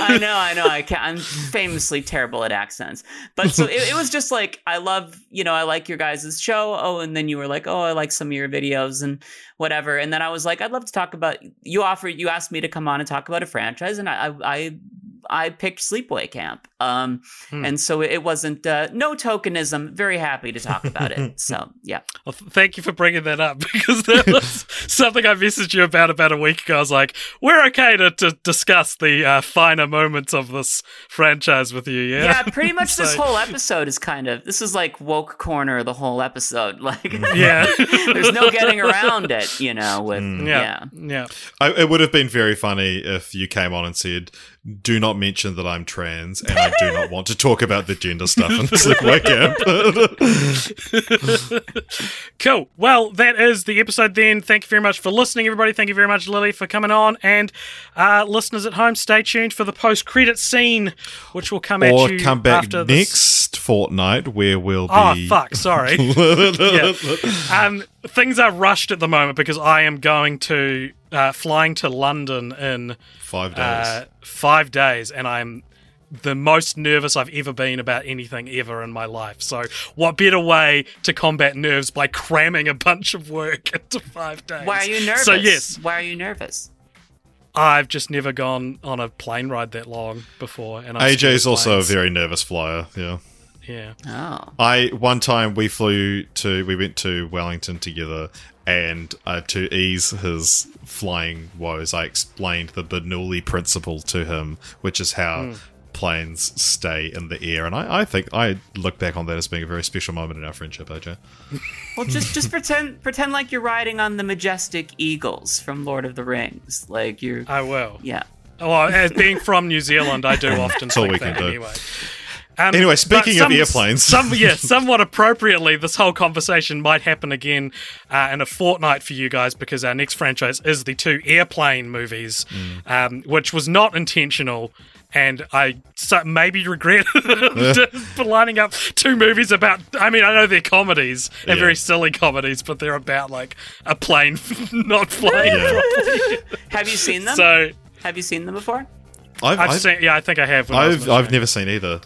S3: I know, I know. I can't, I'm famously terrible at accents, but so it, it was just like I love, you know, I like your guys' show. Oh, and then you were like, oh, I like some of your videos and whatever. And then I was like, I'd love to talk about. You offered, you asked me to come on and talk about a franchise, and I, I, I, I picked Sleepaway Camp. Um,
S1: Hmm.
S3: and so it wasn't uh, no tokenism. Very happy to talk about it. So yeah.
S1: Well, th- thank you for bringing that up because that was something I messaged you about about a week ago. I was like, we're okay to, to discuss the uh, finer moments of this franchise with you, yeah?
S3: Yeah, pretty much this whole episode is kind of this is like woke corner the whole episode. Like
S1: Yeah.
S3: there's no getting around it, you know, with
S1: Yeah.
S3: yeah.
S1: Yeah.
S2: I, it would have been very funny if you came on and said, "Do not mention that I'm trans, and I do not want to talk about the gender stuff in the Sleepaway Camp."
S1: Cool. Well, that is the episode then. Thank you very much for listening, everybody. Thank you very much, Lily, for coming on. And uh, listeners at home, stay tuned for the post credit scene, which will come
S2: or
S1: at you
S2: come back
S1: after this.
S2: next fortnight, where we'll
S1: Oh, fuck. Sorry. yeah. Um, things are rushed at the moment because I am going to uh, flying to London in
S2: Five days.
S1: uh, five days, and I'm the most nervous I've ever been about anything ever in my life. So, what better way to combat nerves by cramming a bunch of work into five days?
S3: Why are you nervous?
S1: So, yes,
S3: Why are you nervous?
S1: I've just never gone on a plane ride that long before, and I'm
S2: AJ's also a very nervous flyer. Yeah.
S1: yeah.
S3: Oh.
S2: I one time we flew to we went to Wellington together, and uh, to ease his flying woes, I explained the Bernoulli principle to him, which is how planes stay in the air. And I, I think I look back on that as being a very special moment in our friendship, AJ.
S3: Well, just just pretend pretend like you're riding on the majestic eagles from Lord of the Rings. Like you're
S1: I will.
S3: yeah.
S1: Well, as being from New Zealand, I do often That's
S2: all
S1: think
S2: we
S1: that
S2: can do.
S1: anyway. Um,
S2: Anyway,
S1: but
S2: speaking of airplanes.
S1: some yeah, somewhat appropriately, this whole conversation might happen again uh, in a fortnight for you guys because our next franchise is the two airplane movies,
S2: Mm.
S1: um, which was not intentional. And I so maybe regret for lining up two movies about. I mean, I know they're comedies and
S2: Yeah.
S1: very silly comedies, but they're about like a plane not flying
S2: Yeah.
S1: properly.
S3: Have you seen them?
S1: So
S3: Have you seen them before?
S2: I've,
S1: I've,
S2: I've,
S1: seen. Yeah, I think I have. I was
S2: I've, I've never seen either.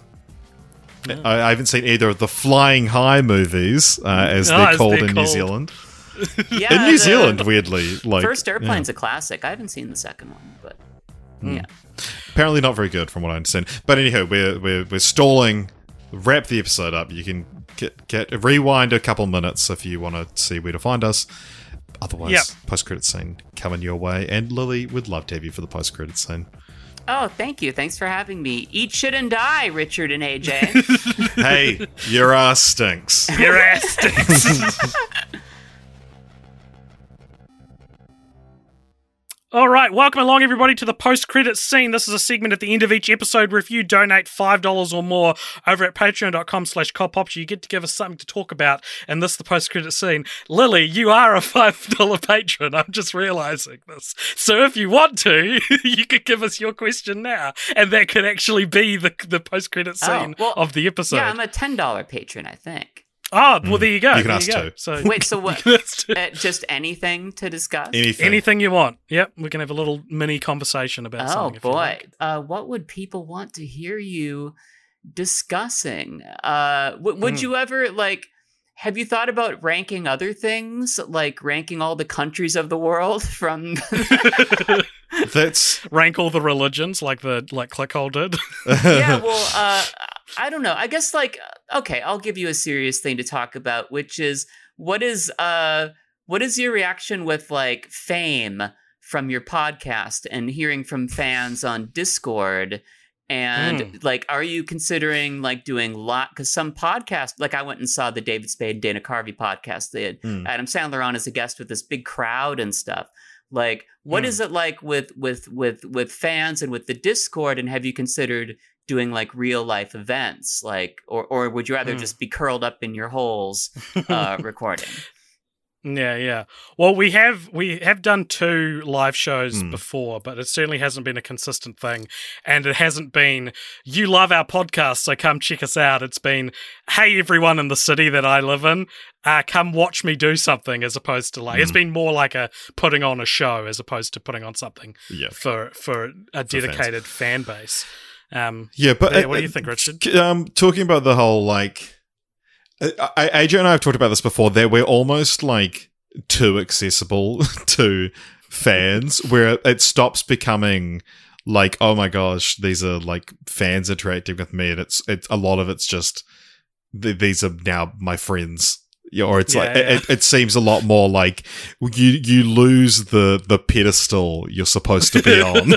S2: I, I haven't seen either of the Flying High movies, uh, as
S1: Oh,
S2: they're
S1: as
S2: called
S1: they're
S2: in New. Zealand.
S3: Yeah.
S2: in New
S3: the
S2: Zealand, weirdly, like
S3: First
S2: yeah.
S3: Airplane's a classic. I haven't seen the second one, but
S1: Hmm.
S3: yeah.
S2: apparently not very good from what I understand. But anyhow, we're we're, we're stalling. Wrap the episode up. You can get get rewind a couple minutes if you want to see where to find us. Otherwise,
S1: Yep.
S2: post credit scene coming your way. And Lily would love to have you for the post credit scene.
S3: Oh, thank you. Thanks for having me. Eat shit and die, Richard and AJ.
S2: hey, your ass stinks.
S1: Your ass stinks. All right, welcome along, everybody, to the post credits scene. This is a segment at the end of each episode where if you donate $5 or more over at patreon.com slash cultpopture, you get to give us something to talk about, and this is the post credit scene. Lily, you are a $5 patron. I'm just realizing this. So if you want to, you could give us your question now, and that could actually be the, the post credit
S3: Oh,
S1: scene
S3: well,
S1: of the episode.
S3: yeah, I'm a ten dollar patron, I think.
S1: Oh, well, there you go.
S2: You can
S1: there
S2: ask
S1: you go.
S2: too.
S1: So
S3: Wait, so what?
S1: You can ask too.
S3: uh, just anything to discuss?
S2: Anything.
S1: Anything you want. Yep, we can have a little mini conversation about
S3: Oh
S1: something. if
S3: boy,
S1: like.
S3: uh, what would people want to hear you discussing. Uh, w- would
S1: Hmm.
S3: you ever like? Have you thought about ranking other things, like ranking all the countries of the world from?
S2: That's
S1: Rank all the religions like the like Clickhole did.
S3: yeah, well, uh, I don't know. I guess like okay, I'll give you a serious thing to talk about, which is what is uh what is your reaction with like fame from your podcast and hearing from fans on Discord? And like, are you considering like doing lot? Because some podcast, like I went and saw the David Spade Dana Carvey podcast. They had
S2: Hmm.
S3: Adam Sandler on as a guest with this big crowd and stuff. Like, what
S1: Hmm.
S3: is it like with with with with fans and with the Discord? And have you considered doing like real life events, like, or or would you rather
S1: Hmm.
S3: just be curled up in your holes uh, recording?
S1: Yeah, yeah. Well, we have we have done two live shows
S2: Hmm.
S1: before, but it certainly hasn't been a consistent thing, and it hasn't been you love our podcast, so come check us out. It's been hey everyone in the city that I live in, uh, come watch me do something, as opposed to like it's been more like a putting on a show as opposed to putting on something
S2: yeah.
S1: for for a
S2: fans.
S1: dedicated fan base. Um,
S2: Yeah, but
S1: Yeah, what do you think, Richard?
S2: Um, talking about the whole like, uh, I, AJ and I have talked about this before. That we're almost like too accessible to fans, where it stops becoming like, oh my gosh, these are like fans interacting with me, and it's it's a lot of it's just th- these are now my friends. Yeah, or it's like
S1: Yeah, yeah.
S2: It, it seems a lot more like you you lose the the pedestal you're supposed to be on.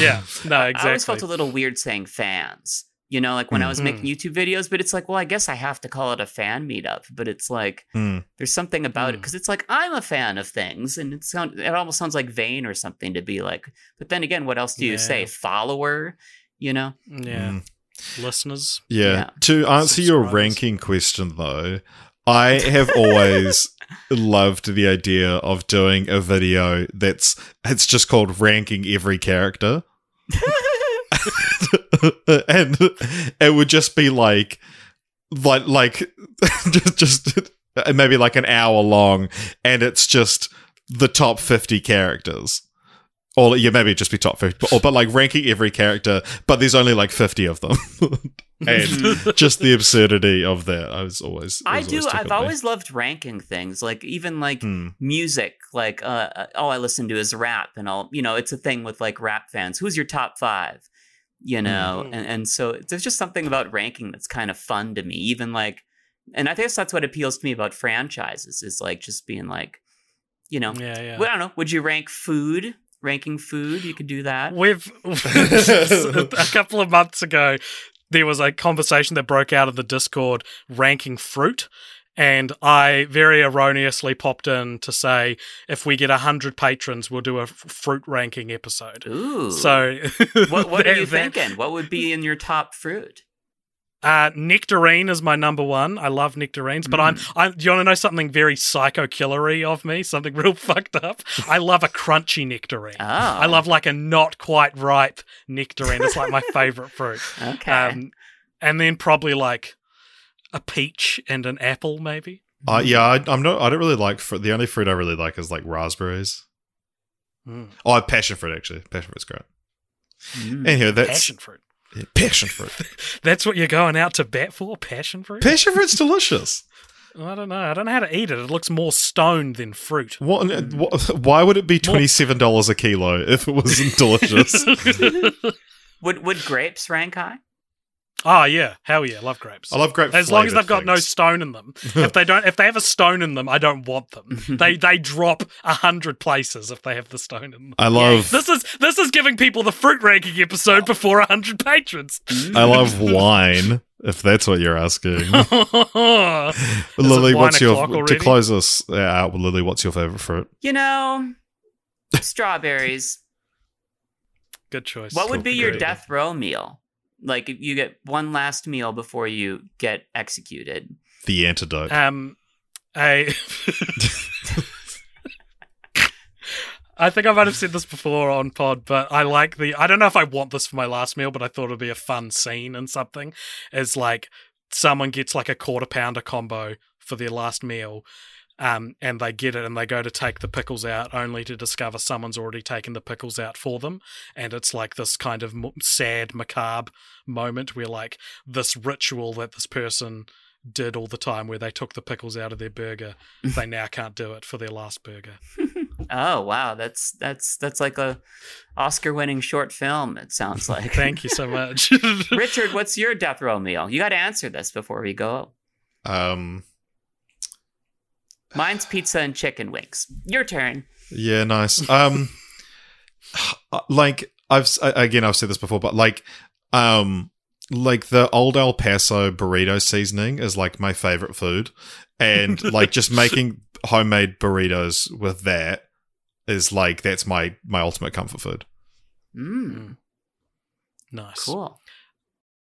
S1: yeah, no, exactly.
S3: I always felt a little weird saying fans. You know, like when I was
S1: Mm.
S3: making YouTube videos, but it's like, well, I guess I have to call it a fan meetup. But it's like,
S2: Hmm.
S3: there's something about it
S1: Mm.
S3: because it's like I'm a fan of things, and it sound it almost sounds like vain or something to be like. But then again, what else do you
S1: Yeah.
S3: say? Follower, you know?
S1: yeah,
S2: Mm.
S1: listeners.
S2: Yeah.
S3: Yeah.
S2: To answer your ranking question, though, I have always loved the idea of doing a video that's it's just called ranking every character, and it would just be like, like, like, just, just maybe like an hour long, and it's just the top fifty characters. Or yeah, maybe it'd just be top fifty, or but like ranking every character, but there's only like fifty of them, and just the absurdity of that. I was always,
S3: I
S2: was
S3: do.
S2: always
S3: I've
S2: tickled me.
S3: always loved ranking things, like even like
S2: Hmm.
S3: music. Like, uh, uh, all I listen to is rap, and all you know, it's a thing with like rap fans. Who's your top five? You know,
S1: Mhm.
S3: and and so there's just something about ranking that's kind of fun to me. Even like, and I guess that's what appeals to me about franchises is like just being like, you know,
S1: Yeah, yeah.
S3: well, I don't know. Would you rank food? Ranking food, you could do that.
S1: We've a couple of months ago, there was a conversation that broke out of the Discord ranking fruit. And I very erroneously popped in to say if we get 100 patrons, we'll do a f- fruit ranking episode.
S3: Ooh.
S1: So,
S3: what what are you
S1: that- that-
S3: thinking? What would be in your top fruit?
S1: Uh, nectarine is my number one. I love nectarines, but I'm. I, do you want to know something very psycho killery of me? Something real fucked up. I love a crunchy nectarine.
S3: Oh,
S1: I love like a not quite ripe nectarine. It's like my favorite fruit.
S3: Okay.
S1: Um, and then probably like a peach and an apple, maybe.
S2: Uh, yeah, I, I'm not. I don't really like fruit. The only fruit I really like is like raspberries.
S1: Mm.
S2: Oh, passion fruit actually. Passion fruit's great.
S3: Mm.
S2: Anyhow, that's
S1: Passion fruit.
S2: Yeah, passion fruit.
S1: That's what you're going out to bat for? Passion fruit?
S2: passion fruit's delicious.
S1: I don't know. I don't know how to eat it. It looks more stoned than fruit.
S2: What, what? Why would it be twenty seven dollars a kilo if it wasn't delicious?
S3: Would would grapes rank high?
S1: Oh yeah, hell yeah, love grapes.
S2: I love grapes.
S1: as long as they've got no stone in them. if they don't, if they have a stone in them, I don't want them. they they drop a hundred places if they have the stone in them.
S2: I love.
S1: This is this is giving people the fruit ranking episode before a hundred patrons.
S2: I love wine. If that's what you're asking, Lily, what's your
S1: o'clock
S2: to close us out? Lily, what's your favorite fruit?
S3: You know, strawberries.
S1: Good choice.
S3: What would be your death row meal? Like you get one last meal before you get executed.
S2: The antidote.
S1: Um, I. I think I might have said this before on pod, but I like the. I don't know if I want this for my last meal, but I thought it'd be a fun scene and something. Is like someone gets like a quarter pounder combo for their last meal, um, and they get it and they go to take the pickles out only to discover someone's already taken the pickles out for them and it's like this kind of sad macabre moment where like this ritual that this person did all the time where they took the pickles out of their burger they now can't do it for their last burger
S3: Oh wow, that's that's that's like a Oscar-winning short film. It sounds like.
S1: thank you so much
S3: Richard, what's your death row meal? You got to answer this before we go.
S2: Um,
S3: Mine's pizza and chicken wings. Your turn.
S2: yeah, nice. Um, like I've again I've said this before, but like, um, like the old El Paso burrito seasoning is like my favorite food, and like just making homemade burritos with that is like that's my my ultimate comfort food.
S3: Mm,
S1: nice
S3: cool.